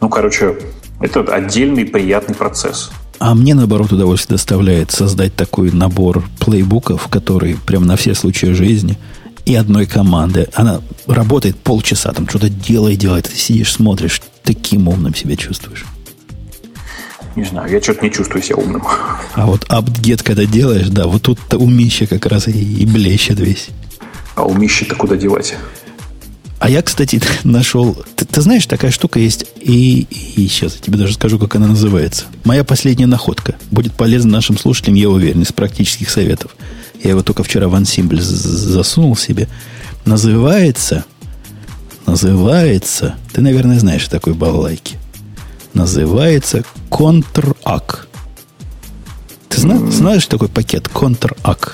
Ну, короче, это отдельный приятный процесс. А мне, наоборот, удовольствие доставляет создать такой набор плейбуков, который прям на все случаи жизни – и одной команды. Она работает полчаса, там что-то делает, делает. Ты сидишь, смотришь, таким умным себя чувствуешь. Не знаю, я что-то не чувствую себя умным. А вот apt-get, когда делаешь, да, вот тут-то умище как раз и, и блещет весь. А умище-то куда девать? А я, кстати, нашел... Ты, ты знаешь, такая штука есть, и, и сейчас я тебе даже скажу, как она называется. Моя последняя находка. Будет полезна нашим слушателям, я уверен, из практических советов – я его только вчера в Ansible засунул себе, называется, называется, ты, наверное, знаешь такой балалайки, называется ContrAC. Ты зна, знаешь такой пакет ContrAC?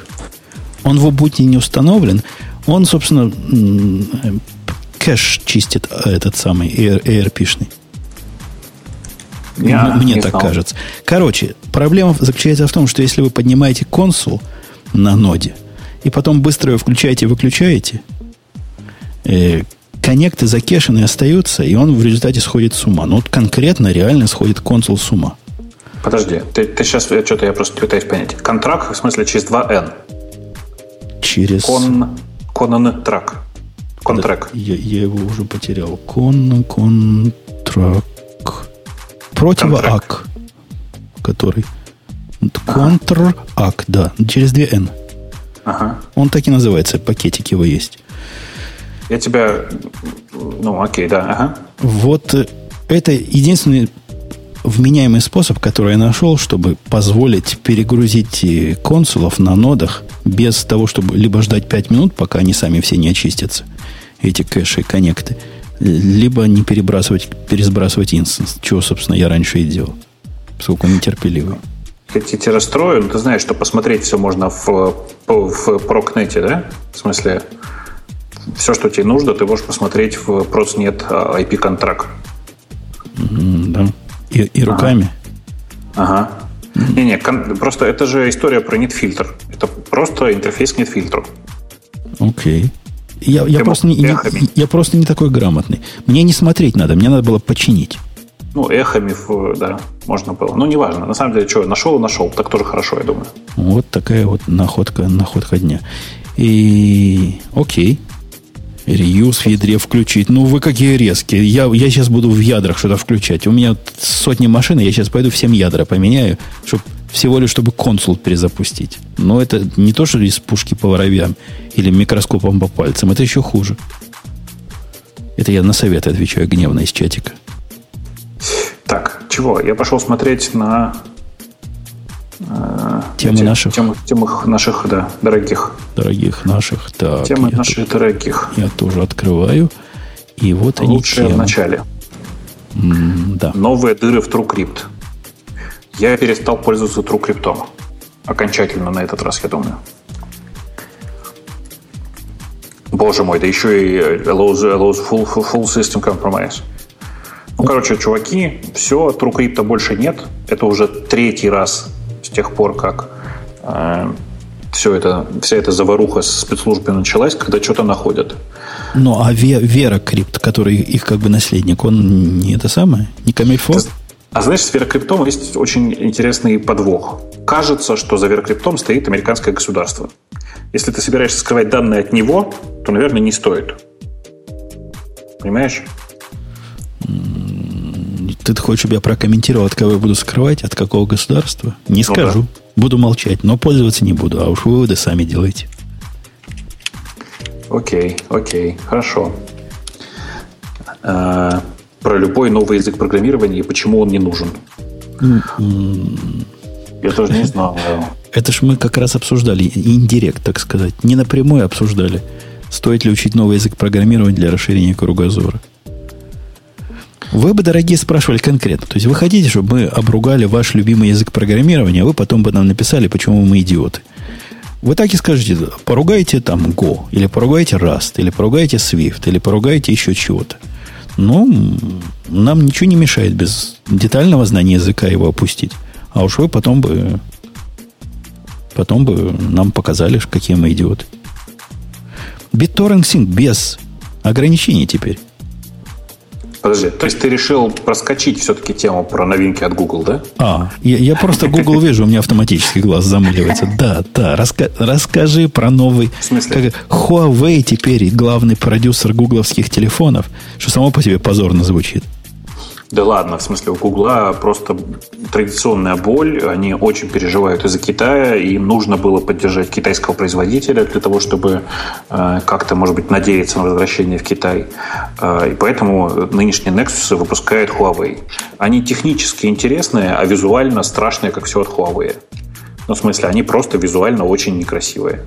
Он в Ubuntu не установлен. Он, собственно, кэш чистит а, этот самый ARP-шный. Я Мне так знал. кажется. Короче, проблема заключается в том, что если вы поднимаете консул – на ноде. И потом быстро его включаете и выключаете. Э, коннекты закешены остаются, и он в результате сходит с ума. Ну, вот конкретно, реально сходит консул с ума. Подожди, ты, ты сейчас, что-то я просто пытаюсь понять. Контракт, в смысле, через 2N? Через... Кон... Контрак. Контрак. Я, я его уже потерял. Кон... Контрак. Противоак. Который... Контр-ак, да, через две N. Ага. Он так и называется, пакетик его есть. Я тебя... Ну, окей, да, ага. Вот э, это единственный вменяемый способ, который я нашел, чтобы позволить перегрузить э, консулов на нодах без того, чтобы либо ждать 5 минут, пока они сами все не очистятся, эти кэши и коннекты, либо не перебрасывать, пересбрасывать инстанс, чего, собственно, я раньше и делал, поскольку нетерпеливый я тебе расстрою, но ты знаешь, что посмотреть все можно в, в прокнете, да? В смысле, все, что тебе нужно, ты можешь посмотреть в Protsnet IP-контракт. Да. И, и руками? Ага. Не-не, просто это же история про нет-фильтр. Это просто интерфейс к нет-фильтру. Окей. Я, я, просто не, я, я просто не такой грамотный. Мне не смотреть надо, мне надо было починить. Ну, эхами, да, можно было. Ну, неважно. На самом деле, что, нашел и нашел. Так тоже хорошо, я думаю. Вот такая вот находка, находка дня. И окей. Реюз в ядре включить. Ну, вы какие резкие. Я, я сейчас буду в ядрах что-то включать. У меня сотни машин, я сейчас пойду всем ядра поменяю, чтобы всего лишь, чтобы консул перезапустить. Но это не то, что из пушки по воробьям или микроскопом по пальцам. Это еще хуже. Это я на советы отвечаю гневно из чатика. Так, чего? Я пошел смотреть на темы эти, наших. Темы, темы наших, да, дорогих. Дорогих наших. Так, темы наших тут, дорогих. Я тоже открываю. И вот они Лучшее в начале. М, да. Новые дыры в TrueCrypt. Я перестал пользоваться TrueCrypt. Окончательно на этот раз, я думаю. Боже мой, да еще и allows, allows full, full system compromise. Ну, короче, чуваки, все, TrueCrypt больше нет. Это уже третий раз с тех пор, как э, все это, вся эта заваруха с спецслужбами началась, когда что-то находят. Ну, а Вера Крипт, который их как бы наследник, он не это самое? Не Камильфо? А знаешь, с Вера Криптом есть очень интересный подвох. кажется, что за веркриптом стоит американское государство. Если ты собираешься скрывать данные от него, то, наверное, не стоит. Понимаешь? Ты хочешь, чтобы я прокомментировал, от кого я буду скрывать, от какого государства? Не ну скажу. Да. Буду молчать, но пользоваться не буду, а уж выводы сами делайте. Окей, окей, хорошо. А, про любой новый язык программирования и почему он не нужен. Я тоже не знал. Это ж мы как раз обсуждали, индирект, так сказать. Не напрямую обсуждали, стоит ли учить новый язык программирования для расширения кругозора. Вы бы, дорогие, спрашивали конкретно. То есть вы хотите, чтобы мы обругали ваш любимый язык программирования, а вы потом бы нам написали, почему мы идиоты. Вы так и скажете, поругайте там Go, или поругайте Rust, или поругайте Swift, или поругайте еще чего-то. Ну, нам ничего не мешает без детального знания языка его опустить. А уж вы потом бы потом бы нам показали, какие мы идиоты. BitTorrent Sync без ограничений теперь. Подожди, то есть ты решил проскочить все-таки тему про новинки от Google, да? А, я, я просто Google вижу, у меня автоматически глаз замыливается. Да, да, раска, расскажи про новый... В смысле? Как, Huawei теперь главный продюсер гугловских телефонов, что само по себе позорно звучит. Да ладно, в смысле, у Гугла просто традиционная боль. Они очень переживают из-за Китая, им нужно было поддержать китайского производителя для того, чтобы э, как-то, может быть, надеяться на возвращение в Китай. Э, и поэтому нынешние Nexus выпускает Huawei. Они технически интересные, а визуально страшные, как все от Huawei. Ну, в смысле, они просто визуально очень некрасивые.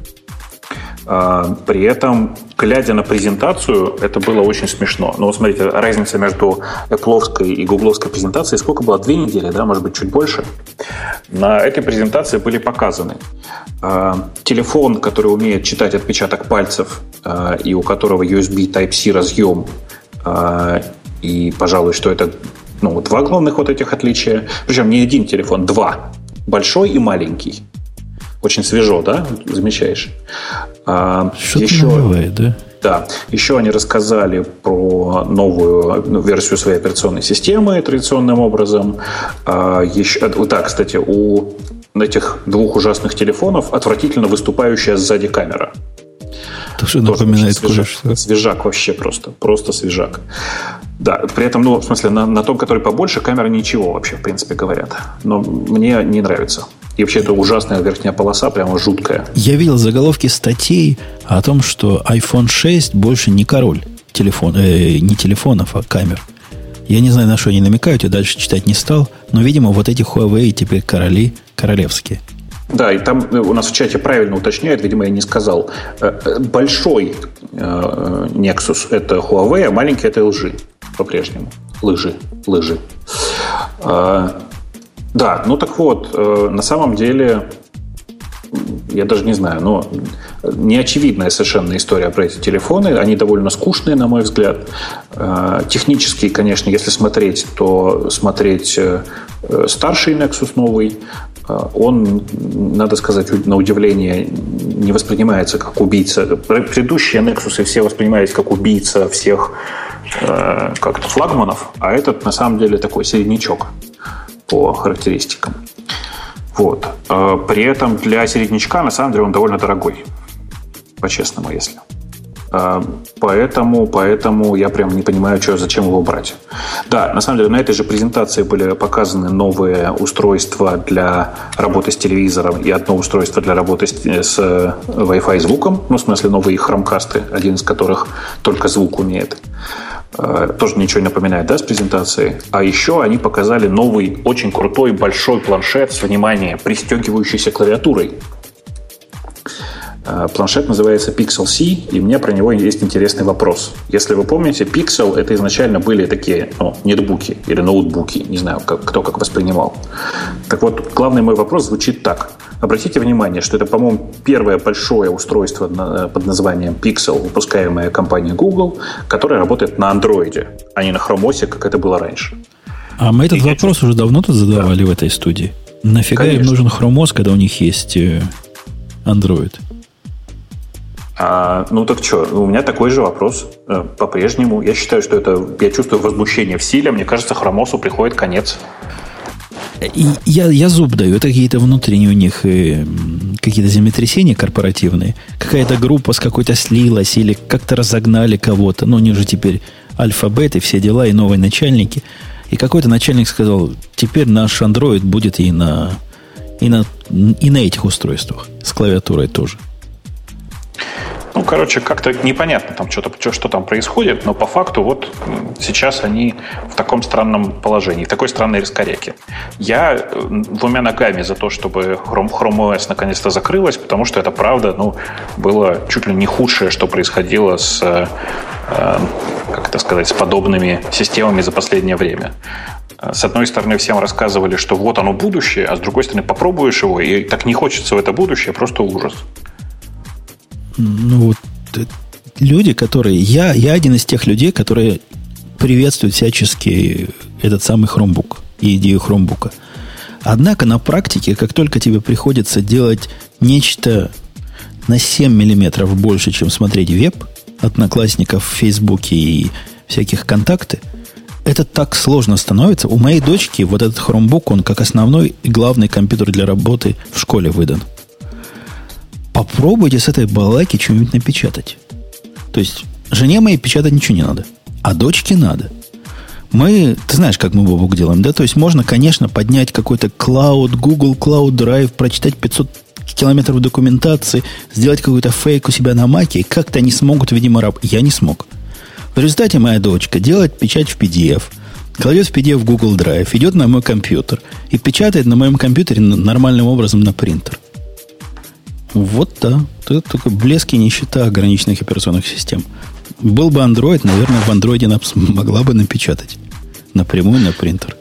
А, при этом, глядя на презентацию, это было очень смешно. Но вот смотрите, разница между Apple и гугловской презентацией сколько было? Две недели, да, может быть, чуть больше. На этой презентации были показаны а, телефон, который умеет читать отпечаток пальцев а, и у которого USB Type-C разъем. И, пожалуй, что это ну, два главных вот этих отличия. Причем не один телефон, два. Большой и маленький. Очень свежо, да? Замечаешь? А, Что-то еще, бывает, да? Да. Еще они рассказали про новую ну, версию своей операционной системы традиционным образом. А, еще, вот так, кстати, у этих двух ужасных телефонов отвратительно выступающая сзади камера. То, что напоминает свежак, что свежак вообще просто. Просто свежак. Да, при этом, ну, в смысле, на, на том, который побольше, камера ничего вообще, в принципе, говорят. Но мне не нравится. И вообще это ужасная верхняя полоса, прямо жуткая. Я видел заголовки статей о том, что iPhone 6 больше не король телефон, э, не телефонов, а камер. Я не знаю, на что они намекают, я дальше читать не стал, но, видимо, вот эти Huawei теперь короли королевские. Да, и там э, у нас в чате правильно уточняют, видимо, я не сказал. Э, э, большой Nexus – это Huawei, а маленький – это LG по-прежнему. Лыжи, лыжи. Да, ну так вот, э, на самом деле, я даже не знаю, но неочевидная совершенно история про эти телефоны. Они довольно скучные, на мой взгляд. Э, технически, конечно, если смотреть, то смотреть э, старший Nexus новый, он, надо сказать, на удивление не воспринимается как убийца. Предыдущие Nexus все воспринимались как убийца всех как-то флагманов, а этот на самом деле такой середнячок по характеристикам. Вот. А при этом для середнячка, на самом деле, он довольно дорогой. По-честному, если. А, поэтому, поэтому я прям не понимаю, что, зачем его брать. Да, на самом деле на этой же презентации были показаны новые устройства для работы с телевизором и одно устройство для работы с, с Wi-Fi звуком. Ну, в смысле, новые хромкасты, один из которых только звук умеет. Э, тоже ничего не напоминает, да, с презентацией. А еще они показали новый, очень крутой, большой планшет с, внимание, пристегивающейся клавиатурой. Э, планшет называется Pixel C, и у меня про него есть интересный вопрос. Если вы помните, Pixel это изначально были такие ну, нетбуки или ноутбуки, не знаю, как, кто как воспринимал. Так вот, главный мой вопрос звучит так. Обратите внимание, что это, по-моему, первое большое устройство под названием Pixel, выпускаемое компанией Google, которое работает на Android, а не на Chrome OS, как это было раньше. А мы этот И вопрос уже давно тут задавали да. в этой студии. Нафига Конечно. им нужен Chrome OS, когда у них есть э, Android? А, ну так что, у меня такой же вопрос э, по-прежнему. Я считаю, что это, я чувствую возмущение в силе. Мне кажется, Хромосу приходит конец. И я, я зуб даю. Это какие-то внутренние у них э, какие-то землетрясения корпоративные. Какая-то группа с какой-то слилась или как-то разогнали кого-то. Ну, они же теперь альфабет и все дела, и новые начальники. И какой-то начальник сказал, теперь наш Android будет и на, и на, и на этих устройствах. С клавиатурой тоже. Ну, короче, как-то непонятно там что-то, что, что там происходит, но по факту вот сейчас они в таком странном положении, в такой странной раскоряке. Я э, двумя ногами за то, чтобы Chrome, Chrome OS наконец-то закрылась, потому что это правда, ну, было чуть ли не худшее, что происходило с, э, э как это сказать, с подобными системами за последнее время с одной стороны, всем рассказывали, что вот оно будущее, а с другой стороны, попробуешь его, и так не хочется в это будущее, просто ужас ну, вот, э, люди, которые... Я, я один из тех людей, которые приветствуют всячески этот самый хромбук и идею хромбука. Однако на практике, как только тебе приходится делать нечто на 7 миллиметров больше, чем смотреть веб, одноклассников в Фейсбуке и всяких контакты, это так сложно становится. У моей дочки вот этот хромбук, он как основной и главный компьютер для работы в школе выдан попробуйте с этой балайки что-нибудь напечатать. То есть, жене моей печатать ничего не надо, а дочке надо. Мы, ты знаешь, как мы Бобук делаем, да? То есть, можно, конечно, поднять какой-то Cloud, Google Cloud Drive, прочитать 500 километров документации, сделать какой-то фейк у себя на маке, и как-то они смогут, видимо, раб... Я не смог. В результате моя дочка делает печать в PDF, кладет в PDF Google Drive, идет на мой компьютер и печатает на моем компьютере нормальным образом на принтер. Вот да. Это только блески нищета ограниченных операционных систем. Был бы Android, наверное, в Android она могла бы напечатать напрямую на принтер.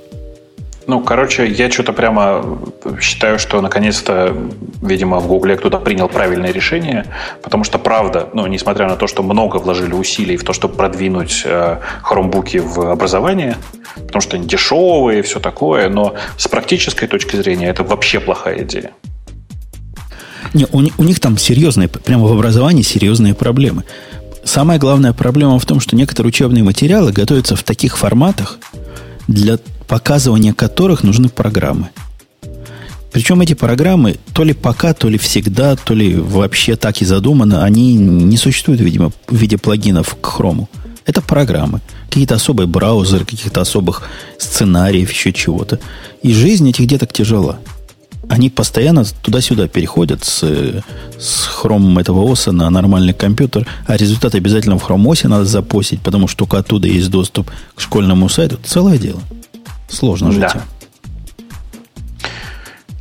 Ну, короче, я что-то прямо считаю, что наконец-то, видимо, в Гугле кто-то принял правильное решение, потому что, правда, ну, несмотря на то, что много вложили усилий в то, чтобы продвинуть э, в образование, потому что они дешевые все такое, но с практической точки зрения это вообще плохая идея. Не, у, у них там серьезные, прямо в образовании серьезные проблемы. Самая главная проблема в том, что некоторые учебные материалы готовятся в таких форматах, для показывания которых нужны программы. Причем эти программы то ли пока, то ли всегда, то ли вообще так и задумано, они не существуют, видимо, в виде плагинов к хрому. Это программы. Какие-то особые браузеры, каких-то особых сценариев, еще чего-то. И жизнь этих деток тяжела они постоянно туда-сюда переходят с, с Chrome этого оса на нормальный компьютер, а результат обязательно в Chrome OS надо запостить, потому что только оттуда есть доступ к школьному сайту. Целое дело. Сложно жить. Да.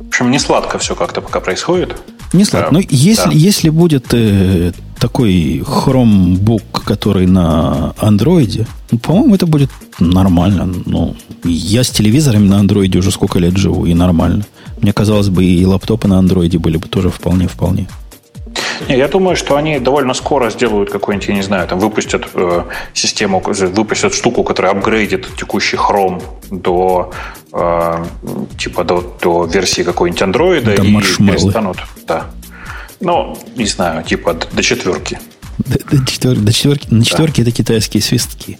В общем, не сладко все как-то пока происходит. Не сладко. Да. Но если, да. если будет э, такой Chromebook, который на андроиде, ну, по-моему, это будет нормально. Ну, я с телевизорами на андроиде уже сколько лет живу, и нормально. Мне казалось бы, и лаптопы на андроиде были бы тоже вполне-вполне. Не, я думаю, что они довольно скоро сделают какой-нибудь, я не знаю, там выпустят э, систему, выпустят штуку, которая апгрейдит текущий Chrome до э, типа до, до версии какой-нибудь андроида и перестанут. Да. Ну, не знаю, типа до четверки. До, до, четвер, до четверки. На четверке да. это китайские свистки.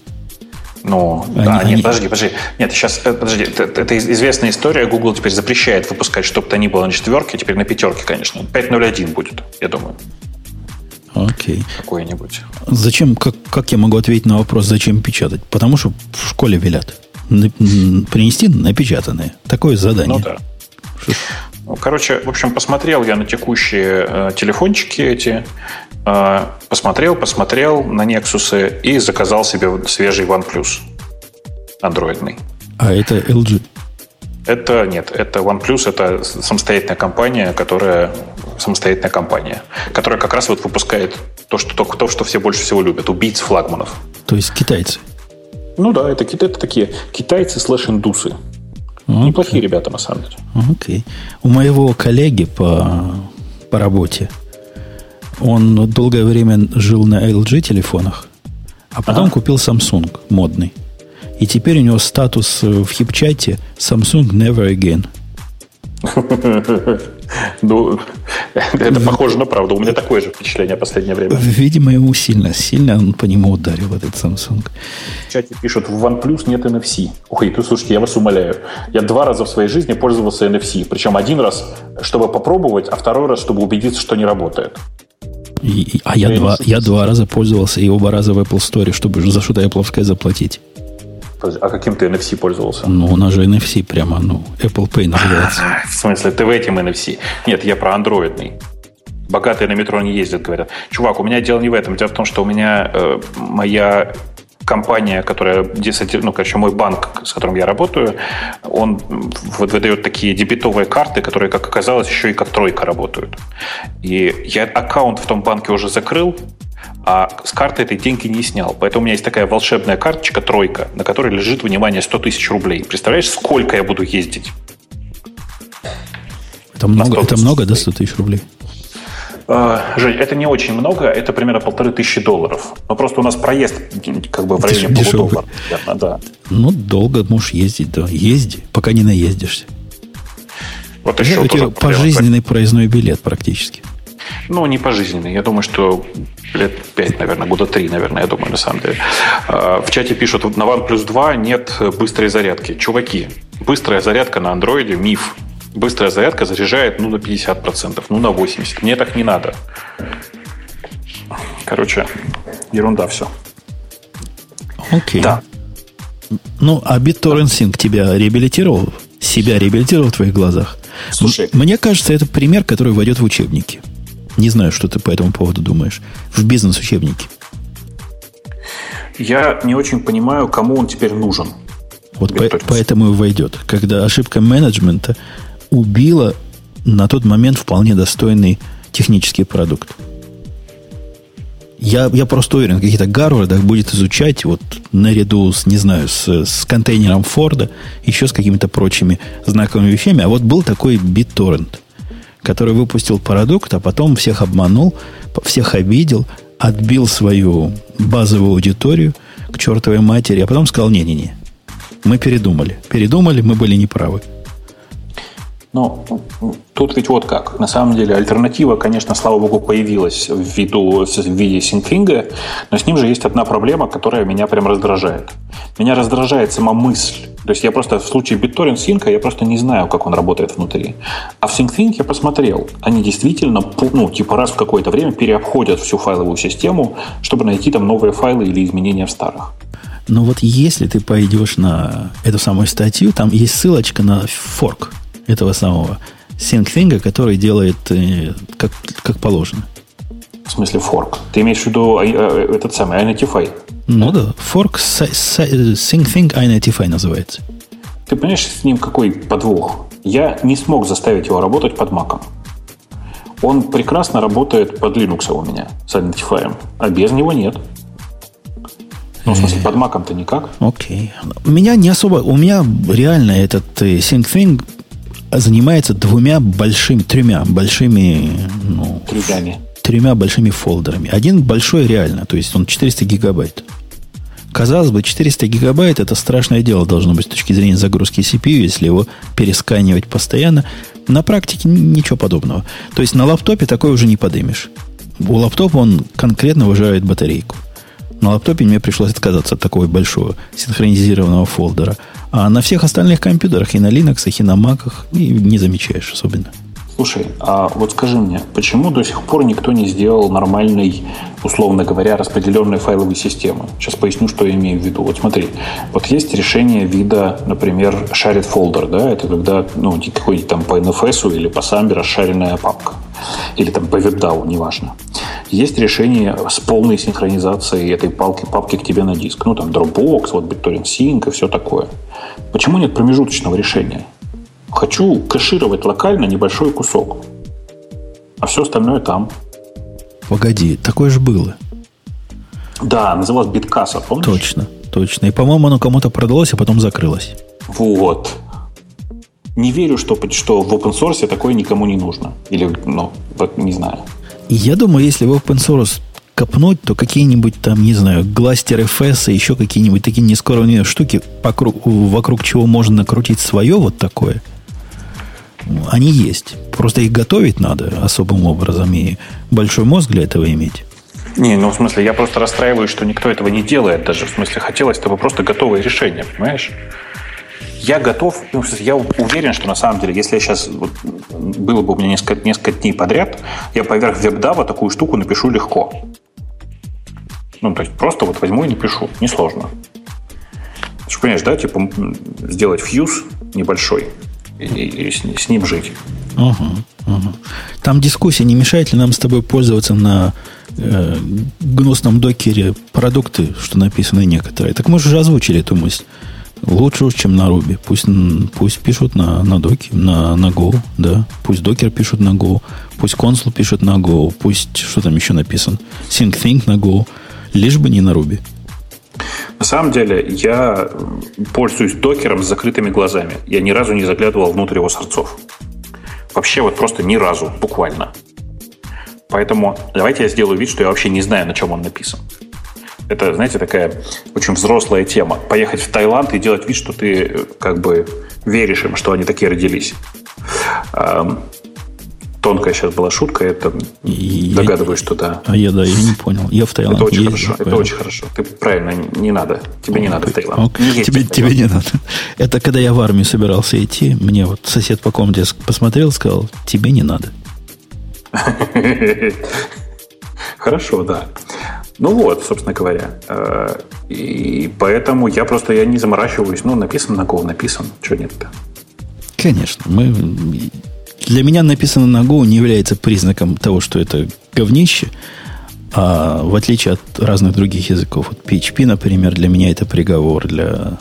Ну, они, да, они... нет, подожди, подожди. Нет, сейчас, э, подожди, это, это известная история. Google теперь запрещает выпускать, чтобы то ни было на четверке, теперь на пятерке, конечно. 5.01 будет, я думаю. Окей. Какой-нибудь. Зачем, как, как я могу ответить на вопрос, зачем печатать? Потому что в школе велят. Принести напечатанное. Такое задание. Ну да. Ну, короче, в общем, посмотрел я на текущие э, телефончики эти, посмотрел, посмотрел на Nexus и заказал себе свежий OnePlus андроидный. А это LG? Это нет, это OnePlus, это самостоятельная компания, которая самостоятельная компания, которая как раз вот выпускает то, что, то, то, что все больше всего любят, убийц флагманов. То есть китайцы? Ну да, это, это такие китайцы слэш-индусы. Okay. Неплохие ребята, на самом деле. Окей. Okay. У моего коллеги по, по работе, он долгое время жил на LG телефонах, а потом ага. купил Samsung модный. И теперь у него статус в хипчате Samsung Never Again. Ну, Это похоже на правду. У меня такое же впечатление в последнее время. Видимо, ему сильно, сильно он по нему ударил, этот Samsung. В чате пишут, в OnePlus нет NFC. Ой, ты слушайте, я вас умоляю. Я два раза в своей жизни пользовался NFC. Причем один раз, чтобы попробовать, а второй раз, чтобы убедиться, что не работает. И, а я, я два, я два раза пользовался и оба раза в Apple Store, чтобы за что-то Apple заплатить. А каким ты NFC пользовался? Ну, у нас же NFC прямо, ну, Apple Pay называется. В смысле, ты в этим NFC? Нет, я про андроидный. Богатые на метро не ездят, говорят. Чувак, у меня дело не в этом. Дело в том, что у меня э, моя компания, которая, ну, короче, мой банк, с которым я работаю, он выдает такие дебетовые карты, которые, как оказалось, еще и как тройка работают. И я аккаунт в том банке уже закрыл, а с карты этой деньги не снял. Поэтому у меня есть такая волшебная карточка «тройка», на которой лежит, внимание, 100 тысяч рублей. Представляешь, сколько я буду ездить? Это много, это много до 100 тысяч рублей? А, Жень, это не очень много, это примерно полторы тысячи долларов. Но просто у нас проезд как бы в районе полудоллара. Да. Ну, долго можешь ездить, да. Езди, пока не наездишься. Вот еще у тебя пожизненный проездной билет практически. Ну, не пожизненный. Я думаю, что лет 5, наверное, года 3, наверное, я думаю, на самом деле. А, в чате пишут, на OnePlus 2 нет быстрой зарядки. Чуваки, быстрая зарядка на андроиде – миф. Быстрая зарядка заряжает ну, на 50%, ну, на 80%. Мне так не надо. Короче, ерунда все. Окей. Да. Ну, а BitTorrent Sync тебя реабилитировал? Себя реабилитировал в твоих глазах? Слушай. Мне кажется, это пример, который войдет в учебники. Не знаю, что ты по этому поводу думаешь. В бизнес-учебнике. Я не очень понимаю, кому он теперь нужен. Вот по, поэтому и войдет. Когда ошибка менеджмента убила на тот момент вполне достойный технический продукт. Я, я просто уверен, в каких-то Гарвардах будет изучать вот наряду с, не знаю, с, с контейнером Форда, еще с какими-то прочими знаковыми вещами. А вот был такой BitTorrent – который выпустил продукт, а потом всех обманул, всех обидел, отбил свою базовую аудиторию к чертовой матери, а потом сказал, не-не-не, мы передумали. Передумали, мы были неправы. Ну, тут ведь вот как. На самом деле альтернатива, конечно, слава богу, появилась в, виду, в виде синквинга, но с ним же есть одна проблема, которая меня прям раздражает. Меня раздражает сама мысль. То есть я просто в случае BitTorrent Sync я просто не знаю, как он работает внутри. А в SyncThing я посмотрел. Они действительно, ну, типа раз в какое-то время переобходят всю файловую систему, чтобы найти там новые файлы или изменения в старых. Но вот если ты пойдешь на эту самую статью, там есть ссылочка на форк этого самого SyncThing, который делает э, как, как положено. В смысле форк? Ты имеешь в виду э, э, этот самый Identify? Ну да, fork SyncThing i95 называется. Ты понимаешь, с ним какой подвох? Я не смог заставить его работать под Mac. Он прекрасно работает под Linux у меня с Identify, а без него нет. Ну, в смысле, под Mac-то никак. Окей. Okay. Меня не особо... У меня реально этот SyncThing занимается двумя большими, тремя большими... Ну, Трюгами. Тремя большими фолдерами. Один большой реально, то есть он 400 гигабайт. Казалось бы, 400 гигабайт это страшное дело должно быть с точки зрения загрузки CPU, если его пересканивать постоянно. На практике ничего подобного. То есть на лаптопе такое уже не подымешь. У лаптопа он конкретно выживает батарейку. На лаптопе мне пришлось отказаться от такого большого синхронизированного фолдера. А на всех остальных компьютерах, и на Linux, и на Mac, и не замечаешь особенно. Слушай, а вот скажи мне, почему до сих пор никто не сделал нормальной, условно говоря, распределенной файловой системы? Сейчас поясню, что я имею в виду. Вот смотри, вот есть решение вида, например, shared folder, да, это когда, ну, какой-нибудь там по NFS или по SAMBI расшаренная папка. Или там по WebDAO, неважно. Есть решение с полной синхронизацией этой палки, папки к тебе на диск. Ну, там Dropbox, вот BitTorrent Sync и все такое. Почему нет промежуточного решения? Хочу кэшировать локально небольшой кусок, а все остальное там. Погоди, такое же было. Да, называлось биткаса, помнишь? Точно, точно. И, по-моему, оно кому-то продалось, а потом закрылось. Вот. Не верю, что, что в open source такое никому не нужно. Или, ну, вот не знаю. Я думаю, если в open source копнуть, то какие-нибудь там, не знаю, гластер FS и еще какие-нибудь такие нескромные штуки, вокруг, вокруг чего можно накрутить свое вот такое, Они есть. Просто их готовить надо особым образом и большой мозг для этого иметь. Не, ну в смысле, я просто расстраиваюсь, что никто этого не делает даже. В смысле, хотелось чтобы просто готовое решение, понимаешь? Я готов, ну, я уверен, что на самом деле, если я сейчас вот, было бы у меня несколько, несколько дней подряд, я поверх веб-дава такую штуку напишу легко. Ну, то есть просто вот возьму и напишу. Несложно. Ты же понимаешь, да, типа сделать фьюз небольшой и, и с, с ним жить. Ага, ага. Там дискуссия, не мешает ли нам с тобой пользоваться на э, гнусном докере продукты, что написаны некоторые. Так мы же озвучили эту мысль. Лучше уж, чем на Руби. Пусть, пусть пишут на, на доке, на, на Go, да. Пусть докер пишут на Go, пусть консул пишет на Go, пусть, что там еще написано, SyncThink на Go, лишь бы не на Руби. На самом деле, я пользуюсь докером с закрытыми глазами. Я ни разу не заглядывал внутрь его сорцов. Вообще вот просто ни разу, буквально. Поэтому давайте я сделаю вид, что я вообще не знаю, на чем он написан. Это, знаете, такая очень взрослая тема. Поехать в Таиланд и делать вид, что ты э, как бы веришь им, что они такие родились. Тонкая сейчас была шутка, это и догадываюсь, что да. А я, да, я не понял. Я в Таиланд Это очень ездил, хорошо, это очень хорошо. Ты правильно, не надо. Тебе не надо в Таиланд. Не тебе, тебе не надо. Это когда я в армию собирался идти, мне вот сосед по комнате посмотрел, сказал, тебе не надо. Хорошо, да. Ну вот, собственно говоря. Э, и поэтому я просто я не заморачиваюсь. Ну, написан на Go, написан. Чего нет-то? Конечно. Мы... Для меня написано на Go не является признаком того, что это говнище. А в отличие от разных других языков, вот PHP, например, для меня это приговор для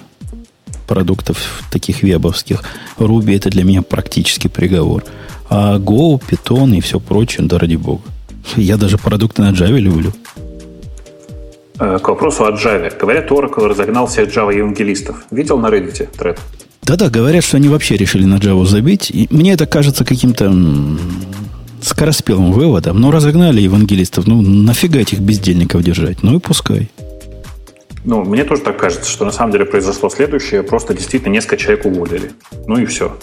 продуктов таких вебовских. Ruby это для меня практически приговор. А Go, Python и все прочее, да ради бога. Я даже продукты на Java люблю. Э, к вопросу о Java. Говорят, Oracle разогнал всех Java евангелистов. Видел на Reddit тред? Да-да, говорят, что они вообще решили на Java забить. И мне это кажется каким-то скороспелым выводом. Ну, разогнали евангелистов. Ну, нафига этих бездельников держать? Ну и пускай. Ну, мне тоже так кажется, что на самом деле произошло следующее. Просто действительно несколько человек уволили. Ну и все.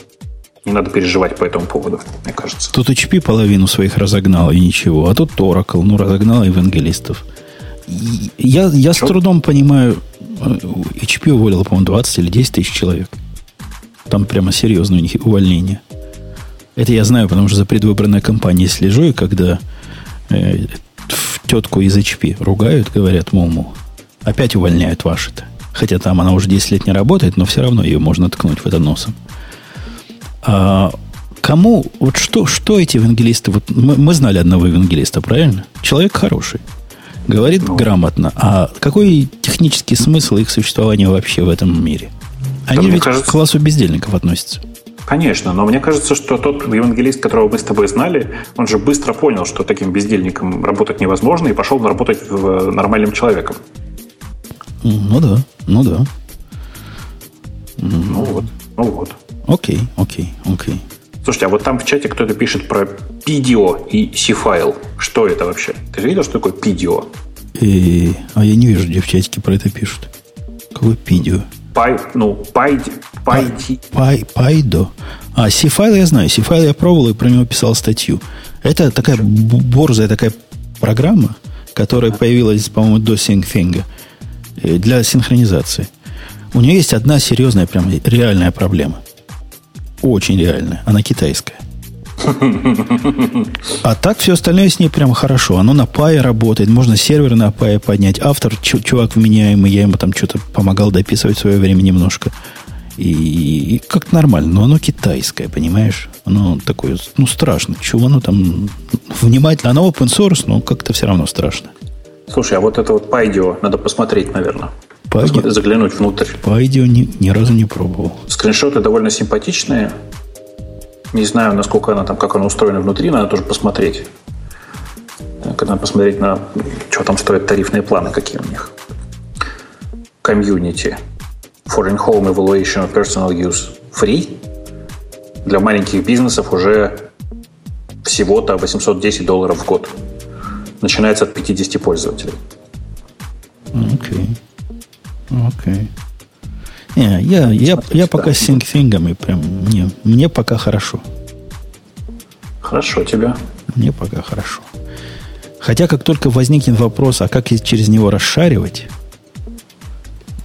Не надо переживать по этому поводу, мне кажется. Тут HP половину своих разогнал и ничего. А тут Oracle, ну, разогнал евангелистов я, я с трудом понимаю, HP уволило, по-моему, 20 или 10 тысяч человек. Там прямо серьезное у них увольнение. Это я знаю, потому что за предвыборной кампанией слежу, и когда э, тетку из HP ругают, говорят, мол, мол опять увольняют ваши-то. Хотя там она уже 10 лет не работает, но все равно ее можно ткнуть в это носом. А кому, вот что, что эти евангелисты, вот мы, мы знали одного евангелиста, правильно? Человек хороший. Говорит ну, грамотно. А какой технический смысл их существования вообще в этом мире? Они да, ведь кажется... к классу бездельников относятся. Конечно, но мне кажется, что тот евангелист, которого мы с тобой знали, он же быстро понял, что таким бездельником работать невозможно, и пошел работать в нормальным человеком. Ну да, ну да. Ну вот, ну вот. Окей, окей, окей. Слушайте, а вот там в чате кто-то пишет про PDO и C-файл. Что это вообще? Ты же видел, что такое PDO? И... А я не вижу, где в чатике про это пишут. Какой PDO? Пай, ну, Pydo. Pydo. Пай, Pydo. А, C-файл я знаю. C-файл я пробовал и про него писал статью. Это такая борзая такая программа, которая появилась, по-моему, до SyncThing э, для синхронизации. У нее есть одна серьезная, прям реальная проблема. Очень реальная. Она китайская. А так все остальное с ней прям хорошо. Оно на пае работает. Можно сервер на пае поднять. Автор, чувак вменяемый, я ему там что-то помогал дописывать в свое время немножко. И, и как нормально. Но оно китайское, понимаешь? Оно такое, ну, страшно. Чего оно там внимательно? Оно open source, но как-то все равно страшно. Слушай, а вот это вот Пайдио надо посмотреть, наверное. Пайдио? Заглянуть внутрь. Пайдио ни, ни разу не пробовал. Скриншоты довольно симпатичные. Не знаю, насколько она там, как она устроена внутри, надо тоже посмотреть. Надо посмотреть на, что там стоят тарифные планы, какие у них. Community. Foreign Home Evaluation of Personal Use Free. Для маленьких бизнесов уже всего-то 810 долларов в год. Начинается от 50 пользователей. Окей. Okay. Окей. Okay. Не, я, я, я пока с синкфингами прям мне, мне пока хорошо. Хорошо тебе. Мне пока хорошо. Хотя, как только возникнет вопрос, а как через него расшаривать,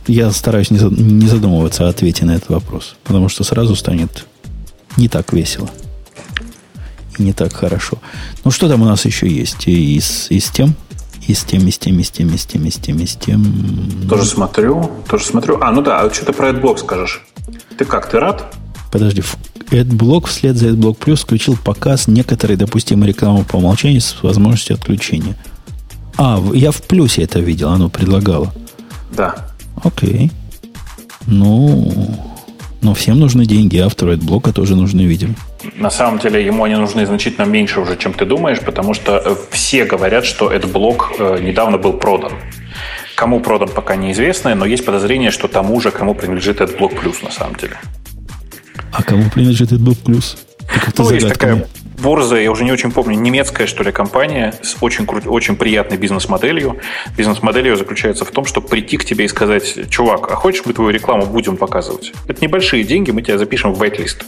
я стараюсь не задумываться о ответе на этот вопрос, потому что сразу станет не так весело. И не так хорошо. Ну, что там у нас еще есть из, из тем? И с тем, и с тем, и с тем, и с тем, и с тем, и с тем. Тоже смотрю, тоже смотрю. А, ну да, а что ты про AdBlock скажешь? Ты как, ты рад? Подожди, AdBlock вслед за AdBlock Plus включил показ некоторой допустимой рекламы по умолчанию с возможностью отключения. А, я в плюсе это видел, оно предлагало. Да. Окей. Ну, но всем нужны деньги, автору AdBlock тоже нужны, видимо. На самом деле ему они нужны значительно меньше уже, чем ты думаешь, потому что э, все говорят, что AdBlock э, недавно был продан. Кому продан, пока неизвестно, но есть подозрение, что тому же, кому принадлежит AdBlock Plus на самом деле. А кому принадлежит AdBlock Plus? Ну, есть такая Борза, я уже не очень помню, немецкая, что ли, компания с очень, кру- очень приятной бизнес-моделью. Бизнес-модель ее заключается в том, чтобы прийти к тебе и сказать, чувак, а хочешь мы твою рекламу будем показывать? Это небольшие деньги, мы тебя запишем в whitelist.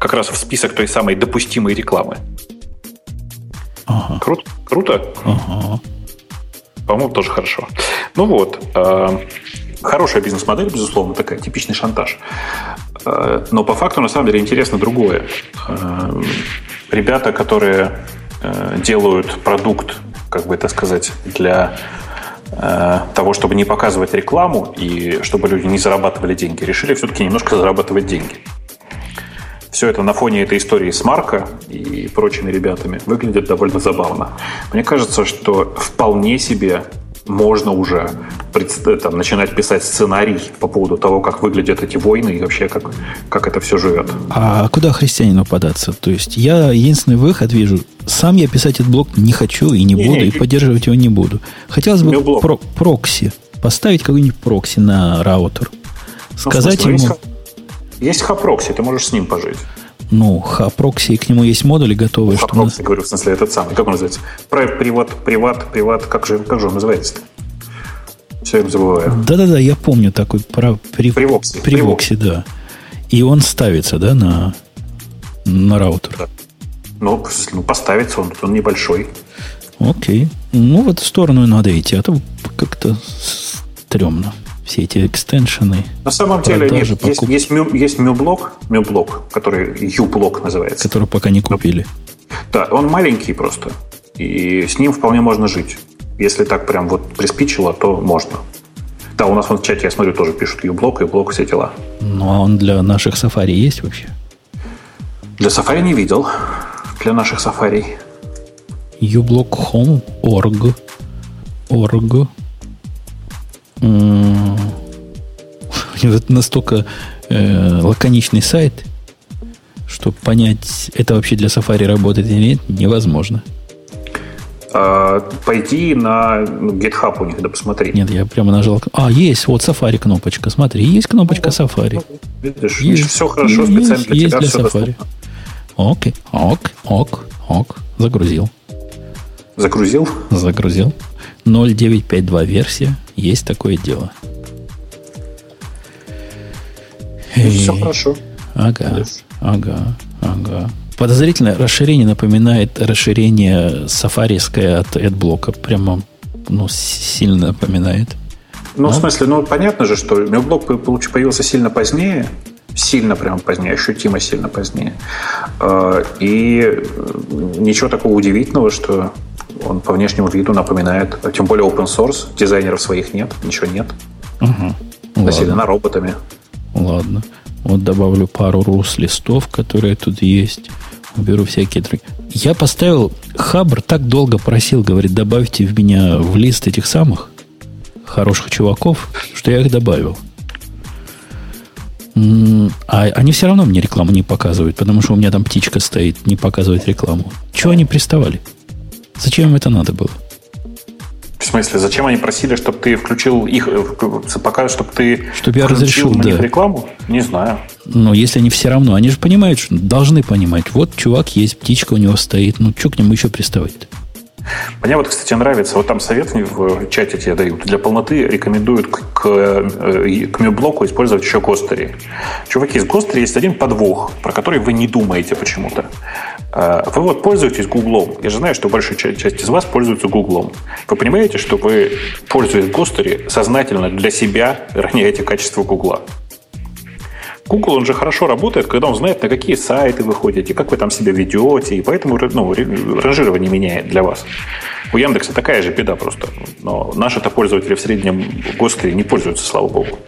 Как раз в список той самой допустимой рекламы. Ага. Кру- круто? Ага. По-моему, тоже хорошо. Ну вот. Э- хорошая бизнес-модель, безусловно, такая, типичный шантаж. Э, но по факту, на самом деле, интересно другое. Э, ребята, которые э, делают продукт, как бы это сказать, для того, чтобы не показывать рекламу и чтобы люди не зарабатывали деньги, решили все-таки немножко зарабатывать деньги. Все это на фоне этой истории с Марко и прочими ребятами выглядит довольно забавно. Мне кажется, что вполне себе можно уже там, начинать писать сценарий по поводу того, как выглядят эти войны и вообще как, как это все живет. А куда христианину податься? То есть я единственный выход вижу. Сам я писать этот блок не хочу и не, не буду, не, и поддерживать его не буду. Хотелось бы про, прокси. Поставить какой-нибудь прокси на раутер. Ну, Сказать ну, смысле, ему... Есть HAProxy, ты можешь с ним пожить. Ну, HAProxy, и к нему есть модули готовые. HAProxy, говорю, в смысле, этот самый, как он называется? Приват, приват, приват, как же, как же он называется-то? Все им забываю. Да-да-да, я помню такой про, при, привокси, привокси, да. И он ставится, да, на, на раутер. Да. Ну, ну, поставится он, он небольшой. Окей. Ну, в эту сторону и надо идти, а то как-то стрёмно. Все эти экстеншены. На самом деле нет, есть, есть, мю, есть мюблок, мюблок, который U-блок называется. Который пока не купили. Да, он маленький просто. И с ним вполне можно жить. Если так прям вот приспичило, то можно. Да, у нас в чате, я смотрю, тоже пишут U-блок, U-блок, все дела. Ну, а он для наших Safari есть вообще? Для Safari не видел. Для наших Safari. uBlock Home, org, org. Это настолько э, лаконичный сайт, чтобы понять, это вообще для Safari работает или нет, невозможно. А, пойди на ну, GitHub у них, да посмотри. Нет, я прямо нажал. А, есть, вот Safari кнопочка. Смотри, есть кнопочка Safari. Видишь, есть, все хорошо, есть, специально для есть тебя для все Safari. Окей, ок, ок, ок. Загрузил. Загрузил? Загрузил. 0.952 версия. Есть такое дело. Ну, все хорошо. Ага, ага, ага. Подозрительное расширение напоминает расширение сафариское от AdBlock. Прямо ну, сильно напоминает. Ну, Но? в смысле, ну, понятно же, что MailBlock появился сильно позднее, сильно прямо позднее, ощутимо сильно позднее. А, и э, ничего такого удивительного, что он по внешнему виду напоминает, тем более open source, дизайнеров своих нет, ничего нет. Угу. Населена роботами. Ладно. Вот добавлю пару рус-листов, которые тут есть. Уберу всякие другие. Я поставил... Хабр так долго просил, говорит, добавьте в меня в лист этих самых хороших чуваков, что я их добавил. А они все равно мне рекламу не показывают, потому что у меня там птичка стоит, не показывает рекламу. Чего они приставали? Зачем им это надо было? В смысле, зачем они просили, чтобы ты включил их, э, пока, чтобы ты чтобы я разрешил на да. них рекламу? Не знаю. Но если они все равно, они же понимают, что должны понимать. Вот чувак есть, птичка у него стоит, ну что к нему еще приставать-то? Мне вот, кстати, нравится, вот там совет в чате тебе дают. Для полноты рекомендуют к, к, э, к блоку использовать еще Гостери. Чуваки, с Гостери есть один подвох, про который вы не думаете почему-то. А, вы вот пользуетесь Гуглом. Я же знаю, что большая часть из вас пользуется Гуглом. Вы понимаете, что вы, пользуясь Гостери, сознательно для себя роняете качество Гугла. Google, он же хорошо работает, когда он знает, на какие сайты вы ходите, как вы там себя ведете, и поэтому ну, ранжирование меняет для вас. У Яндекса такая же беда просто. Но наши-то пользователи в среднем Гостери не пользуются, слава богу.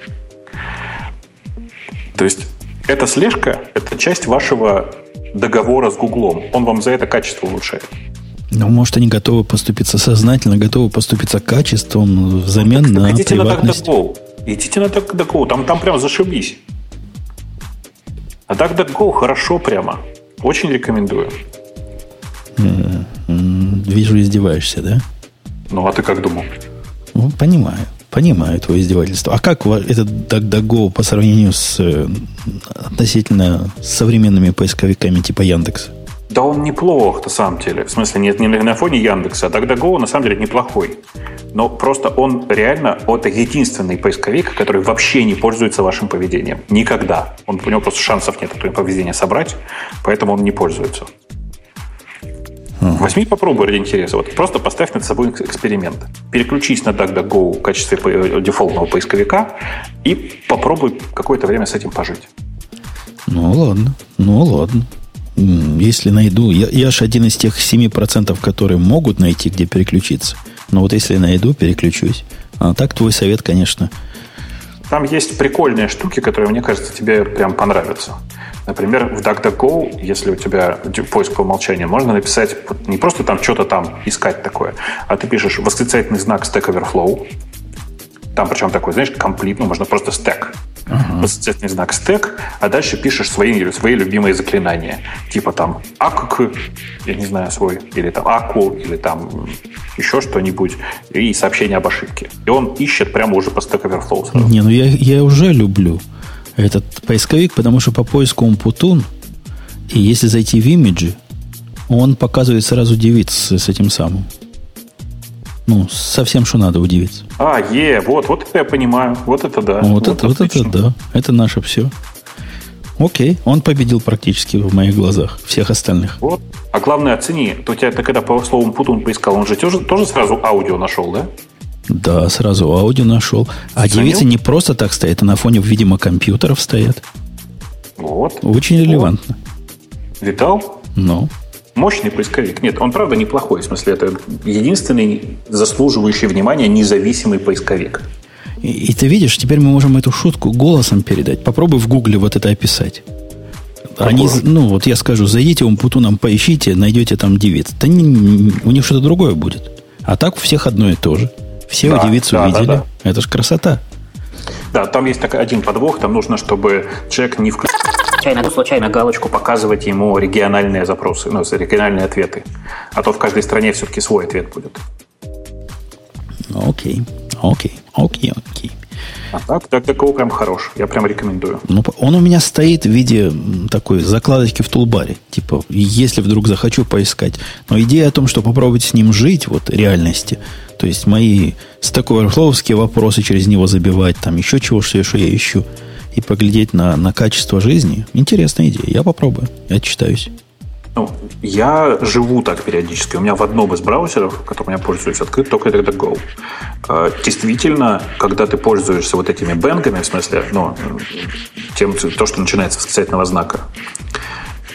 То есть эта слежка – это часть вашего договора с Гуглом. Он вам за это качество улучшает. Ну, может, они готовы поступиться сознательно, готовы поступиться качеством взамен ну, на идите приватность. на DuckDuckGo. Идите на DuckDuckGo, там, там прям зашибись. А DuckDuckGo хорошо прямо. Очень рекомендую. Вижу, издеваешься, да? Ну, а ты как думал? Ну, понимаю. Понимаю твое издевательство. А как этот DuckDuckGo по сравнению с э, относительно современными поисковиками типа Яндекса? Да он неплох, на самом деле. В смысле, нет, не на фоне Яндекса. А DuckDuckGo на самом деле неплохой. Но просто он реально, это единственный поисковик, который вообще не пользуется вашим поведением. Никогда. Он, у него просто шансов нет это поведение собрать, поэтому он не пользуется. Возьми, попробуй ради интереса. Вот просто поставь над собой эксперимент. Переключись на DuckDuckGo в качестве э, дефолтного поисковика и попробуй какое-то время с этим пожить. Ну ладно, ну ладно. Если найду, я, я же один из тех 7%, которые могут найти, где переключиться. Но вот если найду, переключусь. А так твой совет, конечно. Там есть прикольные штуки, которые, мне кажется, тебе прям понравятся. Например, в DuckDuckGo, если у тебя поиск по умолчанию, можно написать не просто там что-то там искать такое, а ты пишешь восклицательный знак Stack Overflow, там причем такой, знаешь, комплит, ну, можно просто стек. Uh-huh. Восклицательный знак стек, а дальше пишешь свои, свои любимые заклинания. Типа там акк, я не знаю, свой, или там аку, или там еще что-нибудь, и сообщение об ошибке. И он ищет прямо уже по Stack Overflow. Сразу. Не, ну я, я уже люблю этот поисковик, потому что по поиску он путун, и если зайти в имиджи, он показывает сразу девиц с этим самым. Ну, совсем что надо удивиться. А, е, вот, вот это я понимаю. Вот это да. Вот, вот, это, вот это да. Это наше все. Окей, он победил практически в моих глазах всех остальных. Вот. А главное, оцени. То у тебя ты когда по слову Путун поискал, он же тоже, тоже сразу аудио нашел, да? Да, сразу аудио нашел. А девицы не просто так стоят, а на фоне, видимо, компьютеров стоят. Вот. Очень релевантно. Видал? Ну. Мощный поисковик. Нет, он правда неплохой. В смысле, это единственный заслуживающий внимания независимый поисковик. И, и ты видишь, теперь мы можем эту шутку голосом передать. Попробуй в Гугле вот это описать. Они, ну, вот я скажу, зайдите в Путуном, поищите, найдете там девиц. Да не, у них что-то другое будет. А так у всех одно и то же. Все да, девицу да, видели. Да, да. Это же красота. Да, там есть такой один подвох. Там нужно, чтобы человек не включил случайно, случайно галочку показывать ему региональные запросы, ну, региональные ответы. А то в каждой стране все-таки свой ответ будет. Окей, окей, окей, окей. А так, так такого прям хорош. Я прям рекомендую. Ну, он у меня стоит в виде такой закладочки в тулбаре. Типа, если вдруг захочу поискать. Но идея о том, что попробовать с ним жить, вот, реальности, то есть мои Stack Overflow вопросы через него забивать, там еще чего, что я ищу, и поглядеть на, на качество жизни, интересная идея. Я попробую, я читаюсь. Ну, я живу так периодически. У меня в одном из браузеров, которым я пользуюсь, открыт только DuckDuckGo. А, действительно, когда ты пользуешься вот этими бэнгами, в смысле, ну, тем, то, что начинается с восклицательного знака,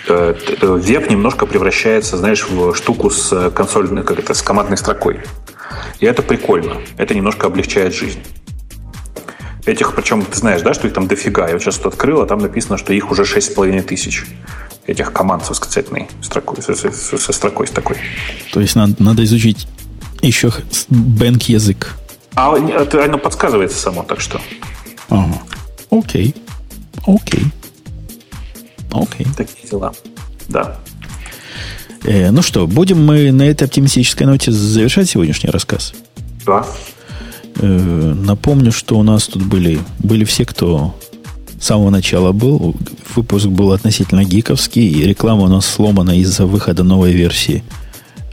э, э, веб немножко превращается, знаешь, в штуку с консольной, как это, с командной строкой. И это прикольно. Это немножко облегчает жизнь. Этих, причем, ты знаешь, да, что их там дофига. Я вот сейчас тут открыл, а там написано, что их уже 6,5 тысяч. Этих команд с восклицательной строкой, со, со, со строкой с такой. То есть надо, надо изучить еще бэнк язык. А это оно подсказывается само, так что. Ага. Окей. Окей. Окей. Такие дела. Да. Э, ну что, будем мы на этой оптимистической ноте завершать сегодняшний рассказ? Да. Э, напомню, что у нас тут были, были все, кто с самого начала был. Выпуск был относительно гиковский, и реклама у нас сломана из-за выхода новой версии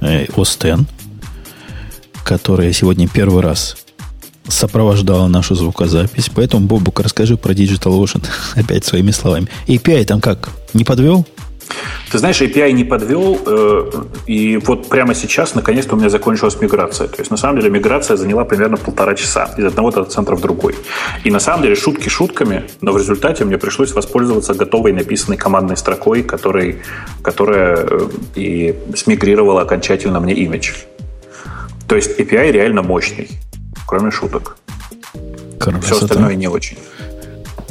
э, X, которая сегодня первый раз сопровождала нашу звукозапись. Поэтому, Бобук, расскажи про Digital Ocean опять своими словами. API там как, не подвел? Ты знаешь, API не подвел, э, и вот прямо сейчас, наконец-то, у меня закончилась миграция. То есть, на самом деле, миграция заняла примерно полтора часа из одного дата-центра в другой. И, на самом деле, шутки шутками, но в результате мне пришлось воспользоваться готовой написанной командной строкой, который, которая э, и смигрировала окончательно мне имидж. То есть, API реально мощный, кроме шуток. Красота. Все остальное не очень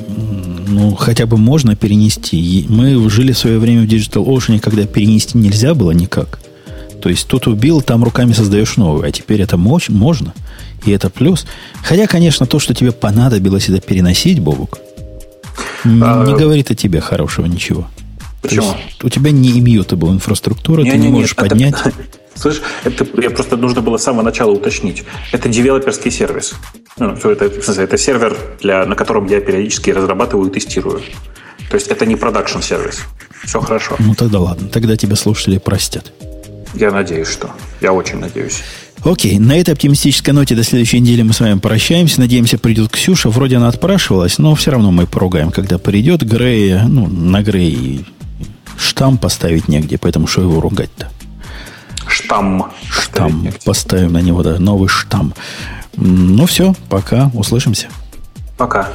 ну, хотя бы можно перенести. Мы жили в свое время в Digital Ocean, когда перенести нельзя было никак. То есть тут убил, там руками создаешь новую, а теперь это мощь, можно. И это плюс. Хотя, конечно, то, что тебе понадобилось это переносить, Бобук, а, не говорит о тебе хорошего ничего. Почему? у тебя не immutable инфраструктура, не, ты не, не можешь не, поднять. Это, Слышь, это я просто нужно было с самого начала уточнить. Это девелоперский сервис. Ну, это, это сервер, для, на котором я периодически разрабатываю и тестирую. То есть это не продакшн сервис. Все хорошо. Ну тогда ладно. Тогда тебя слушатели простят. Я надеюсь, что. Я очень надеюсь. Окей, на этой оптимистической ноте до следующей недели мы с вами прощаемся. Надеемся, придет Ксюша. Вроде она отпрашивалась, но все равно мы поругаем, когда придет. Грей, ну, на Грей штамп поставить негде, поэтому что его ругать-то? Штамм. Штамм. Поставим на него да, новый штамм. Ну все, пока, услышимся. Пока.